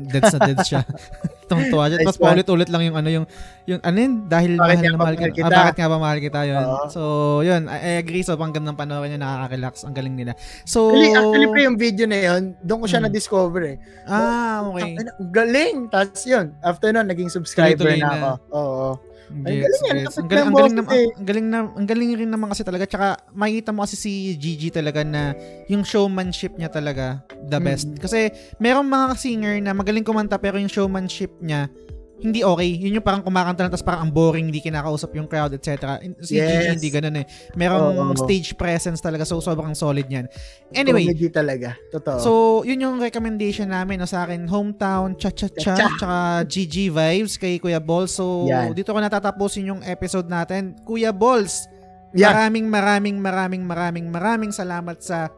Deads na deads siya. Tungtuwa siya. Tapos paulit-ulit lang yung ano yung yung ano yun, dahil Bakit mahal na mahal kita. kita? Ah, bakit nga ba mahal kita yun. Oo. So, yun. I, I agree. Sobrang gandang panoorin niya. Nakaka-relax. Ang galing nila. So, Actually, actually pre, yung video na yun, doon ko siya Mm. na-discover eh. ah, okay. Galing. Tapos yun, after nun, naging subscriber Tuloy-tuloy na na. ako. Oo. Ang Gets, galing yan. Ang galing, ng ang galing, boses nam- eh. ang galing na, ang galing rin naman kasi talaga. Tsaka makikita mo kasi si Gigi talaga na yung showmanship niya talaga the best. Mm. Kasi merong mga singer na magaling kumanta pero yung showmanship niya hindi okay. Yun yung parang kumakanta lang tapos parang ang boring, hindi kinakausap yung crowd, etc. Si Gigi Yes. hindi ganun eh. Merong Oo. stage presence talaga so sobrang solid niyan. Anyway, Comedy talaga. Totoo. So, yun yung recommendation namin no, sa akin. Hometown, Cha-Cha-Cha, Cha-cha. tsaka GG Vibes kay Kuya Balls. So, Yan. dito ko natatapusin yung episode natin. Kuya Balls, yeah. maraming maraming maraming maraming maraming salamat sa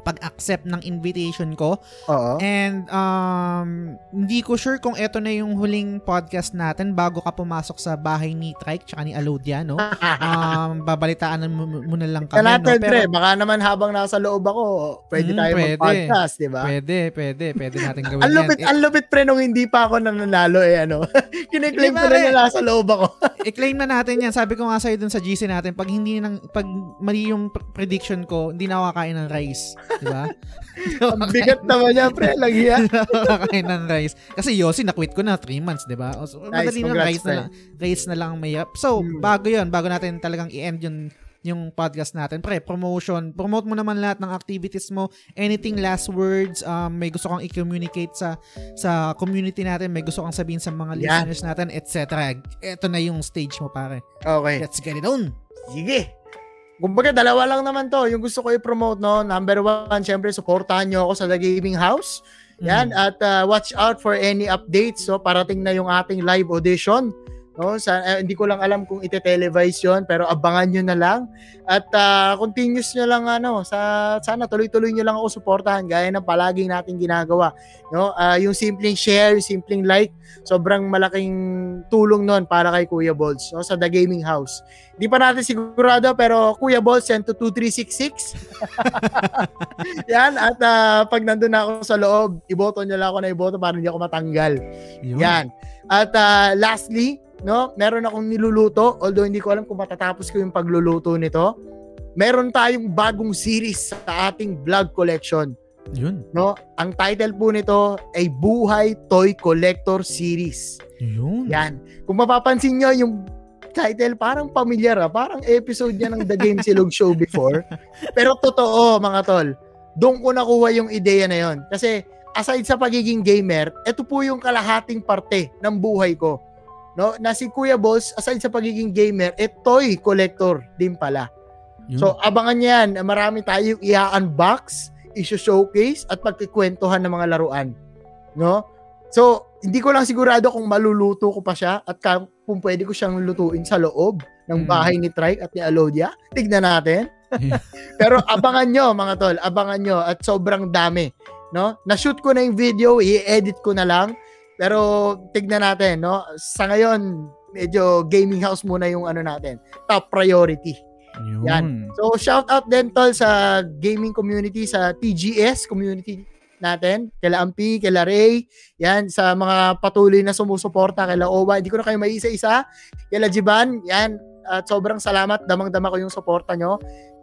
pag-accept ng invitation ko. Oo. And um, hindi ko sure kung eto na yung huling podcast natin bago ka pumasok sa bahay ni Trike tsaka ni Alodia, no? Um, babalitaan mo muna lang kami, no? Natin, pre. Pero, Baka naman habang nasa loob ako, pwede Mm, tayo pwede. mag-podcast, di ba? pwede, pwede, pwede natin gawin Ang lupit, yan. ang lupit pre nung hindi pa ako nananalo eh ano. Kiniklaim ko na pare. na nasa loob ako. i-claim na natin yan. Sabi ko nga sa'yo dun sa GC natin, pag hindi nang, pag mali yung pr- prediction ko, hindi na ako kakain ng rice. Di ba? Ang bigat naman niya pre, lagi yan. Hindi na ako kakain ng rice. Kasi Yossi, na-quit ko na 3 months, di ba? O, So, Nice, madali na congrats, rice na lang. Rice na lang ang mahirap. So, Hmm. bago yon bago natin talagang i-end yung yung podcast natin. Pre, promotion. Promote mo naman lahat ng activities mo. Anything last words, um, may gusto kang i-communicate sa sa community natin, may gusto kang sabihin sa mga Yan. listeners natin, etc. Ito na yung stage mo, pare. Okay. Let's get it on. Sige. Kumbaga, dalawa lang naman to. Yung gusto ko i-promote, no? Number one, syempre, supportahan nyo ako sa The Gaming House. Yan. Mm. At uh, watch out for any updates. So, parating na yung ating live audition. No? Sa, eh, hindi ko lang alam kung ite-televise yon pero abangan nyo na lang. At uh, continuous nyo lang, ano, sa, sana tuloy-tuloy nyo lang ako suportahan gaya ng palaging natin ginagawa. No? Ah, yung simpleng share, yung simpleng like, sobrang malaking tulong nun para kay Kuya Balls no? sa The Gaming House. Hindi pa natin sigurado pero Kuya Balls send to 2366. Yan at ah, pag nandun na ako sa loob, iboto niyo lang ako na iboto para hindi ako matanggal. Yun. Yan. At ah, lastly, no, meron akong niluluto although hindi ko alam kung matatapos ko yung pagluluto nito. Meron tayong bagong series sa ating vlog collection, Yun. no? Ang title po nito ay Buhay Toy Collector Series. Yun. Yan. Kung mapapansin nyo, yung title parang familiar ah. Parang episode niya ng The Game Silog Show before. Pero totoo mga tol. Doon ko nakuha yung ideya na yon. Kasi aside sa pagiging gamer, ito po yung kalahating parte ng buhay ko. No, na si Kuya Balls, aside sa pagiging gamer, eh toy collector din pala. Yun. So abangan niyo yan, marami tayong i-unbox, i-showcase at pagkikwentuhan ng mga laruan. No? So, hindi ko lang sigurado kung maluluto ko pa siya at kung pwede ko siyang lutuin sa loob ng Mm. bahay ni Trike at ni Alodia. Tignan natin. Pero abangan nyo, mga tol. Abangan nyo. At sobrang dami. No? Na-shoot ko na yung video. I-edit ko na lang. Pero tignan natin. No? Sa ngayon, medyo gaming house muna yung ano natin. Top priority. Yun. Yan. So, shout out din tol sa gaming community, sa TGS community natin, kila Ampi, kila Ray, yan, sa mga patuloy na sumusuporta, kila Owa, hindi ko na kayo maisa-isa, kila Jiban, yan, at sobrang salamat, damang-dama ko yung suporta nyo.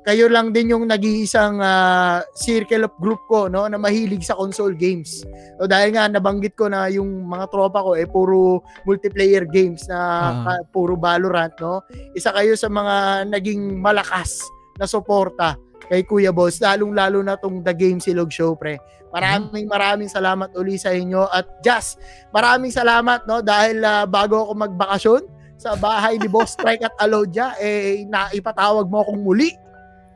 Kayo lang din yung nag-iisang uh, circle of group ko, no, na mahilig sa console games. So, dahil nga, nabanggit ko na yung mga tropa ko, eh, puro multiplayer games na uh-huh. puro Valorant, no. Isa kayo sa mga naging malakas na suporta kay Kuya Boss, lalong-lalo na tong The Game Silog Show, pre. Maraming maraming salamat uli sa inyo at Jazz, maraming salamat no dahil uh, bago ako magbakasyon sa bahay ni Boss Strike at Alodia eh naipatawag mo akong muli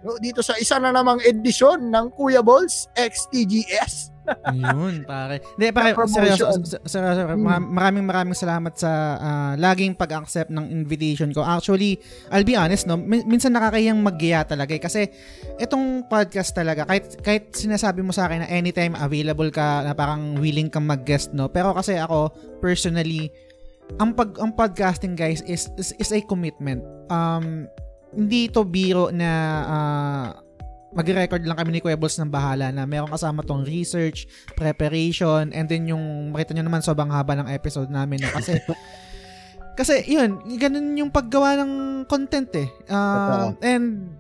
no, dito sa isa na namang edisyon ng Kuya Balls XTGS. Yun, pare. Hindi, pare, seryoso, seryoso, hmm. maraming maraming salamat sa uh, laging pag-accept ng invitation ko. Actually, I'll be honest, no, minsan nakakayang maggiya talaga eh, kasi itong podcast talaga, kahit, kahit sinasabi mo sa akin na anytime available ka, na parang willing kang mag-guest, no, pero kasi ako, personally, ang pag ang podcasting guys is is, is a commitment. Um hindi to biro na uh, magre-record lang kami ni Balls ng bahala na meron kasama tong research, preparation, and then yung makita nyo naman sobrang haba ng episode namin. No? Kasi kasi yun, ganun yung paggawa ng content eh. Uh, and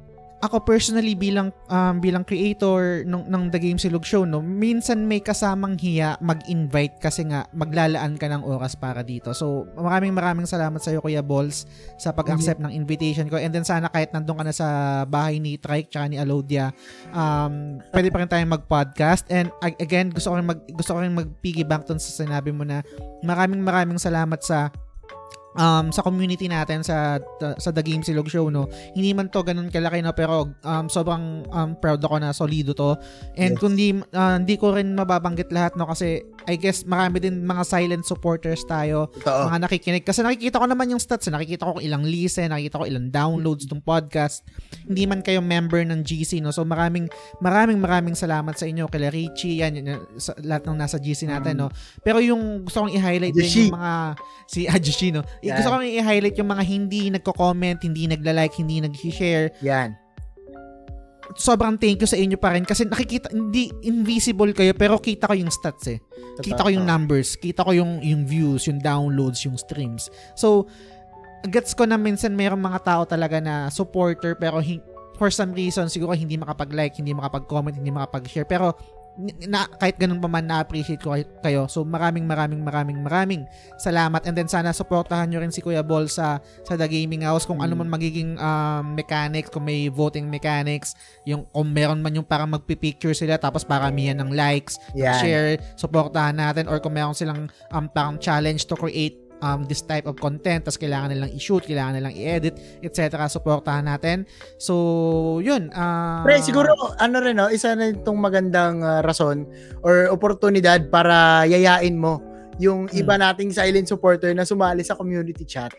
ako personally bilang um, bilang creator ng ng The Game Silog Show no, minsan may kasamang hiya mag-invite kasi nga maglalaan ka ng oras para dito. So, maraming maraming salamat sa iyo Kuya Balls sa pag-accept ng invitation ko. And then sana kahit nandun ka na sa bahay ni Trike tsaka ni Alodia, um, pwede pa rin tayong mag-podcast. And again, gusto ko rin mag gusto ko rin mag-piggyback dun sa sinabi mo na maraming maraming salamat sa um, sa community natin sa sa The Game Silog Show no? Hindi man to ganun kalaki no? Pero um, sobrang um, proud ako na solido to. And yes. kundi uh, hindi ko rin mababanggit lahat no? Kasi I guess marami din mga silent supporters tayo Ito. mga nakikinig. Kasi nakikita ko naman yung stats nakikita ko ilang listen nakikita ko ilang downloads ng podcast. Hindi man kayo member ng GC no? So maraming maraming maraming salamat sa inyo. Kay Richie yan, yan sa, lahat ng nasa GC natin um, no? Pero yung gusto kong i-highlight din yung mga si Ajushi no Yeah. Gusto ko lang i-highlight yung mga hindi nagko-comment, hindi nagla-like, hindi nag-share. Yan. Sobrang thank you sa inyo pa rin kasi nakikita hindi invisible kayo pero kita ko yung stats eh. Kita ko yung numbers, kita ko yung yung views, yung downloads, yung streams. So gets ko na minsan mayroong mga tao talaga na supporter pero hin- for some reason siguro hindi makapag-like, hindi makapag-comment, hindi makapag-share pero na, kahit ganun pa man na-appreciate ko kayo. So maraming maraming maraming maraming salamat and then sana suportahan nyo rin si Kuya Ball sa sa The Gaming House kung mm. ano man magiging um, mechanics, kung may voting mechanics, yung kung meron man yung parang magpi-picture sila tapos paramihan ng likes, yeah. share, suportahan natin or kung meron silang um, parang challenge to create um, this type of content, tapos kailangan nilang i-shoot, kailangan nilang i-edit, etc. Suportahan natin. So, yun. Uh, Pre, siguro, ano rin, no, isa na itong magandang uh, rason or oportunidad para yayain mo yung hmm. iba nating silent supporter na sumali sa community chat.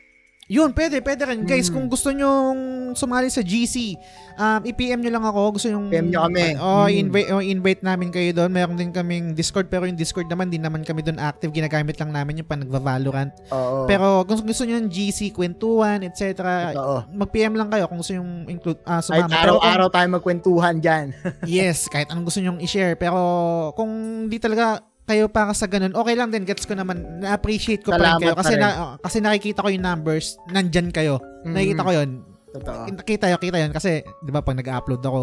Yun, pwede, pwede rin. Guys, hmm. kung gusto nyo sumali sa GC, um, i-PM nyo lang ako. Gusto yung... PM nyo kami. Oh, hmm. invite, oh, invite namin kayo doon. Meron din kaming Discord, pero yung Discord naman, din naman kami doon active. Ginagamit lang namin yung pan nagva-Valorant. Oo. Pero kung gusto nyo yung GC, kwentuhan, etc. Mag-PM lang kayo kung gusto yung include, uh, sumama. Kahit araw-araw tayo magkwentuhan dyan. yes, kahit anong gusto nyo i-share. Pero kung di talaga kayo para sa ganun, okay lang din. Gets ko naman. Na-appreciate ko Salamat pa rin kayo. Kasi, na, kasi nakikita ko yung numbers. Nandyan kayo. Mm-hmm. Nakikita ko yun. Totoo. Nakita yun, kita yun. Kasi, di ba, pag nag-upload ako,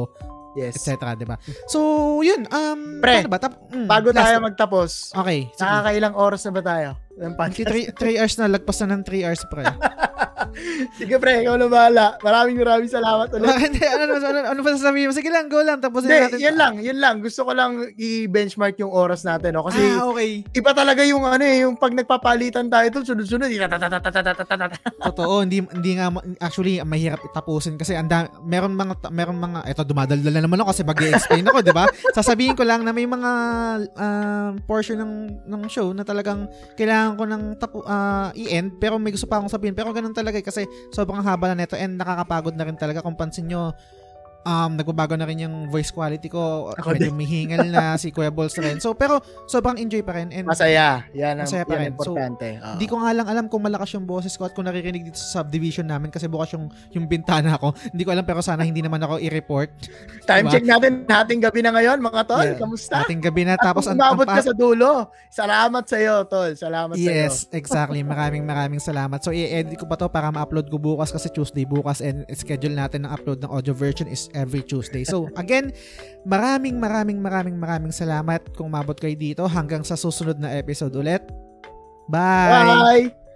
yes. etc. di ba? So, yun. Um, Pre, ba? Tap, mm, bago tayo magtapos, okay, nakakailang oras na ba tayo? Ng 3 hours na, lagpas na ng 3 hours, pre. Sige pre, ikaw na bahala. Maraming maraming salamat ulit. Hindi, ano, ano, ano, ano pa sasabihin mo? Sige lang, go lang. Tapos natin. Yan lang, yan lang. Gusto ko lang i-benchmark yung oras natin. No? Kasi ah, okay. iba talaga yung ano eh, yung pag nagpapalitan tayo ito, sunod-sunod. Totoo, hindi, hindi nga, actually, mahirap itapusin kasi anda, meron mga, meron mga, eto, dumadaldal na naman ako kasi mag-explain ako, di ba? Sasabihin ko lang na may mga uh, portion ng, ng show na talagang kailangan ko ng tapu, uh, i-end, pero may gusto pa akong sabihin. Pero ganun talaga eh, kasi sobrang haba na nito and nakakapagod na rin talaga kung pansin nyo um, nagbabago na rin yung voice quality ko. Ako Medyo mihingal na si Kuya Balls rin. So, pero sobrang enjoy pa rin. And Masaya. Yan ang, Masaya pa yan rin. importante. Oo. Hindi ko nga lang alam kung malakas yung boses ko at kung naririnig dito sa subdivision namin kasi bukas yung, yung bintana ko. Hindi ko alam pero sana hindi naman ako i-report. Time diba? check natin, hating gabi na ngayon, mga tol. Yeah. Kamusta? Ating gabi na. At Tapos kung ang, ang umabot ka sa dulo. Salamat sa iyo, tol. Salamat sa iyo. Yes, exactly. Maraming maraming salamat. So, i-edit ko pa to para ma-upload ko bukas kasi Tuesday bukas and schedule natin ng upload ng audio version is every Tuesday. So, again, maraming maraming maraming maraming salamat kung mabot kayo dito hanggang sa susunod na episode ulit. Bye! Bye!